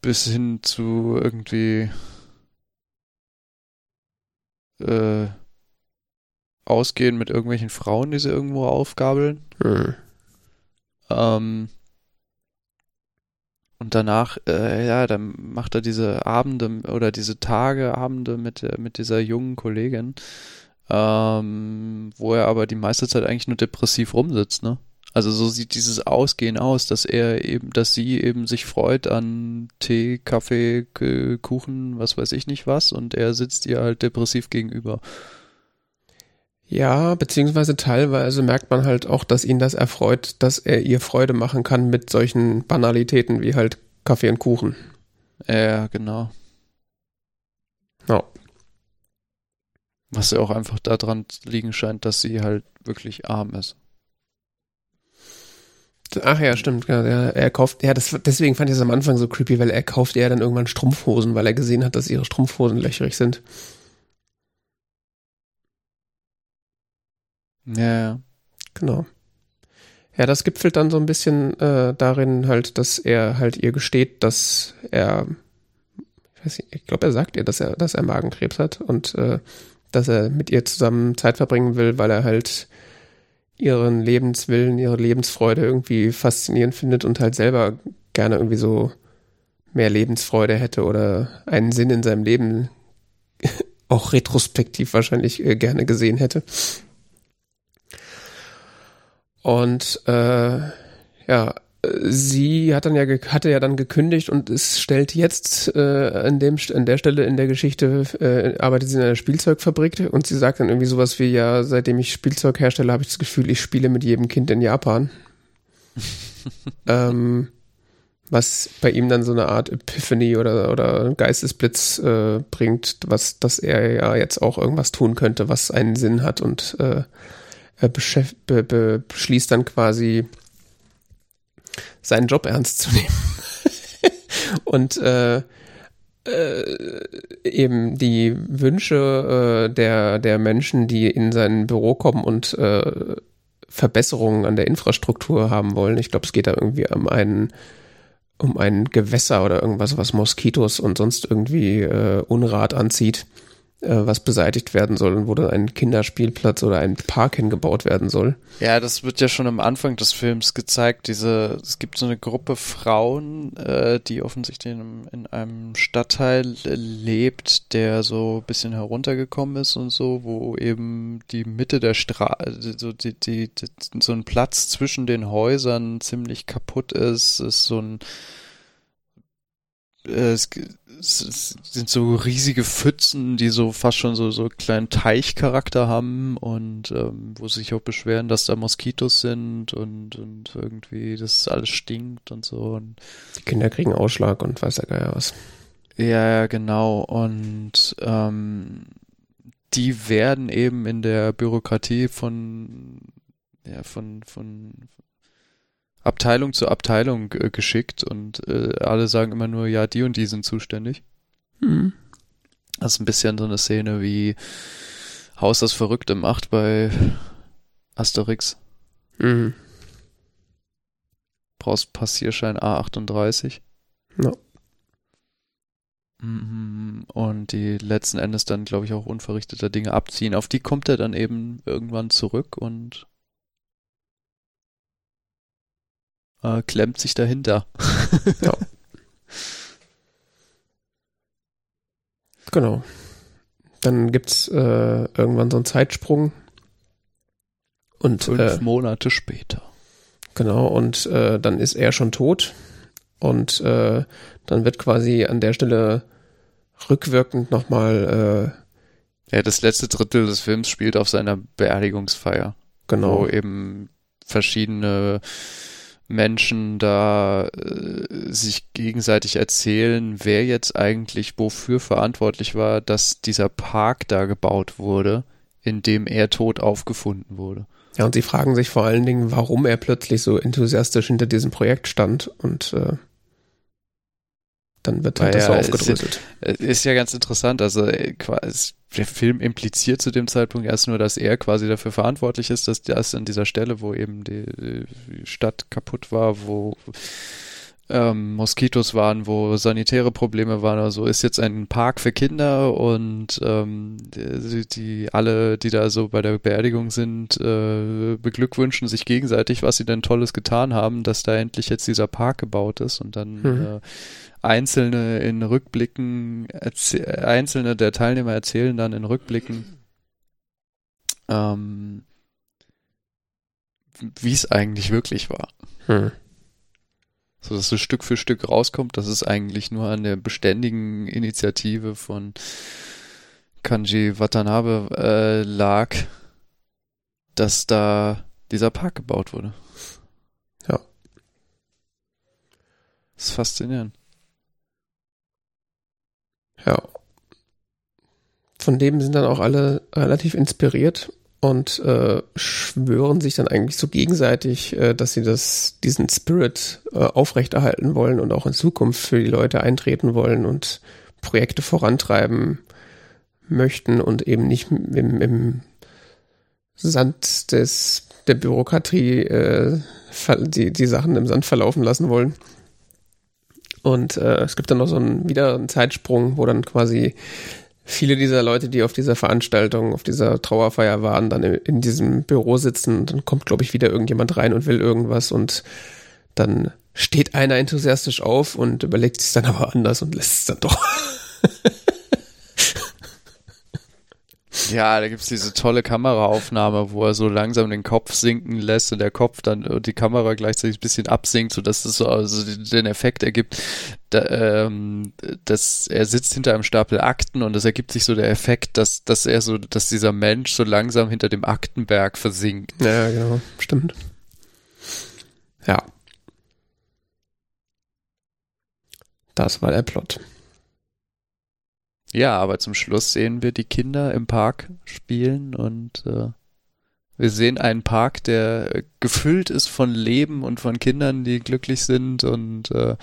bis hin zu irgendwie äh, ausgehen mit irgendwelchen Frauen, die sie irgendwo aufgabeln. Hm. Ähm, und danach, äh, ja, dann macht er diese Abende oder diese Tage, Abende mit, mit dieser jungen Kollegin, ähm, wo er aber die meiste Zeit eigentlich nur depressiv rumsitzt, ne? Also so sieht dieses Ausgehen aus, dass er eben, dass sie eben sich freut an Tee, Kaffee, Kuchen, was weiß ich nicht was, und er sitzt ihr halt depressiv gegenüber. Ja, beziehungsweise teilweise merkt man halt auch, dass ihn das erfreut, dass er ihr Freude machen kann mit solchen Banalitäten wie halt Kaffee und Kuchen. Ja, genau. Ja. Was ja auch einfach daran liegen scheint, dass sie halt wirklich arm ist. Ach ja, stimmt. Ja, er, er kauft, ja, das, deswegen fand ich es am Anfang so creepy, weil er kauft ja dann irgendwann Strumpfhosen, weil er gesehen hat, dass ihre Strumpfhosen löcherig sind. Ja. Genau. Ja, das gipfelt dann so ein bisschen äh, darin halt, dass er halt ihr gesteht, dass er, ich weiß nicht, ich glaube, er sagt ihr, dass er, dass er Magenkrebs hat und äh, dass er mit ihr zusammen Zeit verbringen will, weil er halt ihren Lebenswillen, ihre Lebensfreude irgendwie faszinierend findet und halt selber gerne irgendwie so mehr Lebensfreude hätte oder einen Sinn in seinem Leben auch retrospektiv wahrscheinlich äh, gerne gesehen hätte. Und äh, ja, sie hat dann ja hatte ja dann gekündigt und es stellt jetzt äh, an dem an der Stelle in der Geschichte äh, arbeitet sie in einer Spielzeugfabrik und sie sagt dann irgendwie sowas wie ja seitdem ich Spielzeug herstelle habe ich das Gefühl ich spiele mit jedem Kind in Japan. Ähm, was bei ihm dann so eine Art Epiphany oder oder Geistesblitz äh, bringt was dass er ja jetzt auch irgendwas tun könnte was einen Sinn hat und äh, er be be beschließt dann quasi seinen Job ernst zu nehmen. und äh, äh, eben die Wünsche äh, der, der Menschen, die in sein Büro kommen und äh, Verbesserungen an der Infrastruktur haben wollen. Ich glaube, es geht da irgendwie um einen um ein Gewässer oder irgendwas, was Moskitos und sonst irgendwie äh, Unrat anzieht. Äh, was beseitigt werden soll und wo dann ein Kinderspielplatz oder ein Park hingebaut werden soll. Ja, das wird ja schon am Anfang des Films gezeigt. Diese, es gibt so eine Gruppe Frauen, äh, die offensichtlich in, in einem Stadtteil lebt, der so ein bisschen heruntergekommen ist und so, wo eben die Mitte der Straße, so die, die, die, so ein Platz zwischen den Häusern ziemlich kaputt ist, ist so ein äh, es es sind so riesige Pfützen, die so fast schon so, so kleinen Teichcharakter haben und ähm, wo sich auch beschweren, dass da Moskitos sind und, und irgendwie das alles stinkt und so. Und die Kinder kriegen Ausschlag und weiß der Geier was. Ja, ja, genau. Und ähm, die werden eben in der Bürokratie von ja, von, von, Abteilung zu Abteilung äh, geschickt und äh, alle sagen immer nur, ja, die und die sind zuständig. Mhm. Das ist ein bisschen so eine Szene wie Haus das Verrückte macht bei Asterix. Mhm. Brauchst Passierschein A38. No. Mhm. Und die letzten Endes dann, glaube ich, auch unverrichteter Dinge abziehen. Auf die kommt er dann eben irgendwann zurück und äh, klemmt sich dahinter. ja. Genau. Dann gibt's äh, irgendwann so einen Zeitsprung. Und, Fünf äh, Monate später. Genau, und äh, dann ist er schon tot. Und äh, dann wird quasi an der Stelle rückwirkend nochmal. Äh, ja, das letzte Drittel des Films spielt auf seiner Beerdigungsfeier. Genau. Wo eben verschiedene Menschen da äh, sich gegenseitig erzählen, wer jetzt eigentlich wofür verantwortlich war, dass dieser Park da gebaut wurde, in dem er tot aufgefunden wurde. Ja, und sie fragen sich vor allen Dingen, warum er plötzlich so enthusiastisch hinter diesem Projekt stand und äh, dann wird halt das ja, so aufgedröselt. Ist, ist, ja ganz interessant. Also äh, der Film impliziert zu dem Zeitpunkt erst nur, dass er quasi dafür verantwortlich ist, dass das an dieser Stelle, wo eben die, Stadt kaputt war, wo ähm, Moskitos waren, wo sanitäre Probleme waren oder so, ist jetzt ein Park für Kinder und ähm, die, die alle, die da so bei der Beerdigung sind, äh, beglückwünschen sich gegenseitig, was sie denn Tolles getan haben, dass da endlich jetzt dieser Park gebaut ist und dann mhm. äh, einzelne in Rückblicken, einzelne der Teilnehmer erzählen dann in Rückblicken, ähm, wie es eigentlich wirklich war. Hm so dass es Stück für Stück rauskommt, dass es eigentlich nur an der beständigen Initiative von Kanji Watanabe äh, lag, dass da dieser Park gebaut wurde. Ja. Das ist faszinierend. Ja. Von dem sind dann auch alle relativ inspiriert und äh, schwören sich dann eigentlich so gegenseitig, äh, dass sie das, diesen Spirit äh, aufrechterhalten wollen und auch in Zukunft für die Leute eintreten wollen und Projekte vorantreiben möchten und eben nicht im, im Sand des der Bürokratie äh, die, die Sachen im Sand verlaufen lassen wollen. Und äh, es gibt dann noch so einen, wieder einen Zeitsprung, wo dann quasi viele dieser Leute, die auf dieser Veranstaltung, auf dieser Trauerfeier waren, dann in diesem Büro sitzen. Dann kommt, glaube ich, wieder irgendjemand rein und will irgendwas und dann steht einer enthusiastisch auf und überlegt sich dann aber anders und lässt es dann doch. Ja, da gibt's diese tolle Kameraaufnahme, wo er so langsam den Kopf sinken lässt und der Kopf dann und die Kamera gleichzeitig ein bisschen absinkt, sodass es so also den Effekt ergibt, da, ähm, dass er sitzt hinter einem Stapel Akten und es ergibt sich so der Effekt, dass, dass er so, dass dieser Mensch so langsam hinter dem Aktenberg versinkt. Ja, genau, stimmt. Ja. Das war der Plot. Ja, aber zum Schluss sehen wir die Kinder im Park spielen und äh, wir sehen einen Park, der gefüllt ist von Leben und von Kindern, die glücklich sind und äh,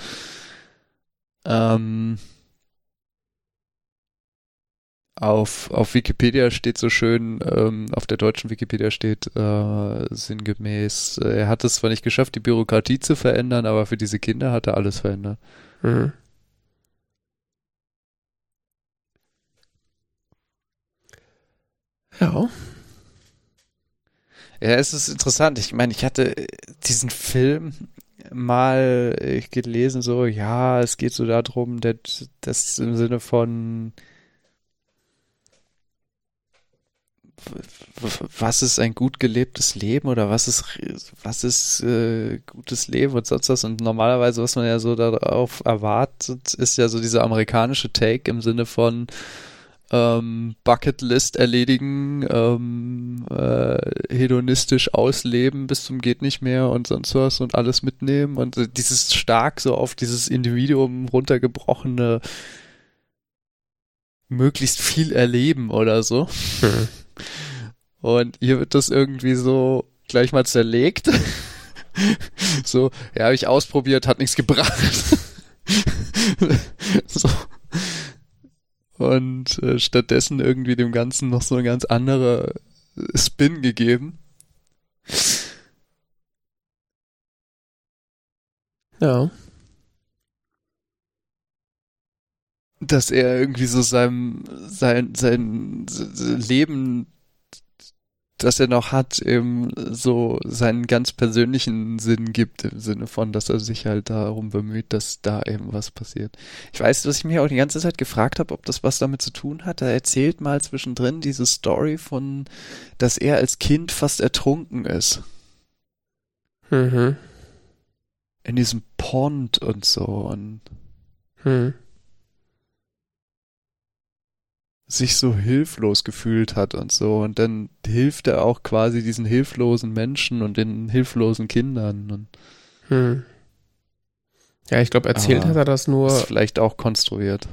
ähm, auf, auf Wikipedia steht so schön, ähm, auf der deutschen Wikipedia steht äh, sinngemäß, äh, er hat es zwar nicht geschafft, die Bürokratie zu verändern, aber für diese Kinder hat er alles verändert. Mhm. Ja. Ja, es ist interessant. Ich meine, ich hatte diesen Film mal gelesen, so, ja, es geht so darum, dass das im Sinne von was ist ein gut gelebtes Leben oder was ist was ist äh, gutes Leben und sonst was und normalerweise was man ja so darauf erwartet ist ja so dieser amerikanische Take im Sinne von ähm, Bucketlist erledigen, ähm, äh, hedonistisch ausleben bis zum geht nicht mehr und sonst was und alles mitnehmen und äh, dieses stark so auf dieses Individuum runtergebrochene möglichst viel erleben oder so. Mhm. Und hier wird das irgendwie so gleich mal zerlegt. so, ja, habe ich ausprobiert, hat nichts gebracht. so und äh, stattdessen irgendwie dem Ganzen noch so ein ganz anderer Spin gegeben. Ja. Dass er irgendwie so seinem, sein, sein Leben das er noch hat, eben so seinen ganz persönlichen Sinn gibt, im Sinne von, dass er sich halt darum bemüht, dass da eben was passiert. Ich weiß, dass ich mich auch die ganze Zeit gefragt habe, ob das was damit zu tun hat. Er erzählt mal zwischendrin diese Story von, dass er als Kind fast ertrunken ist. Mhm. In diesem Pond und so und. Mhm sich so hilflos gefühlt hat und so. Und dann hilft er auch quasi diesen hilflosen Menschen und den hilflosen Kindern. Und Hm. Ja, ich glaube, erzählt hat er das nur. Ist vielleicht auch konstruiert.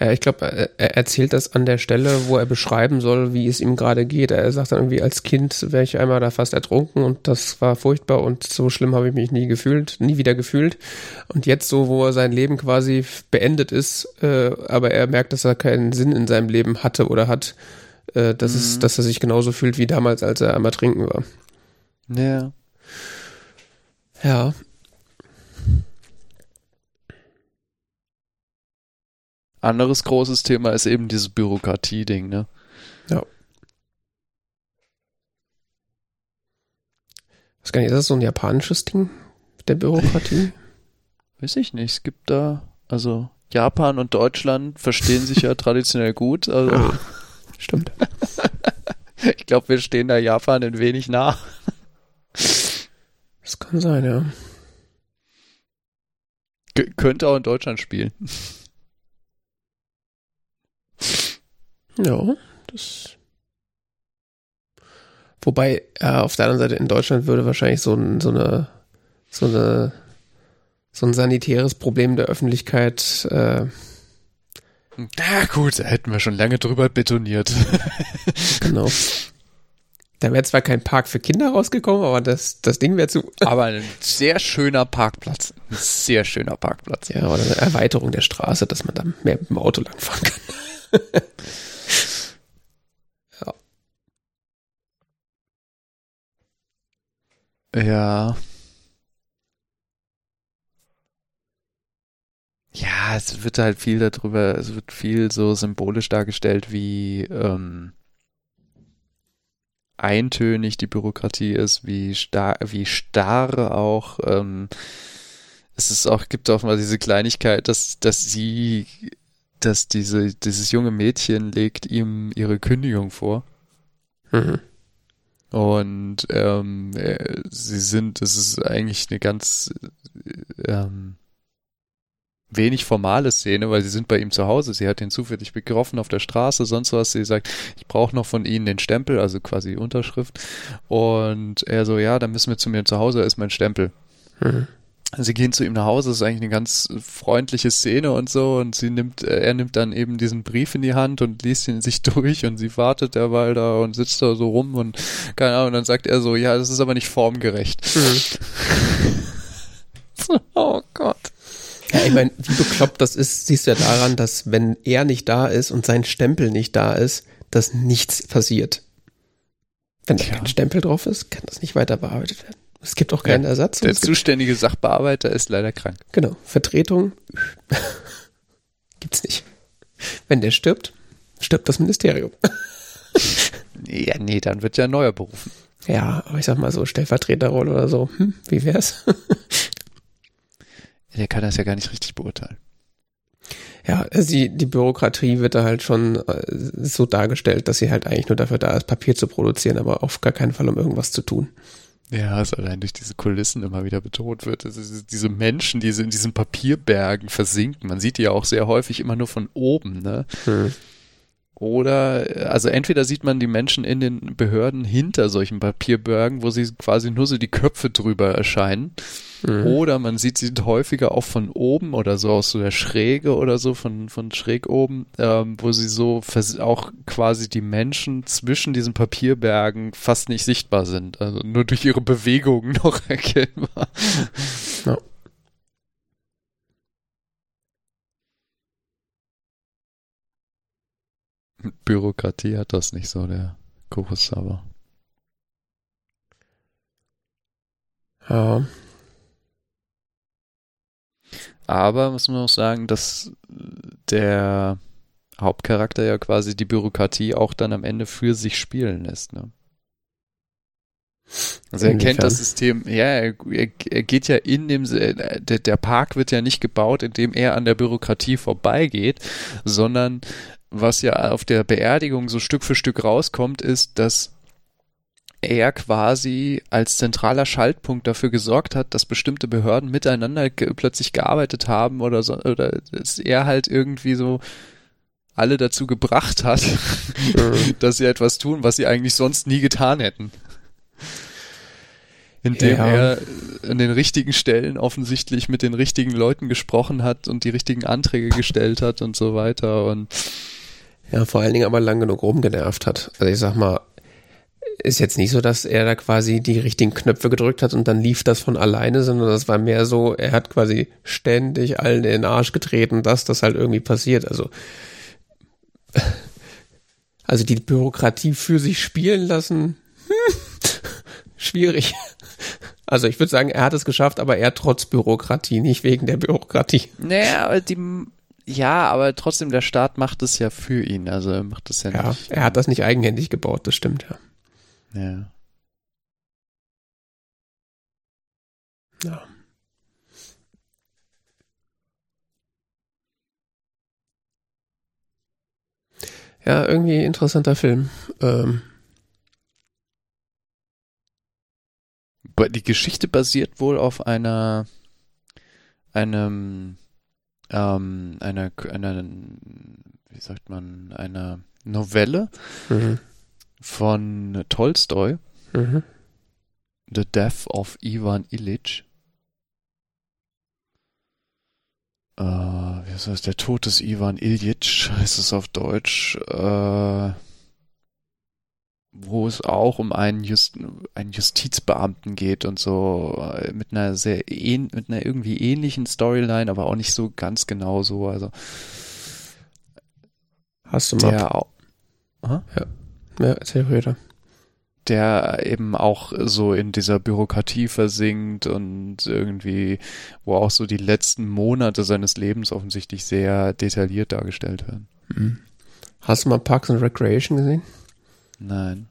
Ja, ich glaube, er, er erzählt das an der Stelle, wo er beschreiben soll, wie es ihm gerade geht. Er sagt dann irgendwie, als Kind wäre ich einmal da fast ertrunken und das war furchtbar und so schlimm habe ich mich nie gefühlt, nie wieder gefühlt. Und jetzt so, wo er sein Leben quasi beendet ist, äh, aber er merkt, dass er keinen Sinn in seinem Leben hatte oder hat, äh, dass, Mhm. es, dass er sich genauso fühlt wie damals, als er einmal trinken war. Ja. Ja. Anderes großes Thema ist eben dieses Bürokratie-Ding, ne? Was gar nicht, ist das so ein japanisches Ding mit der Bürokratie? Weiß ich nicht. Es gibt da, also Japan und Deutschland verstehen sich ja traditionell gut. Also Ah, stimmt. ich glaube, wir stehen da Japan ein wenig nah. Das kann sein, ja. G könnte auch in Deutschland spielen. Ja, das. Wobei, äh, auf der anderen Seite in Deutschland würde wahrscheinlich so, ein, so eine, so eine, so ein sanitäres Problem der Öffentlichkeit, äh, Na gut, da hätten wir schon lange drüber betoniert. genau. Da wäre zwar kein Park für Kinder rausgekommen, aber das, das Ding wäre zu. Aber ein sehr schöner Parkplatz. Ein sehr schöner Parkplatz. Ja, oder eine Erweiterung der Straße, dass man da mehr mit dem Auto langfahren kann. Ja. Ja, es wird halt viel darüber, es wird viel so symbolisch dargestellt, wie ähm, eintönig die Bürokratie ist, wie starr, wie starr auch ähm, es ist auch, gibt auch mal diese Kleinigkeit, dass, dass sie, dass diese, dieses junge Mädchen legt ihm ihre Kündigung vor. Mhm. Und ähm, äh, sie sind, es ist eigentlich eine ganz äh, ähm, wenig formale Szene, weil sie sind bei ihm zu Hause. Sie hat ihn zufällig betroffen auf der Straße, sonst was. Sie sagt, ich brauche noch von Ihnen den Stempel, also quasi Unterschrift. Und er so, ja, dann müssen wir zu mir zu Hause, ist mein Stempel. Mhm. Sie gehen zu ihm nach Hause, das ist eigentlich eine ganz freundliche Szene und so und sie nimmt, äh, er nimmt dann eben diesen Brief in die Hand und liest ihn sich durch und sie wartet derweil da und sitzt da so rum und keine Ahnung, und dann sagt er so, ja, das ist aber nicht formgerecht. Mhm. oh Gott. Ja, ich meine, wie bekloppt das ist, siehst du ja daran, dass wenn er nicht da ist und sein Stempel nicht da ist, dass nichts passiert. Wenn da Tja. kein Stempel drauf ist, kann das nicht weiter bearbeitet werden. Es gibt auch keinen Ja, Ersatz. Der zuständige Sachbearbeiter ist leider krank. genau, Vertretung gibt's nicht. Wenn der stirbt, stirbt das Ministerium. Ja, nee, dann wird ja ein neuer berufen. Ja, aber ich sag mal so, Stellvertreterrolle oder so, hm, wie wär's? Der kann das ja gar nicht richtig beurteilen. Ja, also die, die Bürokratie wird da halt schon äh, so dargestellt, dass sie halt eigentlich nur dafür da ist, Papier zu produzieren, aber auf gar keinen Fall, um irgendwas zu tun. Ja, es allein durch diese Kulissen immer wieder betont wird. Ist diese Menschen, die in diesen Papierbergen versinken. Man sieht die ja auch sehr häufig immer nur von oben, ne? Hm. Oder, also entweder sieht man die Menschen in den Behörden hinter solchen Papierbergen, wo sie quasi nur so die Köpfe drüber erscheinen. Mhm. Oder man sieht sie häufiger auch von oben oder so aus so der Schräge oder so, von, von schräg oben, ähm, wo sie so auch quasi die Menschen zwischen diesen Papierbergen fast nicht sichtbar sind. Also nur durch ihre Bewegungen noch erkennbar. Ja. Bürokratie hat das nicht so, der Kurosawa. Ja. Aber muss man auch sagen, dass der Hauptcharakter ja quasi die Bürokratie auch dann am Ende für sich spielen lässt. Ne? Also er kennt das System, ja, er, er, er geht ja in dem, der, der Park wird ja nicht gebaut, indem er an der Bürokratie vorbeigeht, sondern was ja auf der Beerdigung so Stück für Stück rauskommt, ist, dass er quasi als zentraler Schaltpunkt dafür gesorgt hat, dass bestimmte Behörden miteinander ge plötzlich gearbeitet haben oder so, oder dass er halt irgendwie so alle dazu gebracht hat, dass sie etwas tun, was sie eigentlich sonst nie getan hätten. indem Ja. er an den richtigen Stellen offensichtlich mit den richtigen Leuten gesprochen hat und die richtigen Anträge gestellt hat und so weiter und Ja, vor allen Dingen aber lang genug rumgenervt hat. Also ich sag mal, ist jetzt nicht so, dass er da quasi die richtigen Knöpfe gedrückt hat und dann lief das von alleine, sondern das war mehr so, er hat quasi ständig allen in den Arsch getreten, dass das halt irgendwie passiert. Also, also die Bürokratie für sich spielen lassen, hm, schwierig. Also ich würde sagen, er hat es geschafft, aber er trotz Bürokratie, nicht wegen der Bürokratie. naja, aber die ja, aber trotzdem der Staat macht es ja für ihn, also er macht es ja, Ja, nicht. er hat das nicht eigenhändig gebaut, das stimmt, ja. Ja. Ja. Ja, irgendwie interessanter Film. Ähm, Die Geschichte basiert wohl auf einer einem ähm, einer einer wie sagt man einer Novelle mhm, von Tolstoi, mhm. The Death of Ivan Illich. Äh, wie heißt das? Der Tod des Ivan Ilyich heißt es auf Deutsch. Äh, wo es auch um einen, Just, einen Justizbeamten geht und so äh, mit einer sehr ähn, mit einer irgendwie ähnlichen Storyline, aber auch nicht so ganz genau so. Also Hast du mal. auch, Ja, erzähl weiter. der eben auch so in dieser Bürokratie versinkt und irgendwie, wo auch so die letzten Monate seines Lebens offensichtlich sehr detailliert dargestellt werden. Mhm. Hast du mal Parks and Recreation gesehen? Nein.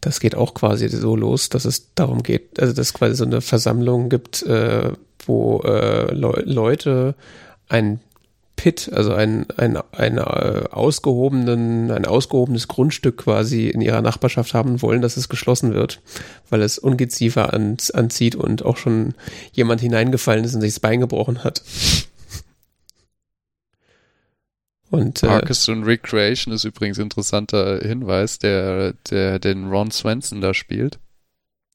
Das geht auch quasi so los, dass es darum geht, also dass es quasi so eine Versammlung gibt, äh, wo äh, Leu Leute ein Pit, also ein, ein, ein, äh, ausgehobenen, ein ausgehobenes Grundstück quasi in ihrer Nachbarschaft haben wollen, dass es geschlossen wird, weil es Ungeziefer an, anzieht und auch schon jemand hineingefallen ist und sich das Bein gebrochen hat. Und äh, Parks and Recreation ist übrigens interessanter Hinweis, der, der den Ron Swenson da spielt.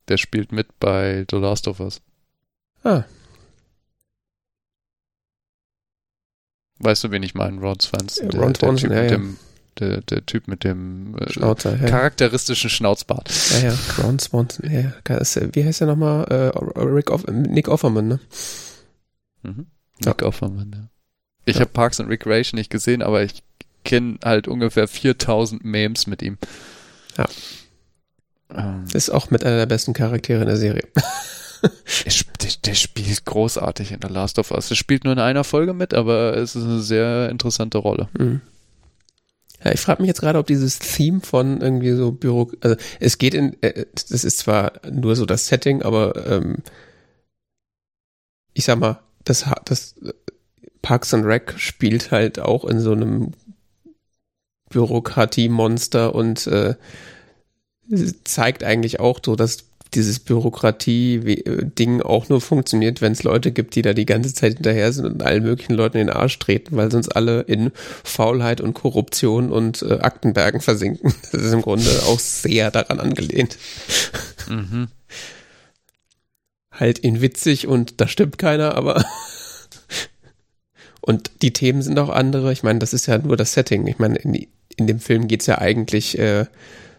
Der spielt mit bei The Last of Us. ah, Weißt du, wen ich meine? Ron Swenson. Ja, Ron Swanson, Typ ja, dem, der, der Typ mit dem äh, Schnauzer. Charakteristischen Schnauzbart. Ja, ja, Ron Swanson, ja, Wie heißt der nochmal? Äh, Off Nick Offerman, ne? Mhm. Nick Offerman, ja. Ich habe Parks and Recreation nicht gesehen, aber ich kenne halt ungefähr 4000 Memes mit ihm. Ja. Ähm, Ist auch mit einer der besten Charaktere in der Serie. er der, der spielt großartig in The Last of Us. Er spielt nur in einer Folge mit, aber es ist eine sehr interessante Rolle. Mhm. Ja, ich frage mich jetzt gerade, ob dieses Theme von irgendwie so Büro, also es geht in, äh, das ist zwar nur so das Setting, aber ähm, ich sag mal, das, das äh, Parks and Rec spielt halt auch in so einem Bürokratiemonster und äh, zeigt eigentlich auch so, dass dieses Bürokratie-Ding auch nur funktioniert, wenn es Leute gibt, die da die ganze Zeit hinterher sind und allen möglichen Leuten in den Arsch treten, weil sonst alle in Faulheit und Korruption und äh, Aktenbergen versinken. Das ist im Grunde auch sehr daran angelehnt. Mhm. Halt in witzig und da stimmt keiner, aber und die Themen sind auch andere. Ich meine, das ist ja nur das Setting. Ich meine, in, in dem Film geht's ja eigentlich äh,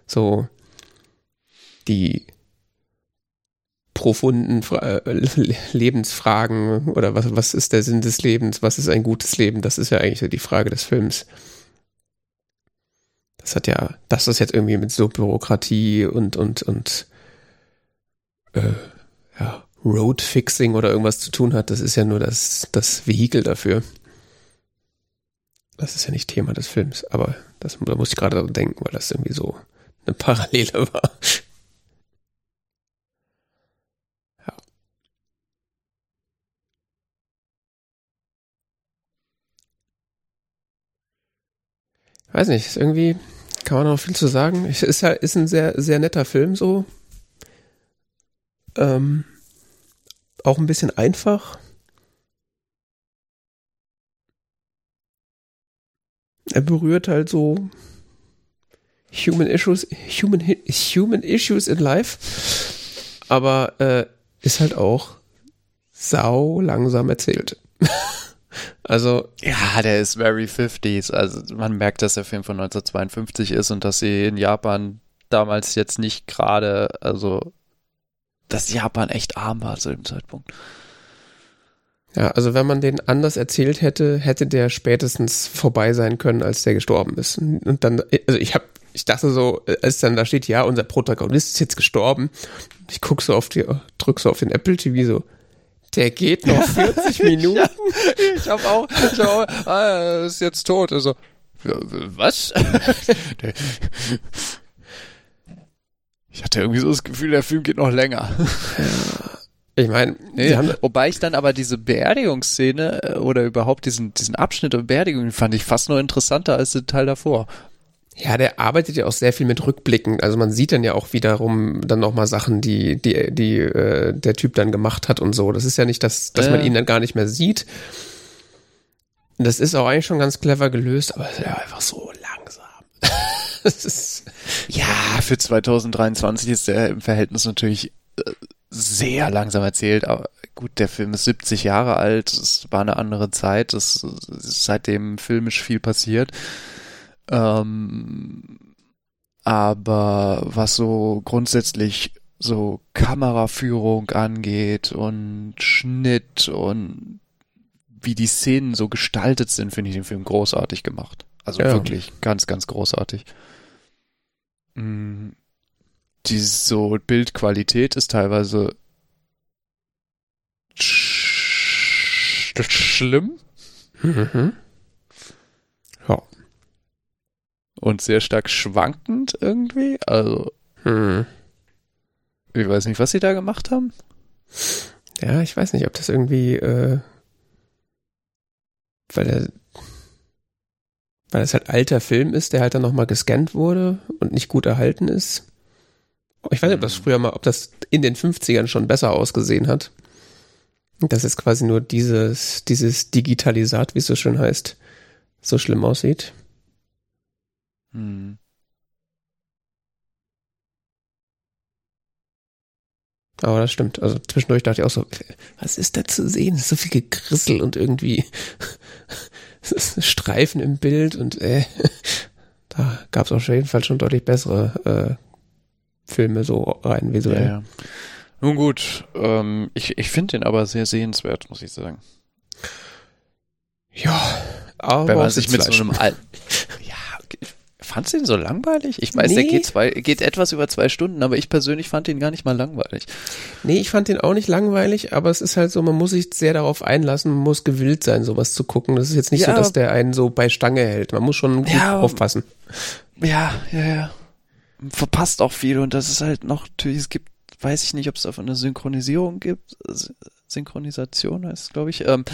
so die profunden Fra äh, Lebensfragen oder was, was ist der Sinn des Lebens, was ist ein gutes Leben, das ist ja eigentlich die Frage des Films. Das hat ja, dass das jetzt irgendwie mit so Bürokratie und, und, und äh, ja, Roadfixing oder irgendwas zu tun hat, das ist ja nur das, das Vehikel dafür. Das ist ja nicht Thema des Films, aber das, da muss ich gerade daran denken, weil das irgendwie so eine Parallele war. Weiß nicht, irgendwie kann man noch viel zu sagen. Ist ja ist ein sehr sehr netter Film so. Ähm, auch ein bisschen einfach. Er berührt halt so Human Issues, Human, Human Issues in Life. aber äh, ist halt auch sau langsam erzählt. also. Ja, der ist very 50s. Also man merkt, dass der Film von 1952 ist und dass sie in Japan damals jetzt nicht gerade, also dass Japan echt arm war zu dem Zeitpunkt. Ja, also wenn man den anders erzählt hätte, hätte der spätestens vorbei sein können, als der gestorben ist. Und dann, also ich habe, ich dachte so, als dann da steht, ja, unser Protagonist ist jetzt gestorben. Ich guck so auf die, drück so auf den Apple TV so, der geht noch 40 Minuten. ja, ich habe auch, ich hab auch, ah, er ist jetzt tot. Also, was? ich hatte irgendwie so das Gefühl, der Film geht noch länger. Ich meine, nee, wobei ich dann aber diese Beerdigungsszene äh, oder überhaupt diesen, diesen Abschnitt der Beerdigung fand ich fast noch interessanter als der Teil davor. Ja, der arbeitet ja auch sehr viel mit Rückblicken. Also man sieht dann ja auch wiederum dann nochmal Sachen, die, die, die äh, der Typ dann gemacht hat und so. Das ist ja nicht, dass, dass äh. man ihn dann gar nicht mehr sieht. Das ist auch eigentlich schon ganz clever gelöst, aber es ist ja einfach so langsam. ja, für 2023 ist der im Verhältnis natürlich äh, sehr langsam erzählt, aber gut, der Film ist 70 Jahre alt, es war eine andere Zeit, es ist seitdem filmisch viel passiert. Ähm, aber was so grundsätzlich so Kameraführung angeht und Schnitt und wie die Szenen so gestaltet sind, finde ich den Film großartig gemacht. Also ja. wirklich ganz, ganz großartig. Mm, die so Bildqualität ist teilweise sch schlimm. Mhm. Ja und sehr stark schwankend irgendwie. Also, hm. ich weiß nicht, was sie da gemacht haben. Ja, ich weiß nicht, ob das irgendwie, äh, weil er, weil es halt alter Film ist, der halt dann nochmal gescannt wurde und nicht gut erhalten ist. Ich weiß nicht, ob das hm. früher mal, ob das in den 50ern schon besser ausgesehen hat. Dass es quasi nur dieses, dieses Digitalisat, wie es so schön heißt, so schlimm aussieht. Hm. Aber das stimmt. Also zwischendurch dachte ich auch so, was ist da zu sehen? So viel Gegrissel und irgendwie Streifen im Bild und äh, da gab es auf jeden Fall schon deutlich bessere äh, Filme so rein visuell. Ja, ja. Nun gut, ähm, ich, ich finde den aber sehr sehenswert, muss ich sagen. Ja, aber wenn man sich mit so einem alten Fandst du ihn so langweilig? Ich weiß, nee. der geht, zwei, geht etwas über zwei Stunden, aber ich persönlich fand ihn gar nicht mal langweilig. Nee, ich fand ihn auch nicht langweilig, aber es ist halt so, man muss sich sehr darauf einlassen, man muss gewillt sein, sowas zu gucken. Das ist jetzt nicht ja, so, dass der einen so bei Stange hält. Man muss schon gut ja, aufpassen. Ja, ja, ja. Verpasst auch viel und das ist halt noch, natürlich, es gibt, weiß ich nicht, ob es davon eine Synchronisierung gibt. Synchronisation heißt es, glaube ich. Ähm,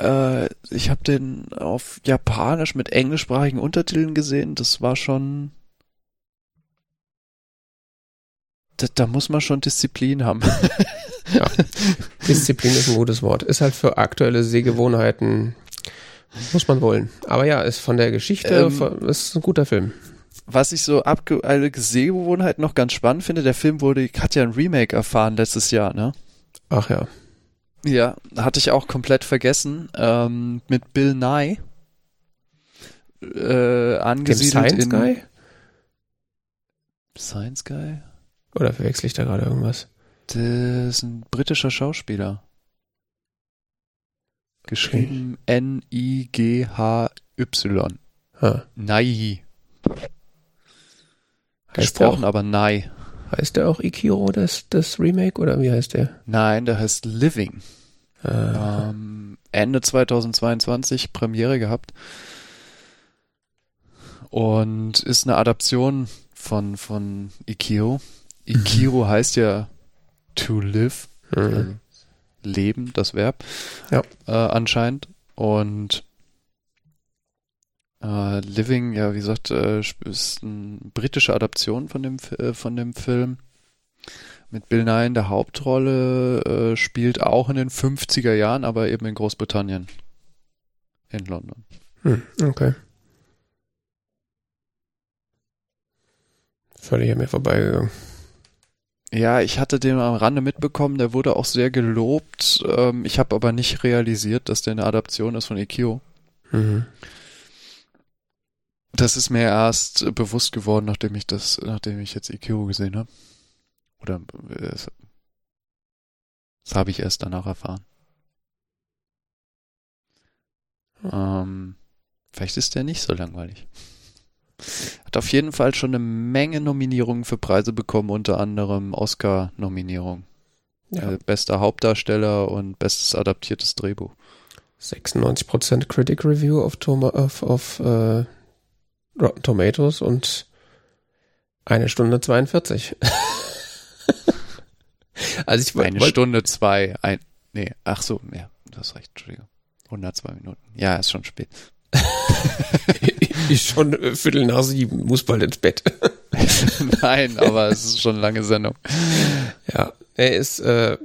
äh, ich habe den auf Japanisch mit englischsprachigen Untertiteln gesehen. Das war schon. Da, da muss man schon Disziplin haben. ja. Disziplin ist ein gutes Wort. Ist halt für aktuelle Sehgewohnheiten muss man wollen. Aber ja, ist von der Geschichte, ähm, ist ein guter Film. Was ich so aktuelle Sehgewohnheiten noch ganz spannend finde, der Film wurde, hat ja ein Remake erfahren letztes Jahr, ne? Ach ja. Ja, hatte ich auch komplett vergessen. Ähm, mit Bill Nye. Äh, angesiedelt Science in Guy? Science Guy? Oder verwechsel ich da gerade irgendwas? Das ist ein britischer Schauspieler. Geschrieben okay. N-I-G-H-Y. Nai. Gesprochen aber Nai. Heißt der auch Ikiro, das, das Remake, oder wie heißt der? Nein, der heißt Living. Ah. Ähm, Ende 2022 Premiere gehabt. Und ist eine Adaption von, von Ikiro. Ikiro mhm. heißt ja to live. Mhm. Also leben, das Verb. Ja. Äh, anscheinend. Und Uh, Living, ja, wie gesagt, äh, ist eine britische Adaption von dem, äh, von dem Film. Mit Bill Nye in der Hauptrolle, spielt auch in den 50er Jahren, aber eben in Großbritannien. In London. Hm, okay. Völlig an mir vorbeigegangen. Ja, ich hatte den am Rande mitbekommen, der wurde auch sehr gelobt. Ähm, ich habe aber nicht realisiert, dass der eine Adaption ist von Ikio. Mhm. Das ist mir erst bewusst geworden, nachdem ich das, nachdem ich jetzt Ikio gesehen habe. Oder äh, das, das habe ich erst danach erfahren. Ähm, vielleicht ist der nicht so langweilig. Hat auf jeden Fall schon eine Menge Nominierungen für Preise bekommen, unter anderem Oscar-Nominierung. Ja. Äh, bester Hauptdarsteller und bestes adaptiertes Drehbuch. 96% Critic Review auf, Toma auf, auf äh, Rotten Tomatoes und eine Stunde 42. also ich Eine wollt- Stunde zwei, ein, nee, ach so, ja, du hast recht, Entschuldigung. 102 Minuten. Ja, ist schon spät. ist schon äh, Viertel nach sieben, muss bald ins Bett. Nein, aber es ist schon eine lange Sendung. Ja, er ist, äh,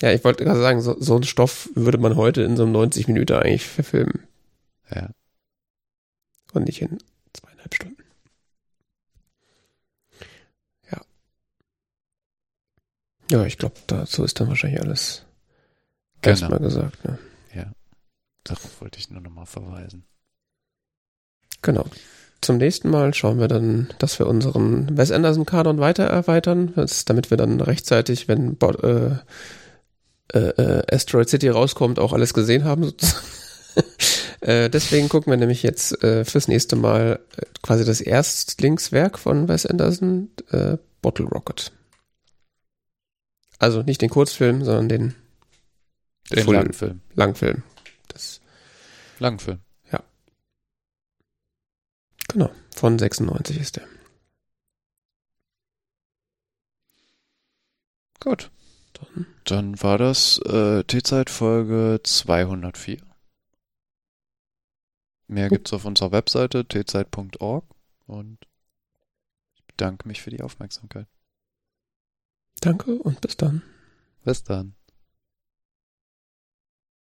ja, ich wollte gerade sagen, so, so einen Stoff würde man heute in so einem 90 Minuten eigentlich verfilmen Ja. und nicht in zweieinhalb Stunden. Ja. Ja, ich glaube, dazu ist dann wahrscheinlich alles Genau. erstmal gesagt. Ne? Darauf wollte ich nur nochmal verweisen. Genau. Zum nächsten Mal schauen wir dann, dass wir unseren Wes Anderson Kanon weiter erweitern, damit wir dann rechtzeitig, wenn äh, äh, äh, Asteroid City rauskommt, auch alles gesehen haben. sozusagen. Äh, deswegen gucken wir nämlich jetzt äh, fürs nächste Mal äh, quasi das Erstlingswerk von Wes Anderson, äh, Bottle Rocket. Also nicht den Kurzfilm, sondern den Den Full- Langfilm. Langfilm. Das, Langfilm. genau, von 96 ist der. Gut. Dann Dann war das äh, T-Zeit-Folge 204. Mehr Gut. gibt's auf unserer Webseite tzeit.org und ich bedanke mich für die Aufmerksamkeit. danke und bis dann. Bis dann.